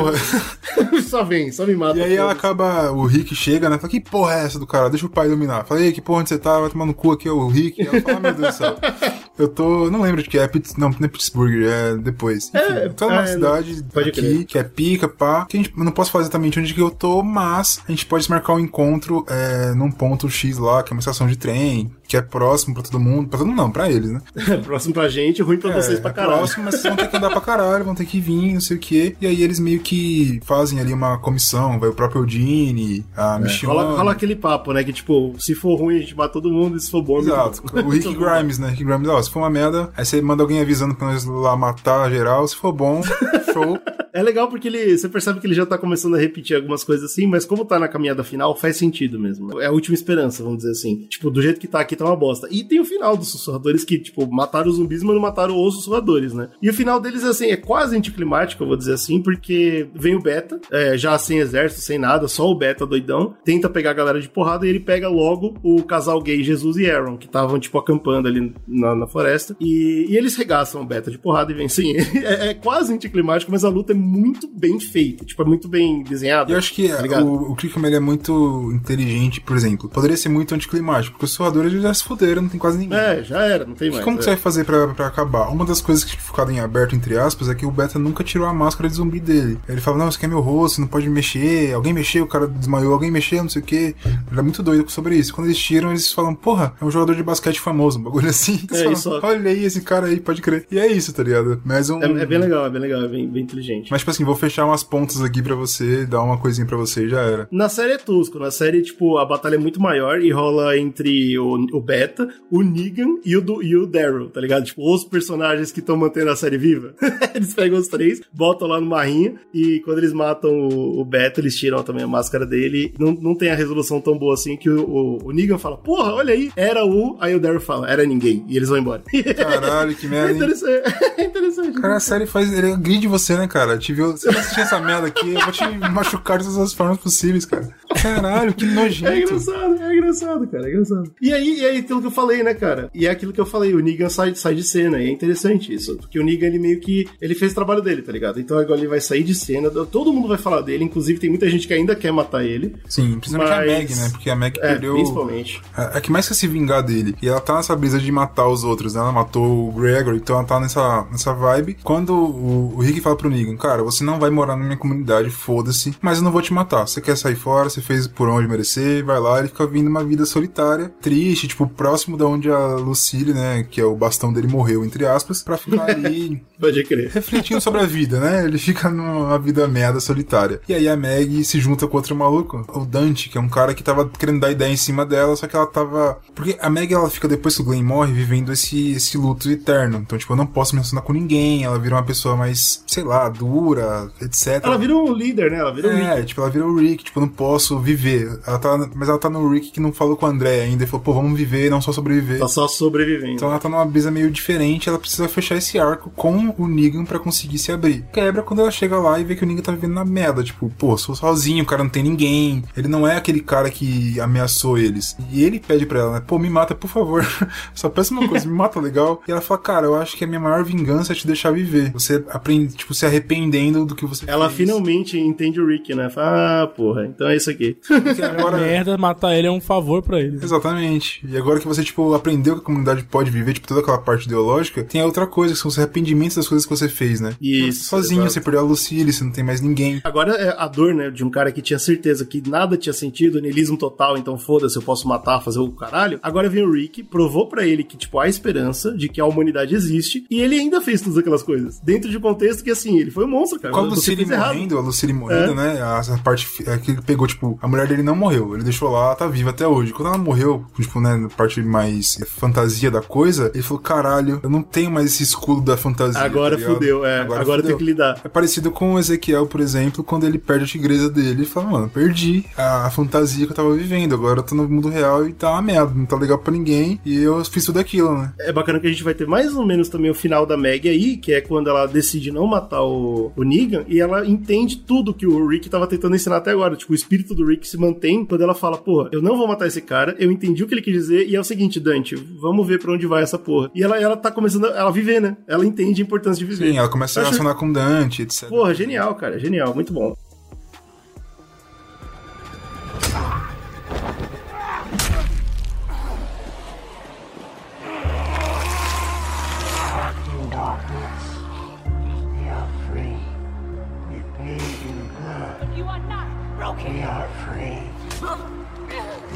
<laughs> só vem, só me mata. E aí ela acaba, o Rick chega, né? Fala, que porra é essa do cara? Deixa o pai dominar. Fala, ei, que porra onde você tá? Vai tomar no cu aqui, é o Rick. E ela fala, ah, meu Deus do céu. <laughs> Eu tô, não lembro de que é, não, não é Pittsburgh, é depois. Enfim, É, tô numa é, cidade aqui, crer. que é pica, pá. Que a gente, não posso falar exatamente onde que eu tô, mas a gente pode marcar um encontro é, num ponto X lá, que é uma estação de trem. Que é próximo pra todo mundo. Pra todo mundo não, pra eles, né? <laughs> próximo pra gente, ruim pra vocês pra é caralho. próximo, mas vocês vão ter que andar pra caralho, vão ter que vir, não sei o quê. E aí eles meio que fazem ali uma comissão, vai o próprio Eugene, a É, Michonne. rola, rola aquele papo, né? Que tipo, se for ruim, a gente mata todo mundo, e se for bom, Exato. O Rick <laughs> Grimes, né? Rick Grimes, ó, se for uma merda, aí você manda alguém avisando pra nós lá matar geral. Se for bom, <laughs> show. É legal porque ele, você percebe que ele já tá começando a repetir algumas coisas assim, mas como tá na caminhada final, faz sentido mesmo. É a última esperança, vamos dizer assim. Tipo, do jeito que tá aqui tá uma bosta. E tem o final dos sussurradores que, tipo, mataram os zumbis, mas não mataram os sussurradores, né? E o final deles, assim, é quase anticlimático, eu vou dizer assim, porque vem o Beta, é, já sem exército, sem nada, só o Beta doidão, tenta pegar a galera de porrada e ele pega logo o casal gay Jesus e Aaron, que estavam, tipo, acampando ali na, na floresta. E, e eles regaçam o Beta de porrada e vencem ele. <laughs> É, é quase anticlimático, mas a luta é muito bem feita, tipo, é muito bem desenhada. Eu acho que tá o, o Clickman é muito inteligente, por exemplo. Poderia ser muito anticlimático, porque os suadores já se fuderam, não tem quase ninguém. É, já era, não tem mais. Como é. que você vai fazer pra, pra acabar? Uma das coisas que ficado em aberto, entre aspas, é que o Beta nunca tirou a máscara de zumbi dele. Ele fala, não, isso aqui é meu rosto, não pode mexer. Alguém mexeu, o cara desmaiou, alguém mexeu, não sei o que. Ele é muito doido sobre isso. Quando eles tiram, eles falam, porra, é um jogador de basquete famoso, um bagulho assim. <laughs> Eles É, falam, isso. Olha aí esse cara aí, pode crer. E é isso, tá ligado? Mas um... É, é bem legal, é bem legal, é bem, bem inteligente. Mas, tipo assim, vou fechar umas pontas aqui pra você, dar uma coisinha pra você e já era. Na série é tosco. Na série, tipo, a batalha é muito maior e rola entre o, o Beta, o Negan e o, do- e o Daryl, tá ligado? Tipo, os personagens que estão mantendo a série viva. <laughs> eles pegam os três, botam lá numa rinha e quando eles matam o, o Beta, eles tiram também a máscara dele. Não, não tem a resolução tão boa assim que o, o, o Negan fala, porra, olha aí, era o... Aí o Daryl fala, era ninguém. E eles vão embora. Caralho, que <laughs> É merda, hein? interessante. <laughs> É interessante. Cara, a série faz. Ele agride você, né, cara? Te viu. Você vai assistir essa merda aqui, eu vou te machucar de todas as formas possíveis, cara. Caralho, que nojento. É engraçado, é engraçado, cara, é engraçado. E aí, aí aquilo que eu falei, né, cara? E é aquilo que eu falei, o Negan sai, sai de cena, e é interessante isso. Porque o Negan, ele meio que. Ele fez o trabalho dele, tá ligado? Então agora ele vai sair de cena, todo mundo vai falar dele, inclusive tem muita gente que ainda quer matar ele. Sim, principalmente a Mas- Meg, né? Porque a Meg É, perdeu. principalmente. É, é que mais quer se vingar dele. E ela tá nessa brisa de matar os outros, né? Ela matou o Gregor, então ela tá nessa, nessa vibe. Quando o, o Rick fala pro Negan, cara, você não vai morar na minha comunidade, foda-se, mas eu não vou te matar. Você quer sair fora, você fez por onde merecer, vai lá, ele fica vindo uma vida solitária, triste, tipo, próximo da onde a Lucille, né? Que é o bastão dele, morreu, entre aspas, pra ficar <laughs> ali Pode crer. refletindo sobre a vida, né? Ele fica numa vida merda solitária. E aí a Meg se junta com outro maluco, o Dante, que é um cara que tava querendo dar ideia em cima dela, só que ela tava. Porque a Meg ela fica depois que o Glenn morre vivendo esse, esse luto eterno. Então, tipo, eu não posso me relacionar com ninguém. Ela vira uma pessoa mais, sei lá, dura, etc. Ela vira um líder, né? Ela vira um É, Rick. tipo, ela vira o Rick, tipo, eu não posso viver. Ela tá, mas ela tá no Rick que não falou com o André ainda e falou, pô, vamos viver, não só sobreviver. Tá só sobrevivendo. Então ela tá numa brisa meio diferente, ela precisa fechar esse arco com o Negan pra conseguir se abrir. Quebra quando ela chega lá e vê que o Negan tá vivendo na merda, tipo, pô, sou sozinho, o cara não tem ninguém. Ele não é aquele cara que ameaçou eles. E ele pede pra ela, né, pô, me mata, por favor. <laughs> Só peça uma coisa, me mata legal. E ela fala, cara, eu acho que a minha maior vingança é te deixar viver. Você aprende, tipo, se arrependendo do que você Ela fez. finalmente entende o Rick, né? Fala, ah, porra, então é isso aqui. <laughs> Porque agora... Merda, matar ele é um favor pra ele. Exatamente. E agora que você, tipo, aprendeu que a comunidade pode viver, tipo, toda aquela parte ideológica, tem a outra coisa, que são os arrependimentos das coisas que você fez, né? Isso, Sozinho, exato. você perdeu a Lucille, você não tem mais ninguém. Agora é a dor, né, de um cara que tinha certeza que nada tinha sentido, niilismo total, então foda-se, eu posso matar, fazer o caralho. Agora vem o Rick, provou pra ele que, tipo, há esperança de que a humanidade existe, e ele ainda fez todas aquelas coisas. Dentro de um contexto que, assim, ele foi um monstro, cara. Com a Lucille errado. morrendo, a Lucille morrendo, É. né? Essa parte é que ele pegou, tipo, a mulher dele não morreu. Ele deixou lá, ela tá viva até hoje. Quando ela morreu, tipo, né, na parte mais fantasia da coisa, ele falou: caralho, eu não tenho mais esse escudo da fantasia. Agora tá fudeu, é. Agora, fudeu. tem que lidar. É parecido com o Ezequiel, por exemplo, quando ele perde a tigresa dele. Ele fala, mano, perdi a, a fantasia que eu tava vivendo. Agora eu tô no mundo real e tá uma merda. Não tá legal pra ninguém. E eu fiz tudo aquilo, né? É bacana que a gente vai ter mais ou menos também o final da Meg aí, que é quando ela decide não matar o, o Negan e ela entende tudo que o Rick tava tentando ensinar até agora. Tipo, o espírito do Rick se mantém quando ela fala, porra, eu não vou matar esse cara, eu entendi o que ele quis dizer e é o seguinte, Dante, vamos ver pra onde vai essa porra. E ela, ela tá começando a ela viver, né? Ela entende a importância de viver. Sim, ela começa a Eu acho- relacionar com Dante, etc. Porra, genial, cara, genial, muito bom.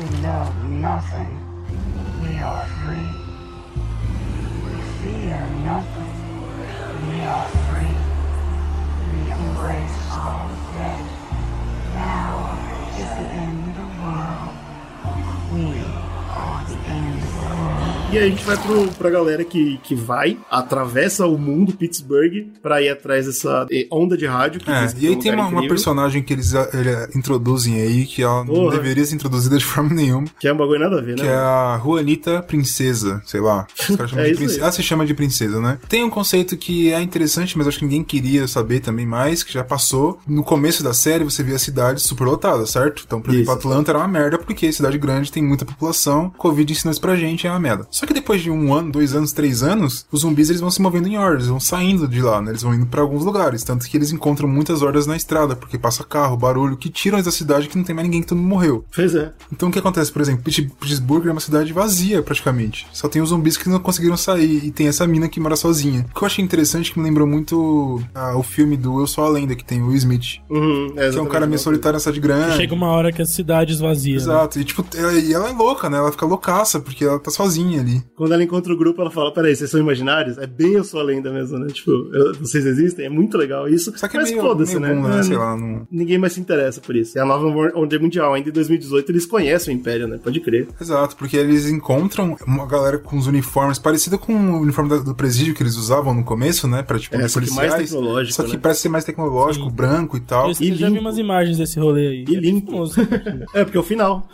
In We E aí a gente vai pro, pra galera que, que vai, atravessa o mundo, Pittsburgh, pra ir atrás dessa eh, onda de rádio. É, e aí um tem uma, uma personagem que eles ah, ele- introduzem aí, que ela não Porra. deveria ser introduzida de forma nenhuma. Que é um bagulho nada a ver, né? Que é a Juanita Princesa, sei lá. Os caras chamam <laughs> É de princesa. Ela se chama de princesa, né? Tem um conceito que é interessante, mas acho que ninguém queria saber também mais, que já passou. No começo da série, você via a cidade superlotada, certo? Então, por exemplo. Atlanta era uma merda, porque cidade grande tem muita população, Covid ensinou isso pra gente, é uma merda. Só que depois de um ano, dois anos, três anos, os zumbis eles vão se movendo em hordas, eles vão saindo de lá, né? Eles vão indo pra alguns lugares. Tanto que eles encontram muitas hordas na estrada, porque passa carro, barulho, que tiram eles da cidade que não tem mais ninguém que todo mundo morreu. Pois é. Então o que acontece, por exemplo, Pitt- Pittsburgh é uma cidade vazia praticamente. Só tem os zumbis que não conseguiram sair e tem essa mina que mora sozinha. O que eu achei interessante que me lembrou muito ah, o filme do Eu Sou a Lenda, que tem o Will Smith. Uhum, que é um cara meio solitário na cidade grande. Chega uma hora que a cidade esvazia. né? Exato, e tipo, ela, e ela é louca, né? Ela fica loucaça, porque ela tá sozinha ali. Quando ela encontra o grupo, ela fala: Peraí, vocês são imaginários? É bem eu sou a lenda mesmo, né? Tipo, eu- vocês existem? É muito legal isso. Só que é Mas meio- foda-se, meio né? bunda, né? É, Sei lá, não- Ninguém mais se interessa por isso. É a nova ordem mundial. Ainda em 2018 eles conhecem o Império, né? Pode crer. Exato, porque eles encontram uma galera com os uniformes parecida com o uniforme do presídio que eles usavam no começo, né? Pra tipo, É, de só que mais policiais. tecnológico, Só que né? parece ser mais tecnológico, branco e tal. Eu já vi umas imagens desse rolê aí. E limpo. <laughs> É, porque é o final.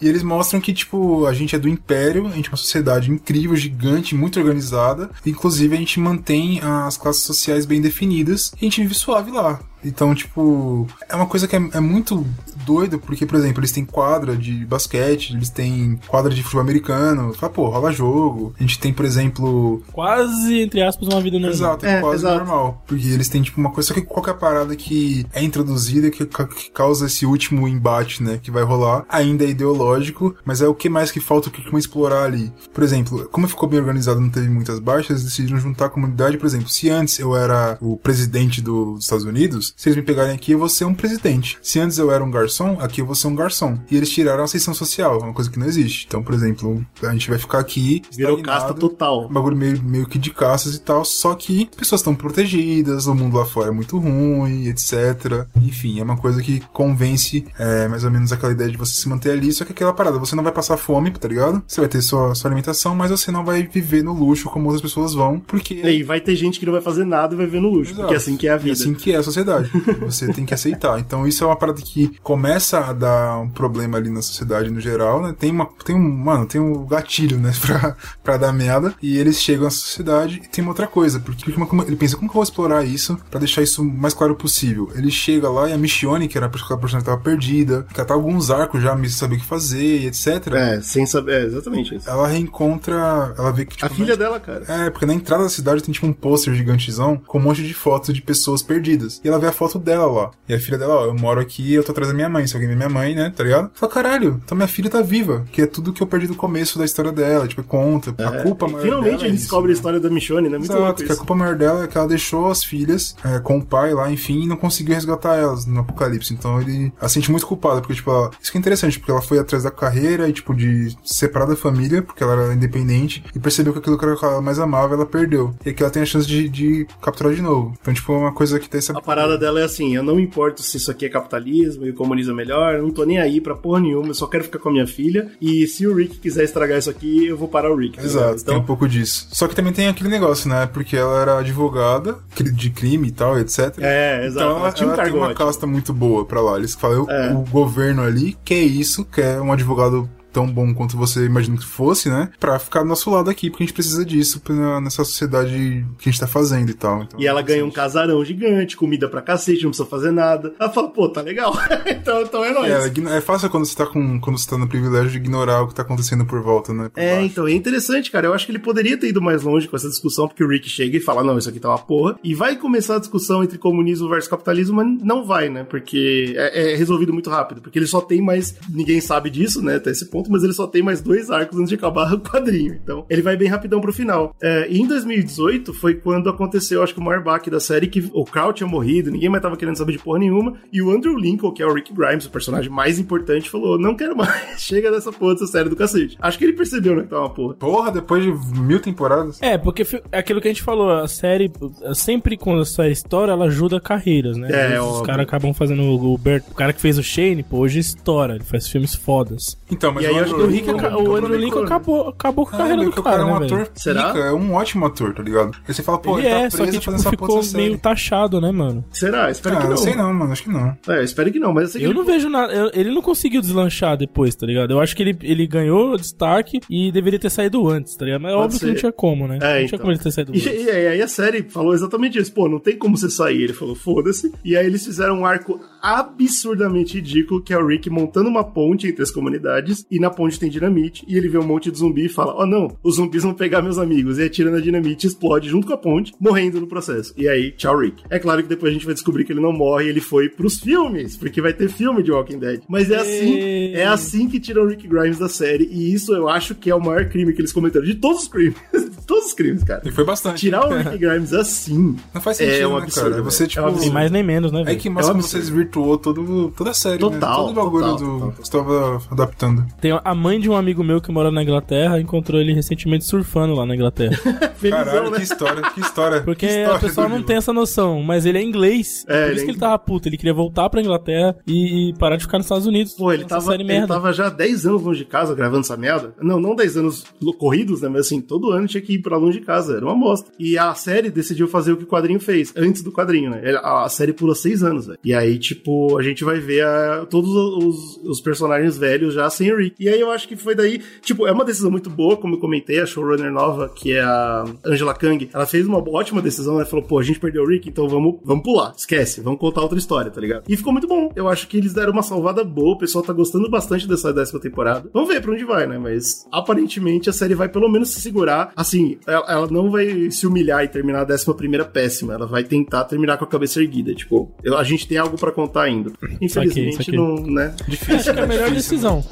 E eles mostram que, tipo, a gente é do Império, a gente é uma sociedade incrível, gigante, muito organizada. Inclusive, a gente mantém as classes sociais bem definidas e a gente vive suave lá. Então, tipo, é uma coisa que é, é muito doida, porque, por exemplo, eles têm quadra de basquete, eles têm quadra de futebol americano. Fala, pô, rola jogo. A gente tem, por exemplo, Quase, entre aspas, uma vida normal. Exato, é, quase normal. Porque eles têm, tipo, uma coisa. Só que qual que a parada que é introduzida que, que causa esse último embate, né? Que vai rolar. Ainda é ideológico, mas é o que mais que falta o que vão explorar ali. Por exemplo, como ficou bem organizado, não teve muitas baixas, eles decidiram juntar a comunidade. Por exemplo, se antes eu era o presidente do- dos Estados Unidos, se eles me pegarem aqui, eu vou ser um presidente. Se antes eu era um garçom, aqui eu vou ser um garçom. E eles tiraram a seção social, uma coisa que não existe. Então, por exemplo, a gente vai ficar aqui. Virou casta total. um bagulho meio, meio que de caças e tal, só que pessoas estão protegidas, o mundo lá fora é muito ruim, etc. Enfim, é uma coisa que convence é, mais ou menos aquela ideia de você se manter ali, só que aquela parada, você não vai passar fome, tá ligado? Você vai ter sua, sua alimentação, mas você não vai viver no luxo como outras pessoas vão, porque... E vai ter gente que não vai fazer nada e vai ver no luxo, porque é assim que é a E vida. assim que é a sociedade. Você tem que aceitar. Então isso é uma parada que começa a dar um problema ali na sociedade no geral, né? Tem uma, tem um, mano, tem um gatilho, né, <laughs> pra, pra dar merda. E eles chegam à sociedade e tem uma outra coisa, porque como- ele pensa, como que eu vou explorar isso pra deixar isso o mais claro possível? Ele chega lá e a Michonne, que era aquela personagem que tava perdida, tá alguns arcos já, me sabia o que fazer, e etc. É, sem saber, é exatamente isso. Ela reencontra, ela vê que, tipo, A filha dela, cara. é, porque na entrada da cidade tem tipo um pôster gigantezão com um monte de fotos de pessoas perdidas. E ela vê a foto dela lá. E a filha dela, ó, eu moro aqui eu tô atrás da minha mãe. Se alguém vê minha mãe, né, tá ligado? Fala, caralho, então minha filha tá viva. Que é tudo que eu perdi do começo da história dela. Tipo, conta. a É, culpa e maior Finalmente dela é ele isso. descobre a história da Michonne, né? Muito Exato, que a culpa maior dela é que ela deixou as filhas é, com o pai lá, enfim, e não conseguiu resgatar elas no apocalipse. Então ele a sente muito culpada, porque, tipo, ela- isso que é interessante, porque ela foi atrás da carreira e, tipo, de separar da família, porque ela era independente, e percebeu que aquilo que ela mais amava, ela perdeu. E aqui ela tem a chance de, de capturar de novo. Então, tipo, é uma coisa que tem essa. A parada dela é assim: eu não me importo se isso aqui é capitalismo e comunismo melhor, eu não tô nem aí pra porra nenhuma, eu só quero ficar com a minha filha. E se o Rick quiser estragar isso aqui, eu vou parar o Rick. tá ligado? Exato, tem um pouco disso. Só que também tem aquele negócio, né? Porque ela era advogada de crime e tal, etc. É, exato, Então ela tinha um ela tem uma casta muito boa pra lá. Eles falam, É. o governo ali quer isso, quer um advogado tão bom quanto você imagina que fosse, né? Pra ficar do nosso lado aqui, porque a gente precisa disso pra- nessa sociedade que a gente tá fazendo e tal. Então, E ela ganha um casarão gigante, comida pra cacete, não precisa fazer nada. Ela fala, pô, tá legal. <laughs> então, então é nóis. é, é fácil quando você tá com quando você tá no privilégio de ignorar o que tá acontecendo por volta, né? Por É, baixo. então, é interessante, cara. Eu acho que ele poderia ter ido mais longe com essa discussão, porque o Rick chega e fala, não, isso aqui tá uma porra. E vai começar a discussão entre comunismo versus capitalismo, mas não vai, né? Porque é, é resolvido muito rápido. Porque ele só tem mais. Ninguém sabe disso, né? Até esse ponto. Ponto, mas ele só tem mais dois arcos antes de acabar o quadrinho. Então, ele vai bem rapidão pro final. É, e em 2018 foi quando aconteceu, acho que o maior baque da série, que o Kraut tinha morrido, ninguém mais tava querendo saber de porra nenhuma, e o Andrew Lincoln, que é o Rick Grimes, o personagem mais importante, falou: não quero mais, <laughs> chega dessa porra dessa série do cacete. Acho que ele percebeu, né, que tá uma porra. Porra, depois de mil temporadas. É, porque é aquilo que a gente falou, a série, sempre quando a série estoura, ela ajuda carreiras, né? É, Os óbvio. caras acabam fazendo o, o, Bert, o cara que fez o Shane, pô, hoje estoura, ele faz filmes fodas. Então, mas E aí o eu acho que o Rick, Lincoln- aca- o Andrew Lincoln acabou, acabou com a carreira do o cara, cara é um né, ator velho? Será? é um ótimo ator, tá ligado? Aí você fala, pô, Ele ele, é, tá só que tipo, fazendo essa ficou meio taxado, né, mano? Será? Espero Ah, que não não. sei não, mano, acho que não. É, espero que não, mas eu não vejo nada. Ele não conseguiu deslanchar depois, tá ligado? Eu acho que ele, ele ganhou destaque e deveria ter saído antes, tá ligado? Mas é Pode óbvio que não tinha como, né? É, não tinha então. como ele ter saído E, antes. e aí a série falou exatamente isso. Pô, não tem como você sair. Ele falou, foda-se. E aí eles fizeram um arco absurdamente ridículo, que é o Rick montando uma ponte entre as comunidades, e na ponte tem dinamite, e ele vê um monte de zumbi e fala, oh não, os zumbis vão pegar meus amigos, e atira na dinamite, explode junto com a ponte, morrendo no processo. E aí, tchau Rick. É claro que depois a gente vai descobrir que ele não morre, e ele foi pros filmes, porque vai ter filme de Walking Dead. Mas é assim, é assim que tiram o Rick Grimes da série, e isso eu acho que é o maior crime que eles cometeram, de todos os crimes. <laughs> de todos os crimes, cara. E foi bastante. Tirar o <laughs> Rick Grimes assim. Não faz sentido, é um né, absurdo. cara? É você, tipo, É um absurdo. Nem mais nem menos, né, É velho? que mostra É um que você desvirtuou todo, toda a série, né? Total, Todo o bagulho total, do total. que você tava adaptando. Tem a mãe de um amigo meu que mora na Inglaterra, encontrou ele recentemente surfando lá na Inglaterra. <laughs> Felizão, Caralho, né? que história, que história. Porque que história o pessoal não livro. tem essa noção, mas ele é inglês. É, por ele isso é que ele tava puto. Ele queria voltar pra Inglaterra e, e parar de ficar nos Estados Unidos. Pô, ele tava, ele merda. tava já 10 anos longe de casa gravando essa merda. Não, não 10 anos corridos, né? Mas assim, todo ano tinha que ir pra longe de casa. Era uma bosta. E a série decidiu fazer o que o quadrinho fez, antes do quadrinho, né? A série pula 6 anos, velho. E aí, tipo, a gente vai ver a- todos os, os personagens velhos já sem o Rick. E aí eu acho que foi daí. Tipo, é uma decisão muito boa, como eu comentei, a showrunner nova, que é a Angela Kang, ela fez uma ótima decisão, né? Falou, pô, a gente perdeu o Rick, então vamos, vamos pular. Esquece, vamos contar outra história, tá ligado? E ficou muito bom. Eu acho que eles deram uma salvada boa, o pessoal tá gostando bastante dessa décima temporada. Vamos ver pra onde vai, né? Mas aparentemente a série vai pelo menos se segurar. Assim, ela, ela não vai se humilhar e terminar a décima primeira péssima. Ela vai tentar terminar com a cabeça erguida. Tipo, eu- a gente tem algo pra contar ainda. Infelizmente, saquei. não, né? Acho que é a melhor decisão.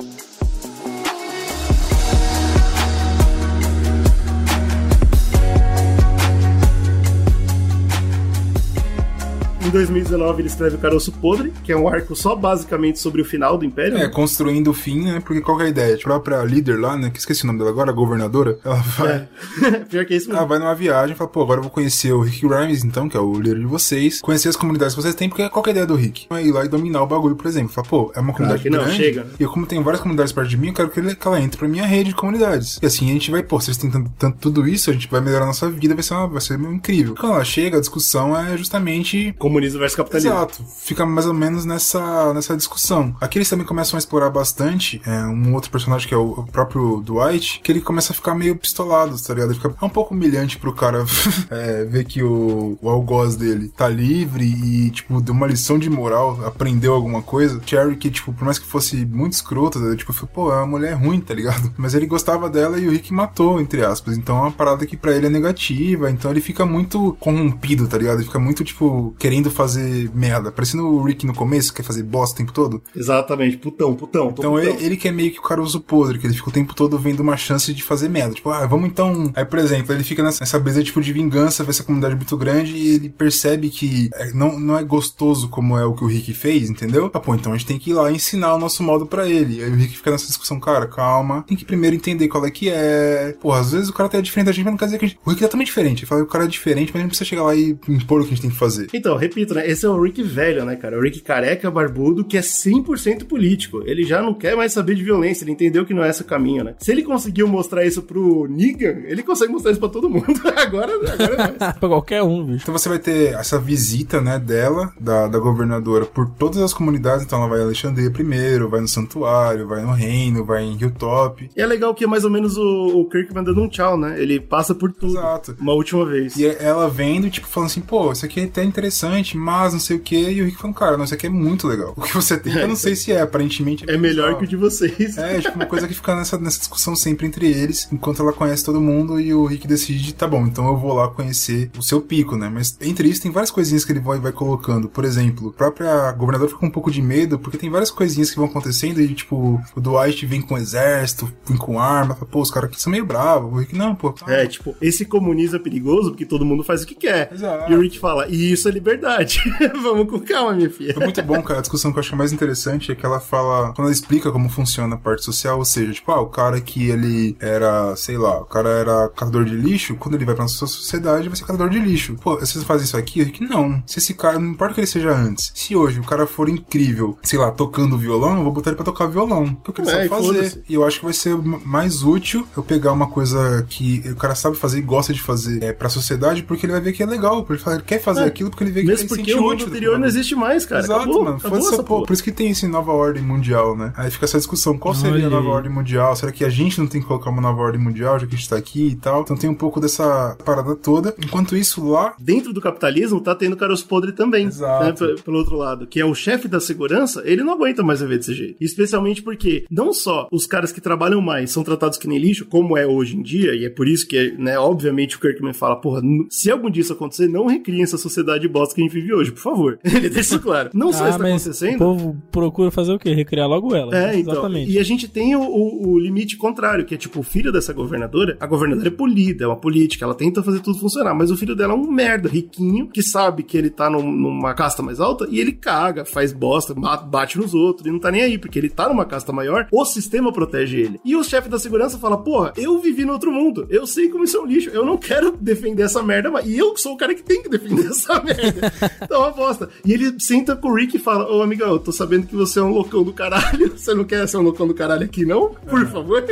Em 2019 ele escreve o Caroço Podre, que é um arco só basicamente sobre o final do Império. É, né? construindo o fim, né? Porque qual que é a ideia? A própria líder lá, né? Que esqueci o nome dela agora, a governadora. Ela vai, <laughs> Pior que é isso ela mesmo. vai numa viagem e fala, pô, agora eu vou conhecer o Rick Grimes, então, que é o líder de vocês. Conhecer as comunidades que vocês têm, porque qual que é a ideia do Rick? É ir lá e dominar o bagulho, por exemplo. Fala, pô, é uma comunidade que não, grande. chega, né? E eu, como tem várias comunidades perto de mim, eu quero que, ele- que ela entre pra minha rede de comunidades. E assim a gente vai, pô, vocês têm tanto, tanto tudo isso, a gente vai melhorar a nossa vida, vai ser, uma, vai ser incrível. Quando ela chega, a discussão é justamente Comunismo versus capitalismo. Exato, fica mais ou menos nessa, nessa discussão. Aqui eles também começam a explorar bastante é, um outro personagem que é o, o próprio Dwight, que ele começa a ficar meio pistolado, tá ligado? Ele fica, é um pouco humilhante pro cara <laughs> é, ver que o, o algoz dele tá livre e, tipo, deu uma lição de moral, aprendeu alguma coisa. Cherry, que, tipo, por mais que fosse muito escrota, eu, tipo, falei, pô, é uma mulher ruim, tá ligado? <laughs> Mas ele gostava dela e o Rick matou, entre aspas. Então é uma parada que pra ele é negativa, então ele fica muito corrompido, tá ligado? Ele fica muito, tipo, querendo fazer merda. Parecendo o Rick no começo, que quer fazer bosta o tempo todo. Exatamente, putão, putão. Então putão. ele, ele que é meio que o caroço podre, que ele fica o tempo todo vendo uma chance de fazer merda. Tipo, ah, vamos então. Aí, por exemplo, ele fica nessa, nessa brisa tipo de vingança, vê essa comunidade muito grande e ele percebe que é, não, não é gostoso como é o que o Rick fez, entendeu? Ah, pô, então a gente tem que ir lá ensinar o nosso modo pra ele. Aí o Rick fica nessa discussão, cara, calma. Tem que primeiro entender qual é que é. Pô, às vezes o cara tá diferente da gente, mas não quer dizer que a gente. O Rick tá também diferente. Ele fala que o cara é diferente, mas a gente não precisa chegar lá e impor o que a gente tem que fazer. Então, repito, né? Esse é o Rick velho, né, cara? O Rick careca, barbudo, que é 100% político. Ele já não quer mais saber de violência, ele entendeu que não é esse o caminho, né? Se ele conseguiu mostrar isso pro Negan, ele consegue mostrar isso pra todo mundo. <laughs> agora, agora é mais. <laughs> pra qualquer um, bicho. Então você vai ter essa visita, né, dela, da, da governadora, por todas as comunidades. Então ela vai em Alexandria primeiro, vai no Santuário, vai no Reino, vai em Hilltop. E é legal que é mais ou menos o, o Kirk mandando um tchau, né? Ele passa por tudo. Exato. Uma última vez. E ela vendo, tipo, falando assim, pô, isso aqui é até interessante. Mas não sei o que. E o Rick falando, cara, não, isso aqui é muito legal. O que você tem, eu não sei se é, aparentemente. É melhor que o de vocês. É, tipo, uma coisa que fica nessa, nessa discussão sempre entre eles, enquanto ela conhece todo mundo e o Rick decide, tá bom, então eu vou lá conhecer o seu pico, né? Mas entre isso tem várias coisinhas que ele vai, vai colocando. Por exemplo, a própria governadora fica com um pouco de medo, porque tem várias coisinhas que vão acontecendo e, tipo, o Dwight vem com exército, vem com arma, fala, pô, os caras aqui são meio bravos. O Rick, não, pô. É, tipo, esse comunismo é perigoso porque todo mundo faz o que quer. Exato. E o Rick fala, e isso é liberdade. <laughs> Vamos com calma, minha filha. É muito bom, cara. A discussão que eu acho mais interessante é que ela fala, quando ela explica como funciona a parte social, ou seja, tipo, ah, o cara que ele era, sei lá, o cara era catador de lixo, quando ele vai pra nossa sociedade, vai ser catador de lixo. Pô, vocês fazem isso aqui? Rick, não. Se esse cara, não importa que ele seja antes, se hoje o cara for incrível, sei lá, tocando violão, eu vou botar ele pra tocar violão. Que é o que ele É, sabe fazer. E eu acho que vai ser mais útil eu pegar uma coisa que o cara sabe fazer e gosta de fazer é, pra sociedade, porque ele vai ver que é legal. Porque ele quer fazer É. aquilo porque ele vê que Ele porque o mundo útil. anterior não existe mais, cara. Exato, acabou, mano. acabou essa porra. Por isso que tem esse nova ordem mundial, né? Aí fica essa discussão. Qual seria Olha a nova ordem mundial? Será que a gente não tem que colocar uma nova ordem mundial, já que a gente tá aqui e tal? Então tem um pouco dessa parada toda. Enquanto isso, lá. Dentro do capitalismo tá tendo caroço podre também. Exato. né, pe- pelo outro lado, que é o chefe da segurança, ele não aguenta mais viver desse jeito. Especialmente porque não só os caras que trabalham mais são tratados que nem lixo, como é hoje em dia, e é por isso que, né, obviamente o Kirkman fala, porra, se algum dia isso acontecer, não recriem essa sociedade bosta que a gente vive hoje, por favor. <laughs> Ele deixa isso claro. Não só Ah, isso tá mas acontecendo. o povo procura fazer o quê? Recriar logo ela. É, então. Exatamente. E a gente tem o, o- o limite contrário, que é tipo, o filho dessa governadora, a governadora é polida, é uma política, ela tenta fazer tudo funcionar, mas o filho dela é um merda, riquinho, que sabe que ele tá num- numa casta mais alta e ele caga, faz bosta, bate nos outros e não tá nem aí, porque ele tá numa casta maior, o sistema protege ele. E o chefe da segurança fala, porra, eu vivi no outro mundo, eu sei como isso é um lixo, eu não quero defender essa merda, mas e eu sou o cara que tem que defender <laughs> essa merda. Então <laughs> é uma bosta. E ele senta com o Rick e fala, ô amigão, eu tô sabendo que você é um loucão do caralho, <laughs> você não quer ser um loucão do caralho aqui não? Por favor.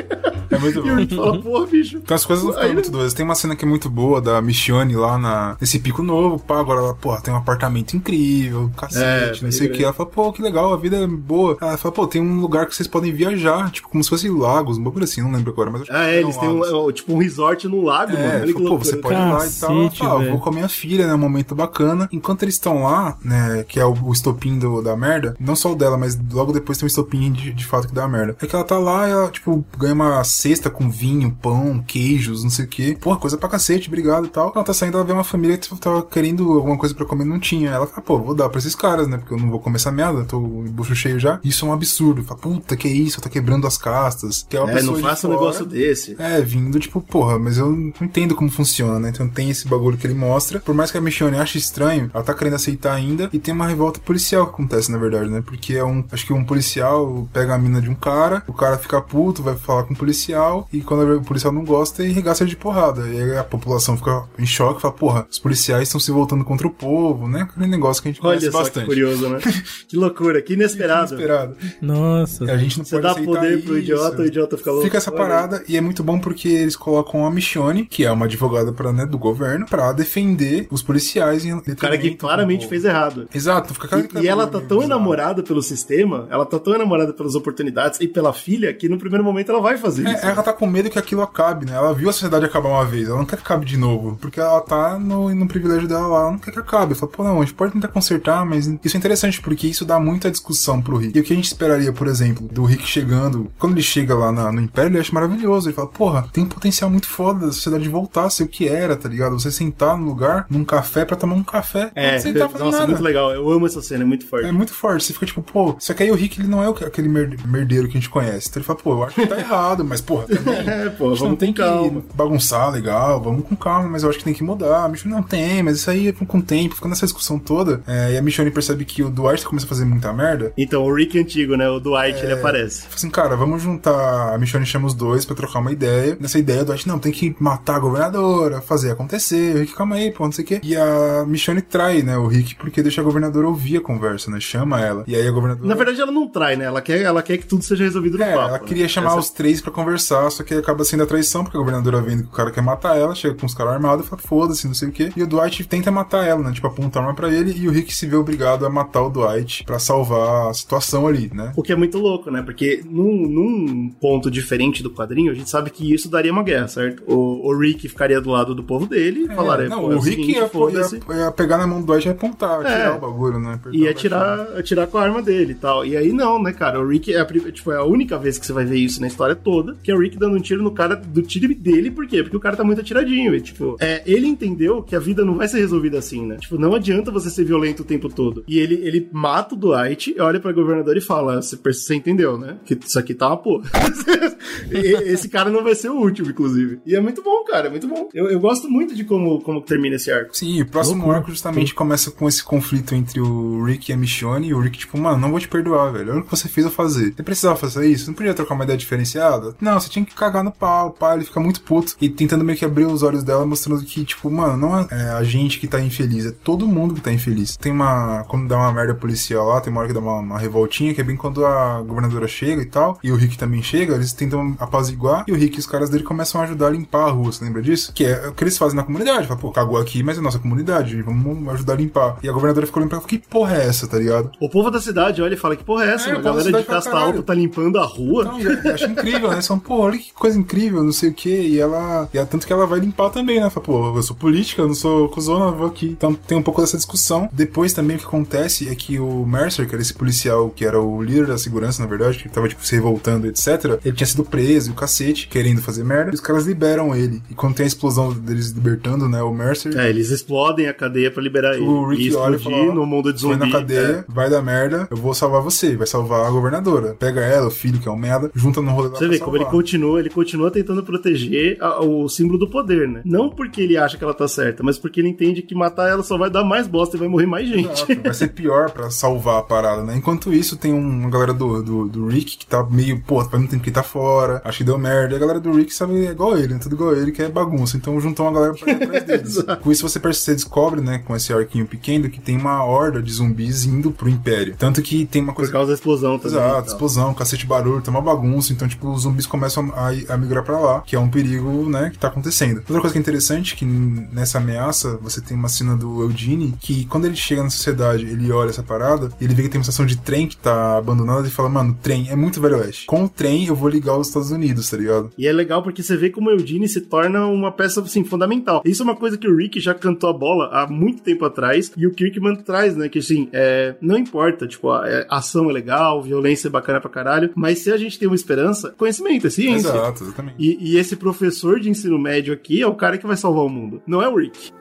É muito <laughs> E o Rick fala, porra, bicho. Então as coisas não ficam muito doidas. Tem uma cena que é muito boa da Michonne lá na, nesse pico novo, pá, agora ela, porra, tem um apartamento incrível, cacete, É, não sei o que. grande. Ela fala, pô, que legal, a vida é boa. Ela fala, pô, tem um lugar que vocês podem viajar, tipo, como se fosse lagos, um bagulho assim, não lembro agora, mas acho Ah, que é, eles têm um, é, tipo um resort no lago, mano. É, que falou, pô, você pode ir lá e tal. Fala, ah, vou com a minha filha, né? Um momento bacana. Enquanto eles estão lá, né? Que é o, o estopim do- da merda. Não só o dela, mas logo depois tem um estopim de, de fato que dá merda. É que ela tá lá e ela, tipo, ganha uma cesta com vinho, pão, queijos, não sei o que. Porra, coisa pra cacete, obrigado e tal. Ela tá saindo, ela vê uma família que tava querendo alguma coisa pra comer, não tinha. Ela fala, pô, vou dar pra esses caras, né? Porque eu não vou comer essa merda, tô bucho cheio já. Isso é um absurdo. Fala, puta, que isso? Tá quebrando as castas. Que é uma É, pessoa não faça um fora. negócio desse. É, vindo tipo, porra, mas eu não entendo como funciona, né? Então tem esse bagulho que ele mostra. Por mais que a Michonne ache estranho, ela tá querendo aceitar ainda. E tem uma revolta policial que acontece, na verdade, né? Porque é um. Acho que um policial pega a mina de um cara, o cara fica puto, vai falar com o policial. E quando o policial não gosta, ele regaça ele de porrada. E aí a população fica em choque, fala, porra, os policiais estão se voltando contra o povo, né? Aquele negócio que a gente Olha conhece só bastante. que curioso, né? <laughs> que loucura, que inesperado. Inesperado. Nossa. E a gente não Você pode dá poder pro isso. idiota, o idiota fica louco. Fica essa Olha parada e é muito bom porque eles colocam a Michonne, que é uma advogada pra, né, do governo, pra defender os policiais em O cara que claramente fez errado. Exato, fica aquela E, e ela tá tão enamorada pelo sistema, ela tá tão enamorada pelas oportunidades e pela filha que no primeiro momento ela vai fazer isso. É, ela tá com medo que aquilo acabe, né? Ela viu a sociedade acabar uma vez, ela não quer que acabe de novo. Porque ela tá no, no privilégio dela lá, ela não quer que acabe. Ela fala, pô, não, a gente pode tentar consertar, mas isso é interessante porque isso dá muita discussão pro Rick. E o que a gente esperaria, por exemplo, do Rick chegando, quando ele chega lá na- no Império, ele acha maravilhoso. Ele fala, porra, tem um potencial muito foda da sociedade voltar a ser o que era, tá ligado? Você sentar no lugar, num café, pra tomar um café. É, sem tá fazendo nossa, nada. muito legal. Eu amo essa cena, é muito forte. É muito forte. Você fica tipo, pô, só que aí o Rick ele não é que- aquele mer- merdeiro que a gente conhece. Então ele fala, pô, eu acho que tá <laughs> errado, mas porra, <laughs> também. É, pô, gente não vamos tem com calma. que bagunçar legal, vamos com calma, mas eu acho que tem que mudar. A Michonne não tem, mas isso aí é com o tempo, fica nessa discussão toda. É, e a Michonne percebe que o Dwight começa a fazer muita merda. Então, o Rick antigo, né? O Dwight, ele aparece. Fala assim, cara, vamos juntar. A Michonne chama os dois pra trocar uma ideia. Nessa ideia, o Dwight, não, tem que matar a governadora, fazer acontecer. O Rick, calma aí, pô, não sei o quê. E a Michonne trai, né, o Rick, porque deixa a governadora ouvir a conversa, né? Chama ela. E aí a governadora. Na verdade, ela não trai, né? Ela quer, ela quer que tudo seja resolvido no É, papo. ela né? queria chamar Essa- os três pra conversar, só que acaba sendo a traição, porque a governadora vendo que o cara quer matar ela, chega com os caras armados e fala, foda-se, não sei o quê. E o Dwight tenta matar ela, né? Tipo, aponta a arma pra ele e o Rick se vê obrigado a matar o Dwight pra salvar a situação ali, né? O que é muito louco, né? Porque num, num ponto diferente do quadrinho, a gente sabe que isso daria uma guerra, certo? O, o Rick ficaria do lado do povo dele e falaria, não, é o Rick seguinte, ia, ia, ia pegar na mão o Dwight ia apontar, É. tirar o bagulho, né? E atirar, atirar com a arma dele e tal. E aí não, né, cara? O Rick é a, tipo, é a única vez que você vai ver isso na história toda, que é o Rick dando um tiro no cara do time dele, por quê? Porque o cara tá muito atiradinho. E, tipo, é, ele entendeu que a vida não vai ser resolvida assim, né? Tipo, não adianta você ser violento o tempo todo. E ele, ele mata o Dwight, olha pra governador e fala: Você você entendeu, né? Que isso aqui tá uma porra. <laughs> Esse cara não vai ser o último, inclusive. E é muito bom, cara, é muito bom. Eu, eu gosto muito de como, como termina esse arco. Sim, o próximo Loucura. arco justamente começa com esse conflito entre o Rick e a Michonne. E o Rick, tipo, mano, não vou te perdoar, velho. Olha o que você fez eu fazer. Você precisava fazer isso? Não podia trocar uma ideia diferenciada? Não, você tinha que cagar no pau. Pá, ele fica muito puto. E tentando meio que abrir os olhos dela, mostrando que, tipo, mano, não é, é a gente que tá infeliz, é todo mundo que tá infeliz. Tem uma. Quando dá uma merda policial lá, tem uma hora que dá uma, uma revoltinha, que é bem quando a governadora chega e tal. E o Rick também chega, eles tentam apaziguar. E o Rick e os caras dele começam a ajudar a limpar a rua, você lembra disso? Que é o que eles fazem na comunidade. Fala, pô, cagou aqui, mas é nossa comunidade, vamos ajudar a limpar. E a governadora ficou lembrando, que porra é essa, tá ligado? O povo da cidade olha e fala: Que porra é essa? É, a galera de casta alta tá limpando a rua. Não, eu acho incrível, né? São, pô, olha que coisa incrível, não sei o que. E ela. E é tanto que ela vai limpar também, né? Fala, pô, eu sou política, eu não sou cuzona, eu vou aqui. Então tem um pouco dessa discussão. Depois também o que acontece é que o Mercer, que era esse policial que era o líder da segurança, na verdade, que tava, tipo, se revoltando, etc., ele tinha sido preso, e o cacete, querendo fazer merda. E os caras liberam ele. E quando tem a explosão deles libertando, né? O Mercer. É, eles explodem a cadeia pra liberar ele. O Rick e olha explodir fala, ó, no mundo de Foi zumbi. na cadeia, vai dar merda, eu vou salvar você, vai salvar a governadora. Pega ela, o filho, que é um merda, junta no rolê Você vê como ele continua, ele continua tentando proteger a- o símbolo do poder, né? Não porque ele acha que ela tá certa, mas porque ele entende que matar ela só vai dar mais bosta e vai morrer mais gente. Exato, Vai ser pior pra salvar a parada, né? Enquanto isso, tem um- uma galera do, do, do Rick que tá meio, pô, faz muito tempo que tá fora, acho que deu merda. E a galera do Rick sabe, é igual ele, né? Tudo igual ele, que é bagunça. Então juntou uma galera pra ir atrás deles. <laughs> com isso você, perce- você descobre, né, com esse arquinho pequeno, que tem uma horda de zumbis indo pro Império. Tanto que tem uma coisa. Por causa da explosão também. Exato, e tal. explosão, cacete barulho, tem uma bagunça. Então, tipo, os zumbis começam a, a migrar pra lá, que é um perigo, né, que tá acontecendo. Outra coisa que é interessante, que nessa ameaça, você tem uma cena do Eugene, que quando ele chega na sociedade, ele olha essa parada, ele vê que tem uma estação de trem que tá abandonada e fala, mano, trem é muito velho oeste. Com o trem, eu vou ligar os Estados Unidos, tá ligado? E é legal porque você vê como o Eugene se torna uma peça, assim, fundamental. Isso é uma coisa que o Rick já cantou a bola há muito tempo atrás e o Kirkman traz, né? Que, assim, é, não importa, tipo, a, é, ação é legal, violência é bacana pra caralho, mas se a gente tem uma esperança, conhecimento, é ciência. Exato, exatamente. E, e esse professor de ensino médio aqui é o cara que vai salvar o mundo, não é o Rick.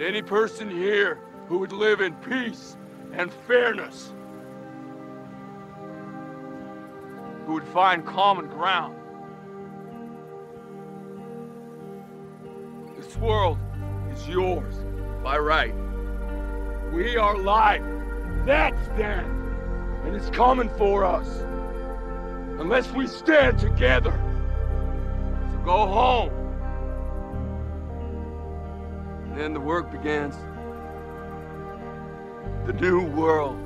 Any person here who would live in peace and fairness, who would find common ground. This world is yours by right. We are life. That's death. And it's coming for us. Unless we stand together. So go home. And then the work begins. The new world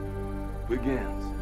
begins.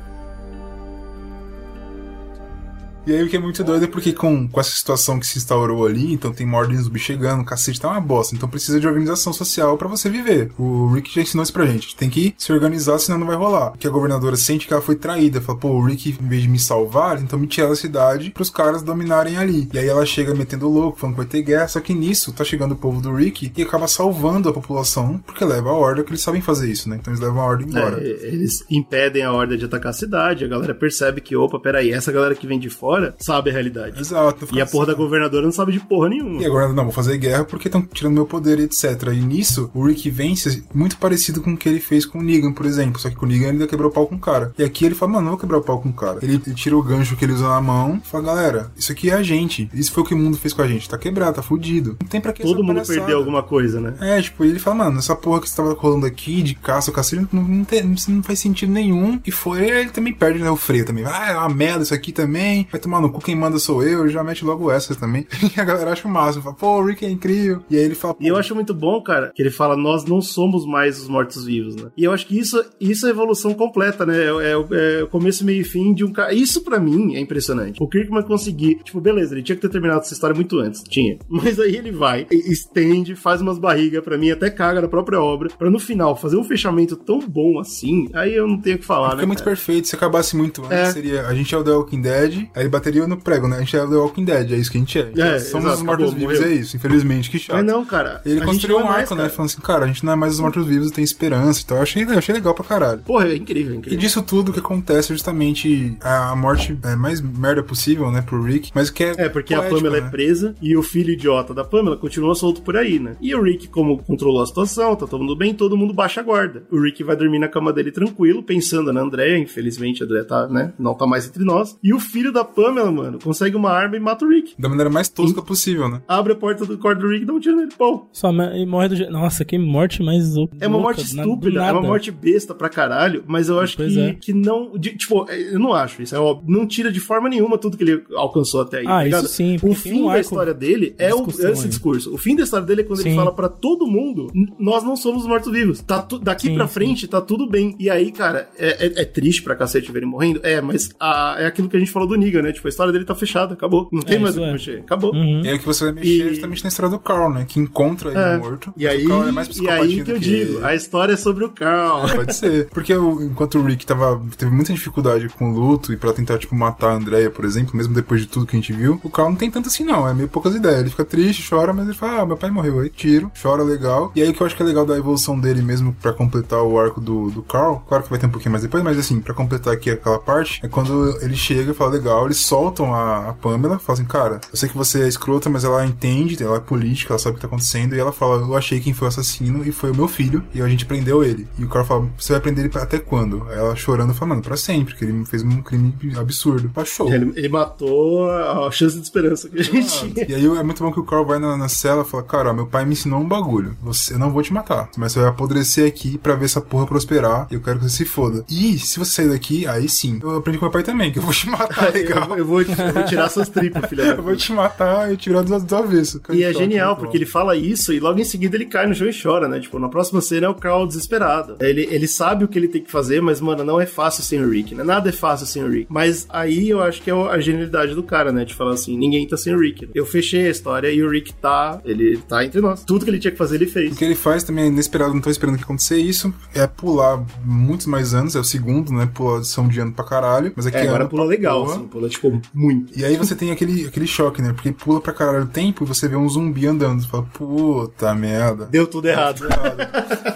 E aí o que é muito doido é porque com, com essa situação que se instaurou ali, então tem ordem zumbi chegando, cacete tá uma bosta. Então precisa de organização social pra você viver. O Rick já ensinou isso pra gente. Tem que se organizar, senão não vai rolar. Que a governadora sente que ela foi traída. Fala, pô, o Rick, em vez de me salvar, então me tira da cidade pros caras dominarem ali. E aí ela chega metendo louco, falando que vai ter guerra. Só que nisso tá chegando o povo do Rick e acaba salvando a população, porque leva a ordem que eles sabem fazer isso, né? Então eles levam a ordem embora. É, eles impedem a ordem de atacar a cidade, a galera percebe que, opa, peraí, essa galera que vem de fora sabe a realidade. Exato. E a porra da governadora não sabe de porra nenhuma. E agora, não, vou fazer guerra porque estão tirando meu poder, etc. E nisso, o Rick vence muito parecido com o que ele fez com o Negan, por exemplo. Só que com o Negan ele ainda quebrou o pau com o cara. E aqui ele fala, mano, não vou quebrar o pau com o cara. Ele, ele tira o gancho que ele usa na mão e fala, galera, isso aqui é a gente. Isso foi o que o mundo fez com a gente. Tá quebrado, tá fudido. Não tem pra que Todo mundo palhaçada. perdeu alguma coisa, né? É, tipo, ele fala, mano, essa porra que você tava rolando aqui, de caça, o cacete, não, não, tem- não faz sentido nenhum. E foi, ele também perde, né, o freio também. Ah, é uma merda isso aqui também. Vai tomar no cu, quem manda sou eu. Já mete logo essa também. <laughs> E a galera acha o máximo. Fala, pô, o Rick é incrível. E aí ele fala, E eu acho muito bom, cara, que ele fala, nós não somos mais os mortos-vivos, né? E eu acho que isso, isso é evolução completa, né? É, é o- é começo, meio e fim de um cara. Isso pra mim é impressionante. O Kirkman conseguir, tipo, beleza, ele tinha que ter terminado essa história muito antes, tinha. Mas aí ele vai, estende, faz umas barrigas pra mim, até caga na própria obra, pra no final fazer um fechamento tão bom assim, aí eu não tenho o que falar, Fica né? muito cara? perfeito. Se acabasse muito antes, É. seria. A gente é o The Walking Dead. Aí bateria no prego, né? A gente é The Walking Dead, é isso que a gente é. É, Somos exato, os mortos-vivos, é isso. Infelizmente, que chato. Mas não, cara. Ele a construiu um é mais, arco, né? Falando assim, cara, a gente não é mais os mortos-vivos, tem esperança e tal. Eu achei, eu achei legal pra caralho. Porra, é incrível, é E incrível. disso tudo, o que acontece é justamente a morte é, mais merda possível, né, pro Rick, mas que é É, porque a poético, Pamela né? é presa e o filho idiota da Pamela continua solto por aí, né? E o Rick, como controlou a situação, tá todo mundo bem, todo mundo baixa a guarda. O Rick vai dormir na cama dele tranquilo, pensando na Andrea. Infelizmente, a Andrea tá, né? Não tá mais entre nós. E o filho da Pamela, mano, consegue uma arma e mata o Rick. Da maneira mais tosca possível, né? Abre a porta do quarto do Rick e dá um tiro nele. Pô. Só e morre do jeito. Nossa, que morte mais louca. É uma morte estúpida, é uma morte besta pra caralho, mas eu acho Pois que, é. que não. de- tipo, eu não acho isso, é óbvio. Não tira de forma nenhuma tudo que ele alcançou até aí. Ah, tá isso sim, O fim um da história dele é o, discussão esse aí. discurso. O fim da história dele é quando ele Sim. fala pra todo mundo: "N- nós não somos os mortos-vivos. Tá tu- daqui Sim, pra sim. frente tá tudo bem. E aí, cara, é, é- é triste pra cacete ver ele morrendo? É, mas a- é aquilo que a gente falou do Niga, né? Tipo, a história dele tá fechada, acabou. Não tem É, mais o que é. mexer. Acabou. Uhum. E aí que você vai mexer E- justamente na história do Carl, né? Que encontra ele É. morto. E aí, o Carl é mais e psicopatinho aí que eu digo, a história é sobre o Carl. Pode ser. Porque o- enquanto o Rick tava, teve muita dificuldade com o luto e pra tentar, tipo, matar a Andrea, por exemplo, mesmo depois de tudo que a gente viu, o Carl não tem tanto assim, não. É meio poucas ideias. Ele fica triste, chora, mas ele fala, ah, meu pai morreu. Aí tiro, chora legal. E aí o que eu acho que é legal da evolução dele mesmo pra completar o arco do, do Carl, claro que vai ter um pouquinho mais depois, mas assim, pra completar aqui aquela parte, é quando ele chega e fala, legal, eles soltam a, a Pamela, falam assim, cara, eu sei que você é escrota, mas ela entende, ela é política, ela sabe o que tá acontecendo, e ela fala, eu achei quem foi o assassino e foi o meu filho, e a gente prendeu ele. E o Carl fala, você vai prender ele até quando? Aí ela chorando, falando, pra sempre, que ele fez um crime absurdo. Show. Ele, ele matou a chance de esperança que a gente tinha. E aí é muito bom que o Carl vai na, na cela e fala, cara, meu pai me ensinou um bagulho. Você, eu não vou te matar, mas você vai apodrecer aqui pra ver essa porra prosperar e eu quero que você se foda. E se você sair daqui, aí sim. Eu aprendi com meu pai também, que eu vou te matar, <laughs> legal. Eu, eu vou, eu vou tirar suas tripas, filha Eu vou te matar e tirar do, do avesso. E é genial, porque ele fala isso e logo em seguida ele cai no chão e chora, né? Tipo, na próxima cena é o Carl desesperado. Ele, ele sabe o que ele tem que fazer, mas, mano, não é fácil sem o Rick, né? Nada é fácil sem o Rick. Mas aí eu acho que é a genialidade do cara, né? De falar assim, ninguém tá sem o Rick. Eu fechei a história e o Rick tá, ele tá entre nós. Tudo que ele tinha que fazer, ele fez. O que ele faz também é inesperado, não tô esperando que aconteça isso, é pular muitos mais anos, é o segundo, né? Pula adição de ano pra caralho. Mas aqui É, agora ano pula legal, porra. assim, pula, tipo, muito. E aí você tem aquele, aquele choque, né? Porque pula pra caralho o tempo e você vê um zumbi andando. Você fala, puta merda. Deu tudo errado.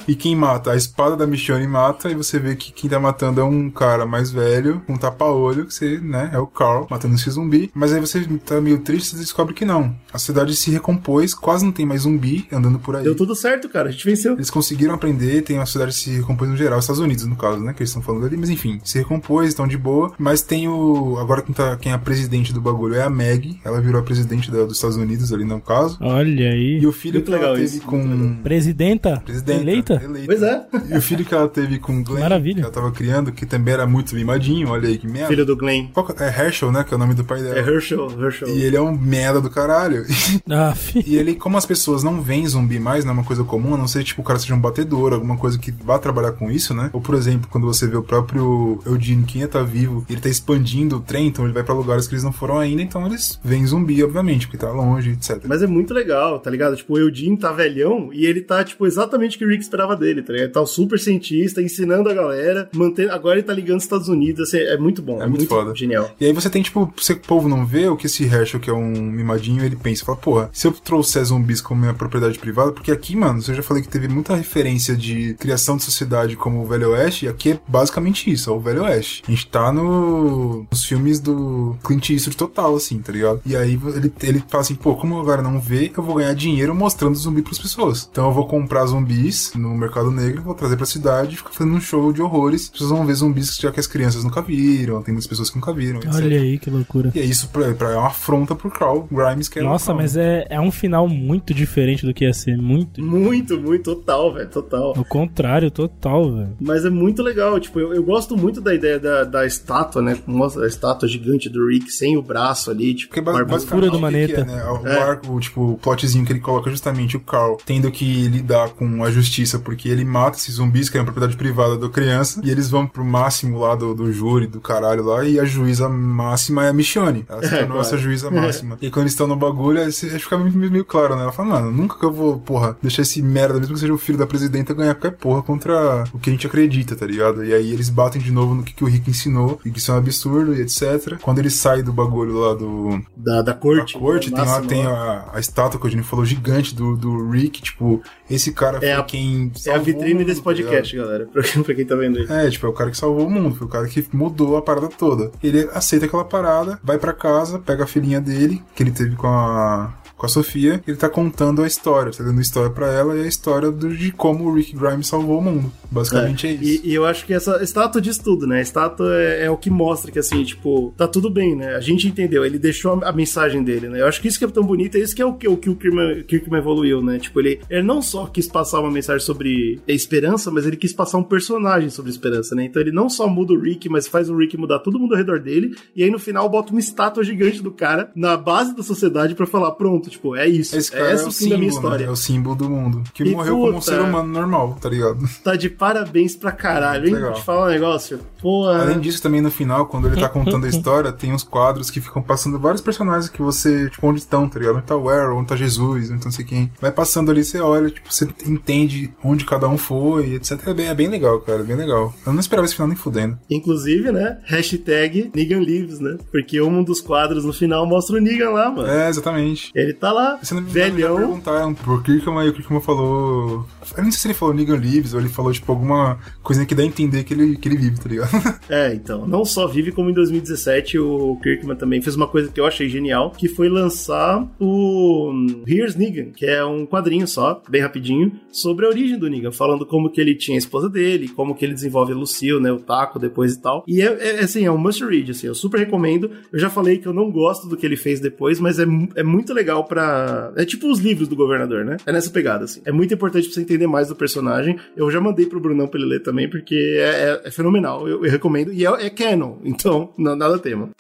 E quem mata? A espada da Michonne mata, e você vê que quem tá matando é um cara mais velho, com um tapa-olho, que você, né, é o Carl, matando esse zumbi. Mas aí você tá meio triste e descobre que não. A cidade se recompôs, quase não tem mais zumbi andando por aí. Deu tudo certo, cara. A gente venceu. Eles conseguiram aprender, tem a cidade se recompôs no geral, Estados Unidos, no caso, né? Que eles estão falando ali, mas enfim, se recompôs, estão de boa. Mas tem o. Agora quem, tá, quem é a presidente do bagulho é a Meg. Ela virou a presidente da- dos Estados Unidos ali no caso. Olha aí. E o filho Muito que ela legal teve isso, com. Presidenta? Presidenta, Eleita? Pois é. E o filho que ela teve com o Glenn, Maravilha. que ela tava criando, que também era muito mimadinho, olha aí que merda. Filho do Glenn. Qual que- é Herschel, né? Que é o nome do pai dela. É Herschel, Herschel. E ele é um merda do caralho. <laughs> Ah, fi- E ele, como as pessoas não veem zumbi mais, não é uma coisa comum, a não ser tipo o cara seja um batedor, alguma coisa que vá trabalhar com isso, né? Ou por exemplo, quando você vê o próprio Eugene, quem tá vivo, ele tá expandindo o trem, então ele vai pra lugares que eles não foram ainda, então eles veem zumbi, obviamente, porque tá longe, etc. Mas é muito legal, tá ligado? Tipo, o Eugene tá velhão e ele tá, tipo, exatamente o que o Rick esperava dele, tá ligado? Ele tá o super cientista, ensinando a galera, mantendo. Agora ele tá ligando os Estados Unidos, assim, é muito bom. É muito foda. Genial. E aí você tem, tipo, se o povo não vê o que esse Herschel, que é um mimadinho, ele pensa, fala, porra, se eu trouxer zumbis como minha propriedade privada, porque aqui, mano, eu já falei que teve muita referência de criação de sociedade como o Velho Oeste, e aqui é basicamente isso, é o Velho Oeste. A gente tá no, nos filmes do Clint Eastwood total, assim, tá ligado? E aí ele, ele fala assim, pô, como a galera não vê, eu vou ganhar dinheiro mostrando zumbi pras pessoas. Então eu vou comprar zumbis no mercado negro, vou trazer pra cidade e ficar fazendo um show de horrores. As pessoas vão ver zumbis que já que as crianças nunca viram, tem muitas pessoas que nunca viram, etc. Olha aí que loucura. E é isso pra, pra, é uma afronta pro Carl Grimes, que é Nossa, mas é, é um final muito diferente do que ia ser. Muito. Muito, muito, total, velho, total. O contrário, total, velho. Mas é muito legal, tipo, eu, eu gosto muito da ideia da, da estátua, né? Mostra a estátua gigante do Rick sem o braço ali, tipo, Porque com a ba- armadura. basicamente do o que Maneta. que é, né? O É. arco, tipo, o plotzinho que ele coloca justamente o Carl tendo que lidar com a justiça, porque ele mata esses zumbis, que é uma propriedade privada da criança, e eles vão pro máximo lá do, do júri, do caralho lá, e a juíza máxima é a Michonne. Ela se É, tornou claro. essa juíza <laughs> máxima. E quando eles estão no bagulho, aí você- fica meio, meio claro, né? Ela fala, mano, nunca que eu vou, porra, deixar esse merda, mesmo que seja o filho da presidenta, ganhar qualquer porra contra o que a gente acredita, tá ligado? E aí eles batem de novo no que, que o Rick ensinou, e que isso é um absurdo, e etc. quando ele sai do bagulho lá do. Da, da corte. Da corte, tem lá máximo tem lá. a, a estátua que o Jimmy falou gigante do, do Rick. Tipo, esse cara foi É a- quem. É a vitrine mundo, desse tá podcast, galera. <laughs> Pra quem, pra quem tá vendo aí. É, tipo, é o cara que salvou o mundo, foi o cara que mudou a parada toda. Ele aceita aquela parada, vai pra casa, pega a filhinha dele, que ele teve com a. Com a Sofia, ele tá contando a história, tá dando história pra ela e a história do- de como o Rick Grimes salvou o mundo. Basicamente é, isso. E, e eu acho que essa estátua diz tudo, né? A estátua é, é o que mostra que, assim, tipo, tá tudo bem, né? A gente entendeu, ele deixou a, a mensagem dele, né? Eu acho que isso que é tão bonito, é isso que é o que o, que o Kirkman, Kirkman evoluiu, né? Tipo, ele, ele não só quis passar uma mensagem sobre esperança, mas ele quis passar um personagem sobre esperança, né? Então ele não só muda o Rick, mas faz o Rick mudar todo mundo ao redor dele, e aí no final bota uma estátua gigante do cara na base da sociedade pra falar, pronto, tipo, é isso. Esse é cara esse é o o fim da minha símbolo, né? história. É o símbolo do mundo. Que E morreu como um puta, ser humano normal, tá ligado? Tá de parabéns pra caralho, hein? Vou te falar um negócio. Porra. Além disso, também no final, quando ele tá contando a <laughs> história, tem uns quadros que ficam passando vários personagens que você, tipo, onde estão, tá ligado? Onde tá o Arrow, onde tá Jesus, onde tá não sei quem. Vai passando ali, você olha, tipo, você entende onde cada um foi, etc. É bem, é bem legal, cara, é bem legal. Eu não esperava esse final nem fudendo. Inclusive, né? Hashtag Negan Lives, né? Porque um dos quadros no final mostra o Negan lá, mano. É, exatamente. Ele tá lá, Você não me velhão. perguntaram pro Kirkman e o Kirkman falou. Eu não sei se ele falou Negan Lives ou ele falou, tipo, alguma coisa que dá a entender que ele, que ele vive, tá ligado? <laughs> É, então, não só vive, como em 2017 o Kirkman também fez uma coisa que eu achei genial, que foi lançar o Here's Negan, que é um quadrinho só, bem rapidinho, sobre a origem do Negan, falando como que ele tinha a esposa dele, como que ele desenvolve a Lucille, né, o Taco depois e tal. E é, é, assim, é um must read, assim, eu super recomendo. Eu já falei que eu não gosto do que ele fez depois, mas é, é muito legal pra... É tipo os livros do governador, né? É nessa pegada, assim. É muito importante pra você entender mais do personagem. Eu já mandei pro Brunão pra ele ler também, porque é, é- é fenomenal. Eu, eu recomendo. E é, é canon, então, nada tema.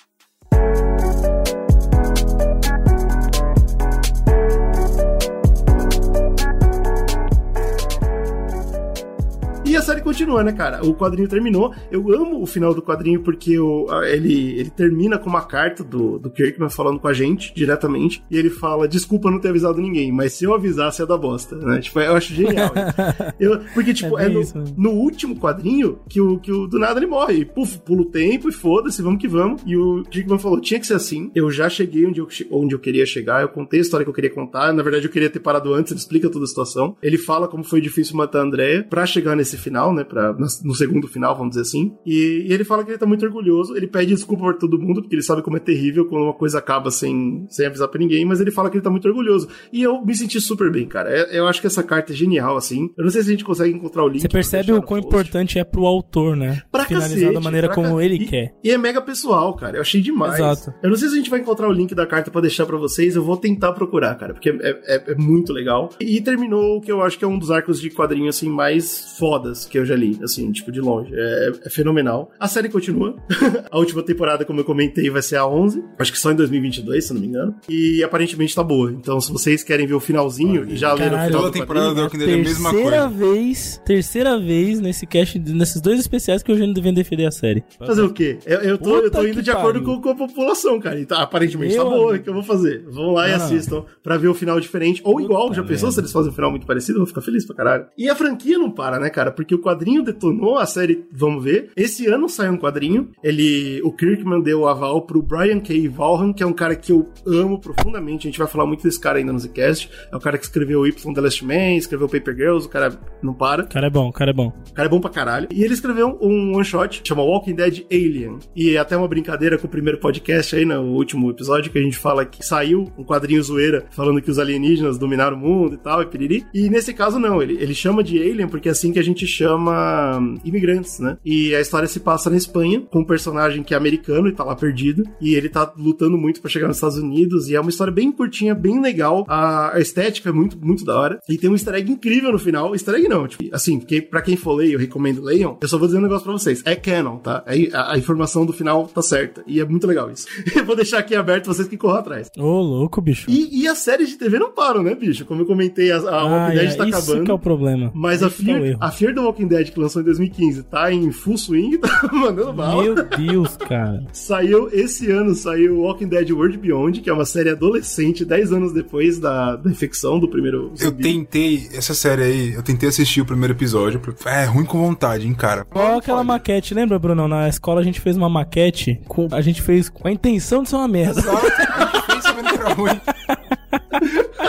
Série continua, né, cara? O quadrinho terminou. Eu amo o final do quadrinho porque ele, ele termina com uma carta do, do Kirkman falando com a gente diretamente. E ele fala: Desculpa não ter avisado ninguém, mas se eu avisasse é da bosta, né? Tipo, eu acho genial. <laughs> Eu- porque, tipo, É é, no, no último quadrinho que o, que o do nada ele morre. E, puf, pula o tempo e foda-se, vamos que vamos. E o Kirkman falou: tinha que ser assim. Eu já cheguei onde eu, onde eu queria chegar. Eu contei a história que eu queria contar. Na verdade, eu queria ter parado antes. Ele explica toda a situação. Ele fala como foi difícil matar a Andrea pra chegar nesse final, né? Pra, no segundo final, vamos dizer assim. E, e ele fala que ele tá muito orgulhoso. Ele pede desculpa pra todo mundo, porque ele sabe como é terrível quando uma coisa acaba sem, sem avisar pra ninguém. Mas ele fala que ele tá muito orgulhoso. E eu me senti super bem, cara. É- Eu acho que essa carta é genial, assim. Eu não sei se a gente consegue encontrar o link. Você percebe o quão importante é pro autor, né? Pra Finalizar cacete, da maneira como ca- ele e, quer. E é mega pessoal, cara. Eu achei demais. Exato. Eu não sei se a gente vai encontrar o link da carta pra deixar pra vocês. Eu vou tentar procurar, cara, porque é, é- é muito legal. E terminou o que eu acho que é um dos arcos de quadrinho, assim, mais fodas que eu já li, assim, tipo, de longe. É, é fenomenal. A série continua. <laughs> a última temporada, como eu comentei, vai ser a 11. Acho que só em 2022, se eu não me engano. E aparentemente tá boa. Então, se vocês querem ver o finalzinho e já leram o final toda do temporada do Walking Dead é a mesma terceira coisa. vez, terceira vez nesse cast, nesses dois especiais que eu já devendo defender a série. Fazer o quê? Eu, eu tô, eu tô Puta indo de acordo com, com a população, cara. Então, aparentemente tá Eu, boa, amigo. o que eu vou fazer? Vão lá e Não, não. assistam pra ver o final diferente. Ou igual, já pensou merda. se eles fazem um final muito parecido? Eu vou ficar feliz pra caralho. E a franquia não para, né, cara? Porque o quadrinho detonou, a série, vamos ver. Esse ano sai um quadrinho. Ele, o Kirkman deu o aval pro Brian K. Vaughan, que é um cara que eu amo profundamente. A gente vai falar muito desse cara ainda no Zcast. É o cara que escreveu Y The Last Man, escreveu Paper Girls, o cara não para. O cara é bom, o cara é bom. O cara é bom pra caralho. E ele escreveu um one shot, chama Walking Dead Alien. E é até uma brincadeira com o primeiro podcast aí, no último episódio, que a gente fala que saiu um quadrinho zoeira falando que os alienígenas dominaram o mundo e tal, e piriri. E nesse caso, não. Ele, ele chama de Alien porque é assim que a gente chama imigrantes, né? E a história se passa na Espanha, com um personagem que é americano e tá lá perdido. E ele tá lutando muito pra chegar nos Estados Unidos. E é uma história bem curtinha, bem legal. A a estética é muito, muito da hora. E tem um easter egg incrível no final. Easter egg não, tipo, assim, porque pra quem for ler, eu recomendo leiam. Eu só vou dizer um negócio pra vocês. É canon, tá? Aí a, a informação do final tá certa. E é muito legal isso. <laughs> eu vou deixar aqui aberto vocês que corram atrás. Ô, louco, bicho. E, e as séries de TV não param, né, bicho? Como eu comentei, a, a Ah, Walking Dead é, tá isso acabando. que é o problema. Mas a que é o Fear, erro. a Fear the Walking Dead, que lançou em 2015, tá em full swing, <laughs> tá mandando bala. Meu Deus, cara. Saiu esse ano, saiu Walking Dead World Beyond, que é uma série adolescente, 10 anos depois da, da infecção do primeiro. Eu tentei, essa série aí, eu tentei assistir o primeiro episódio. É ruim com vontade, hein, cara. Qual aquela maquete? Lembra, Bruno? Na escola a gente fez uma maquete, com, a gente fez com a intenção de ser uma merda. Exato, a gente fez sabendo que era ruim.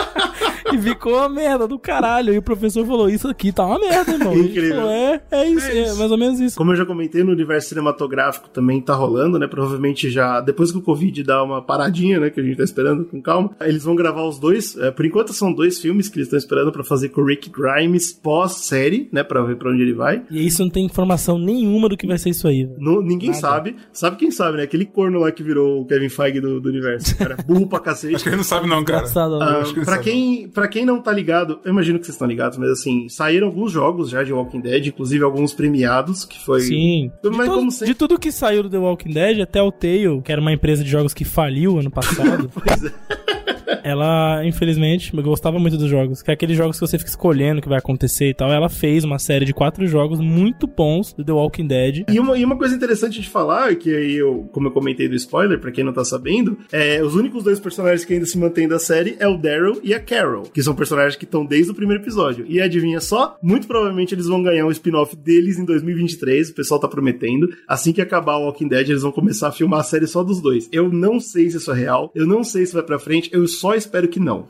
<laughs> E ficou uma merda do caralho. E o professor falou: Isso aqui tá uma merda, irmão. Incrível. Falou, é, é isso, é, é mais ou menos isso. Como eu já comentei, no universo cinematográfico também tá rolando, né? Provavelmente já, depois que o Covid dá uma paradinha, né? Que a gente tá esperando com calma, eles vão gravar os dois. É, por enquanto são dois filmes que eles estão esperando para fazer com o Rick Grimes pós-série, né? Pra ver pra onde ele vai. E isso não tem informação nenhuma do que vai ser isso aí. velho. No- ninguém Nada. sabe. Sabe quem sabe, né? Aquele corno lá que virou o Kevin Feige do, do universo. Cara, burro pra cacete. Acho que ele não sabe, não, cara. Engraçado, Ah, acho que pra, sabe. quem, pra quem não tá ligado, eu imagino que vocês estão ligados, mas assim, saíram alguns jogos já de Walking Dead, inclusive alguns premiados, que foi. Sim. De, Mas to- como de tudo que saiu do The Walking Dead, até o Telltale, que era uma empresa de jogos que faliu ano <laughs> passado. Pois é. Ela, infelizmente, gostava muito dos jogos. Que é aqueles jogos que você fica escolhendo o que vai acontecer e tal. Ela fez uma série de quatro jogos muito bons do The Walking Dead. E uma, e uma coisa interessante de falar, que aí eu, como eu comentei do spoiler, pra quem não tá sabendo, é os únicos dois personagens que ainda se mantêm da série é o Daryl e a Carol, que são personagens que estão desde o primeiro episódio. E adivinha só? Muito provavelmente eles vão ganhar um spin-off deles em 2023, o pessoal tá prometendo. Assim que acabar o Walking Dead, eles vão começar a filmar a série só dos dois. Eu não sei se isso é real, eu não sei se vai pra frente, eu só espero que não.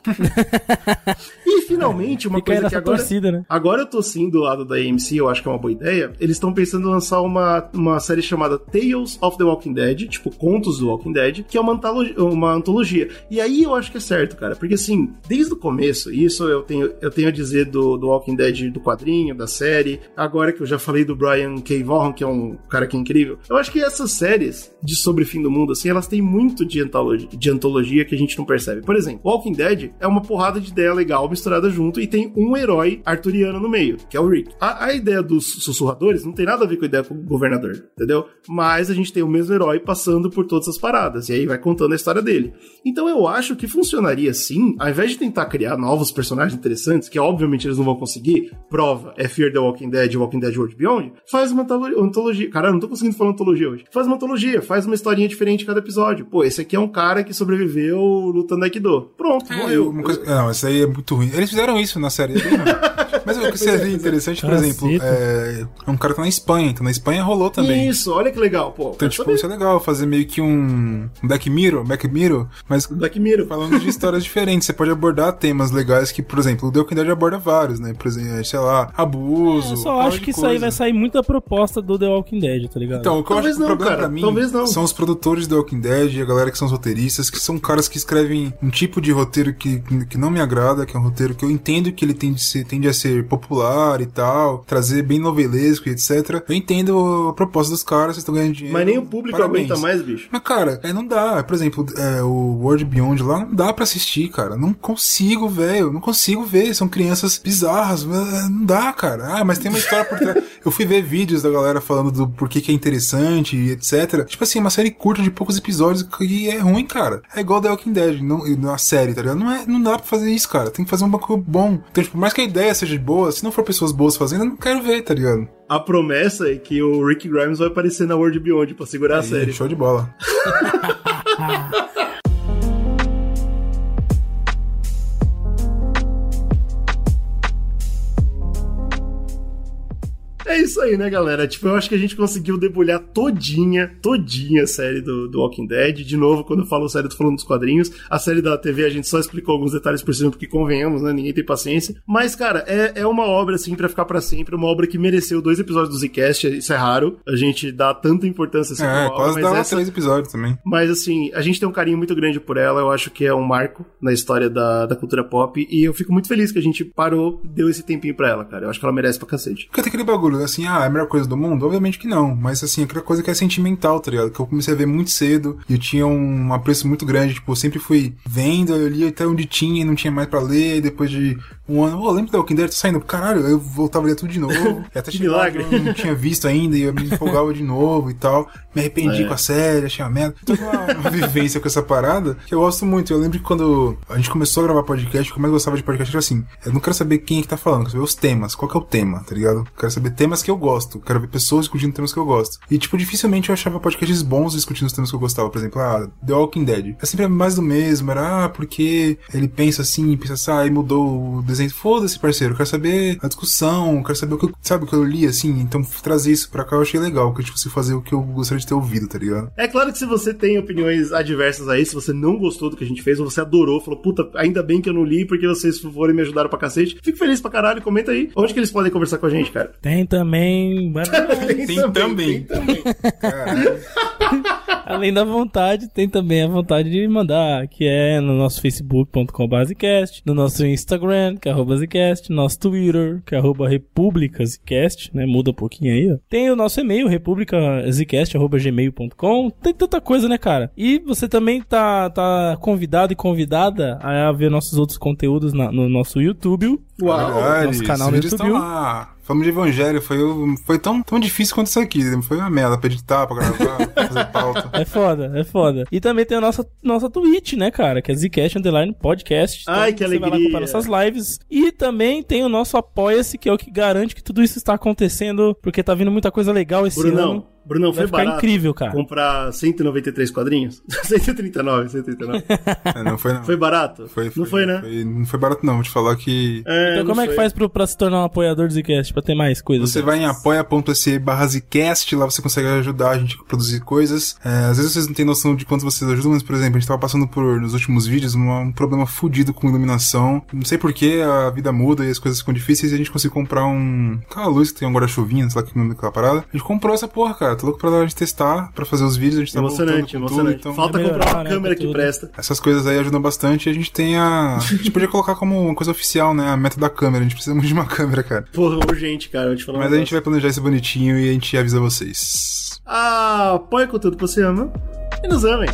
e finalmente, uma <laughs> Fica coisa que agora. torcida, né? Agora eu tô sim do lado da AMC, eu acho que é uma boa ideia. Eles estão pensando em lançar uma, uma série chamada Tales of the Walking Dead, tipo Contos do Walking Dead, que é uma, antologia, uma antologia. E aí eu acho que é certo, cara, porque assim, desde o começo, isso eu tenho, eu tenho a dizer do, do Walking Dead do quadrinho, da série, agora que eu já falei do Brian K. Vaughan, que é um cara que é incrível, eu acho que essas séries de sobre o fim do mundo, assim, elas têm muito de antologia, de antologia que a gente não percebe. Por exemplo, Walking Dead é uma porrada de ideia legal misturada junto e tem um herói arturiano no meio, que é o Rick. A, a ideia dos sussurradores não tem nada a ver com a ideia do governador, entendeu? Mas a gente tem o mesmo herói passando por todas as paradas, e aí vai contando a história dele. Então eu acho que funcionaria sim, ao invés de tentar criar novos personagens interessantes, que obviamente eles não vão conseguir, prova é Fear the Walking Dead Walking Dead World Beyond, faz uma antolo- antologia. Cara, não tô conseguindo falar antologia hoje. Faz uma antologia, faz uma historinha diferente cada episódio. Pô, esse aqui é um cara que sobreviveu lutando Aikido. Pronto, É, morreu. coisa- não, isso aí é muito ruim. Eles fizeram isso na série. é. <laughs> Mas o que seria interessante, por exemplo, é um cara que tá na Espanha. Então na Espanha rolou também. Isso, olha que legal, pô. Então, tipo, saber. isso é legal, fazer meio que um Black Mirror, Black Mirror, mas Black Mirror. falando de histórias diferentes. Você pode abordar temas legais que, por exemplo, o The Walking Dead aborda vários, né? Por exemplo, sei lá, abuso. Eu só acho que isso aí vai sair muito da proposta do The Walking Dead, tá ligado? Então, o que eu Talvez acho que o não, problema cara, pra mim talvez não. são os produtores do Walking Dead e a galera que são os roteiristas, que são caras que escrevem um tipo de roteiro que, que não me agrada, que é um roteiro que eu entendo que ele tende a ser, tende a ser popular e tal, trazer bem novelesco e etc. Eu entendo a proposta dos caras, vocês estão ganhando dinheiro. Mas nem o público Parabéns. aguenta mais, bicho. Mas, cara, é, não dá. Por exemplo, é, o World Beyond lá não dá pra assistir, cara. Não consigo, velho. Não consigo ver. São crianças bizarras. é, Não dá, cara. Ah, mas tem uma história por trás. <laughs> Eu fui ver vídeos da galera falando do porquê que é interessante e etc. Tipo assim, uma série curta de poucos episódios que é ruim, cara. É igual The Walking Dead, não, na série, tá ligado? Não, é, não dá pra fazer isso, cara. Tem que fazer um bagulho bom. Então, tipo, por mais que a ideia seja boa, se não for pessoas boas fazendo, eu não quero ver, tá ligado? A promessa é que o Rick Grimes vai aparecer na World Beyond pra segurar a Aí, série. Show de bola. <laughs> É isso aí, né, galera? Tipo, eu acho que a gente conseguiu debulhar todinha, todinha a série do, do Walking Dead. De novo, quando eu falo série, eu tô falando dos quadrinhos. A série da TV a gente só explicou alguns detalhes por cima, porque convenhamos, né? Ninguém tem paciência. Mas, cara, é, é uma obra, assim, pra ficar pra sempre. Uma obra que mereceu dois episódios do Zcast. Isso é raro. A gente dá tanta importância assim É, obra, quase mas dá essa- três episódios também. Mas assim, a gente tem um carinho muito grande por ela, eu acho que é um marco na história da, da cultura pop, e eu fico muito feliz que a gente parou, deu esse tempinho pra ela, cara. Eu acho que ela merece pra cacete. Porque tem aquele bagulho, assim, assim, ah, é a melhor coisa do mundo? Obviamente que não, mas assim, aquela coisa que é sentimental, tá ligado? Que eu comecei a ver muito cedo e eu tinha um apreço muito grande, tipo, eu sempre fui vendo, eu lia até onde tinha e não tinha mais pra ler, e depois de um ano, oh, lembra da Walking Dead? Tô saindo, caralho, eu voltava a ler tudo de novo, <laughs> e até chegar milagre. eu não tinha visto ainda e eu me empolgava de novo e tal, me arrependi É. com a série, achei uma merda. Toda uma, uma vivência com essa parada que eu gosto muito. Eu lembro que quando a gente começou a gravar podcast, o que eu mais gostava de podcast era assim: eu não quero saber quem é que tá falando, eu quero saber os temas. Qual que é o tema, tá ligado? Eu quero saber temas que eu gosto, quero ver pessoas discutindo temas que eu gosto. E, tipo, dificilmente eu achava podcasts bons discutindo os temas que eu gostava. Por exemplo, ah, The Walking Dead. É sempre mais do mesmo, era, ah, porque ele pensa assim, pensa assim, ah, e mudou o desenho. Foda-se, parceiro, eu quero saber a discussão, quero saber o que eu, sabe, o que eu li, assim. Então, trazer isso pra cá eu achei legal, que, tipo, se fazer o que eu gostaria de ter ouvido, tá ligado? É claro que se você tem opiniões adversas aí, se você não gostou do que a gente fez, ou você adorou, falou, puta, ainda bem que eu não li, porque vocês foram e me ajudaram pra cacete, fico feliz pra caralho, comenta aí. Onde que eles podem conversar com a gente, cara? Tem também. <laughs> Tem também. Além da vontade, tem também a vontade de mandar, que é no nosso facebook.com basecast, no nosso Instagram, que é arroba Zcast, nosso Twitter, que é arroba republicascast, né? Muda um pouquinho aí, ó. Tem o nosso e-mail, republicazcast.gmail.com. Tem tanta coisa, né, cara? E você também tá, tá convidado e convidada a ver nossos outros conteúdos na- no nosso YouTube. Verdade, nosso canal no YouTube. estão lá. Falamos de evangelho, foi, foi tão, tão difícil quanto isso aqui. Foi uma merda pra editar, pra gravar, pra fazer pauta. <laughs> É foda, é foda. E também tem a nossa, nossa Twitch, né, cara? Que é Zcast Underline Podcast. Então Ai, que você vai lá alegria. acompanhar nossas lives. E também tem o nosso Apoia-se, que é o que garante que tudo isso está acontecendo, porque tá vindo muita coisa legal esse Brunão, ano. Brunão, Vai foi ficar barato incrível, cara. comprar 193 quadrinhos? <laughs> 139, 139. É, não foi não. Foi barato? Foi, Não foi, né? foi- não foi barato não, vou te falar que... então como é que faz pro, pra se tornar um apoiador do Zcast, pra ter mais coisas? Você vai em apoia.se barra Zcast, lá você consegue ajudar a gente a produzir coisas. É, às vezes vocês não têm noção de quanto vocês ajudam, mas, por exemplo, a gente tava passando por, nos últimos vídeos, uma- um problema fudido com iluminação. Não sei porquê, a vida muda e as coisas ficam difíceis e a gente conseguiu comprar um... Aquela luz que tem um guarda-chuvinha, sei lá que nome daquela parada. A gente comprou essa porra, cara. Tô louco pra a gente testar, pra fazer os vídeos, a gente tá Emocionante, emocionante. Tudo, então... Falta Vai comprar uma né, câmera que presta. Essas coisas aí ajudam bastante e a gente tem a... A gente podia colocar como uma coisa oficial, né? A meta da câmera. A gente precisa muito de uma câmera, cara. Porra, urgente, cara. Vou te falar Mas a gente vai planejar isso bonitinho e a gente avisa vocês. Ah, apoia com tudo que você ama e nos amem.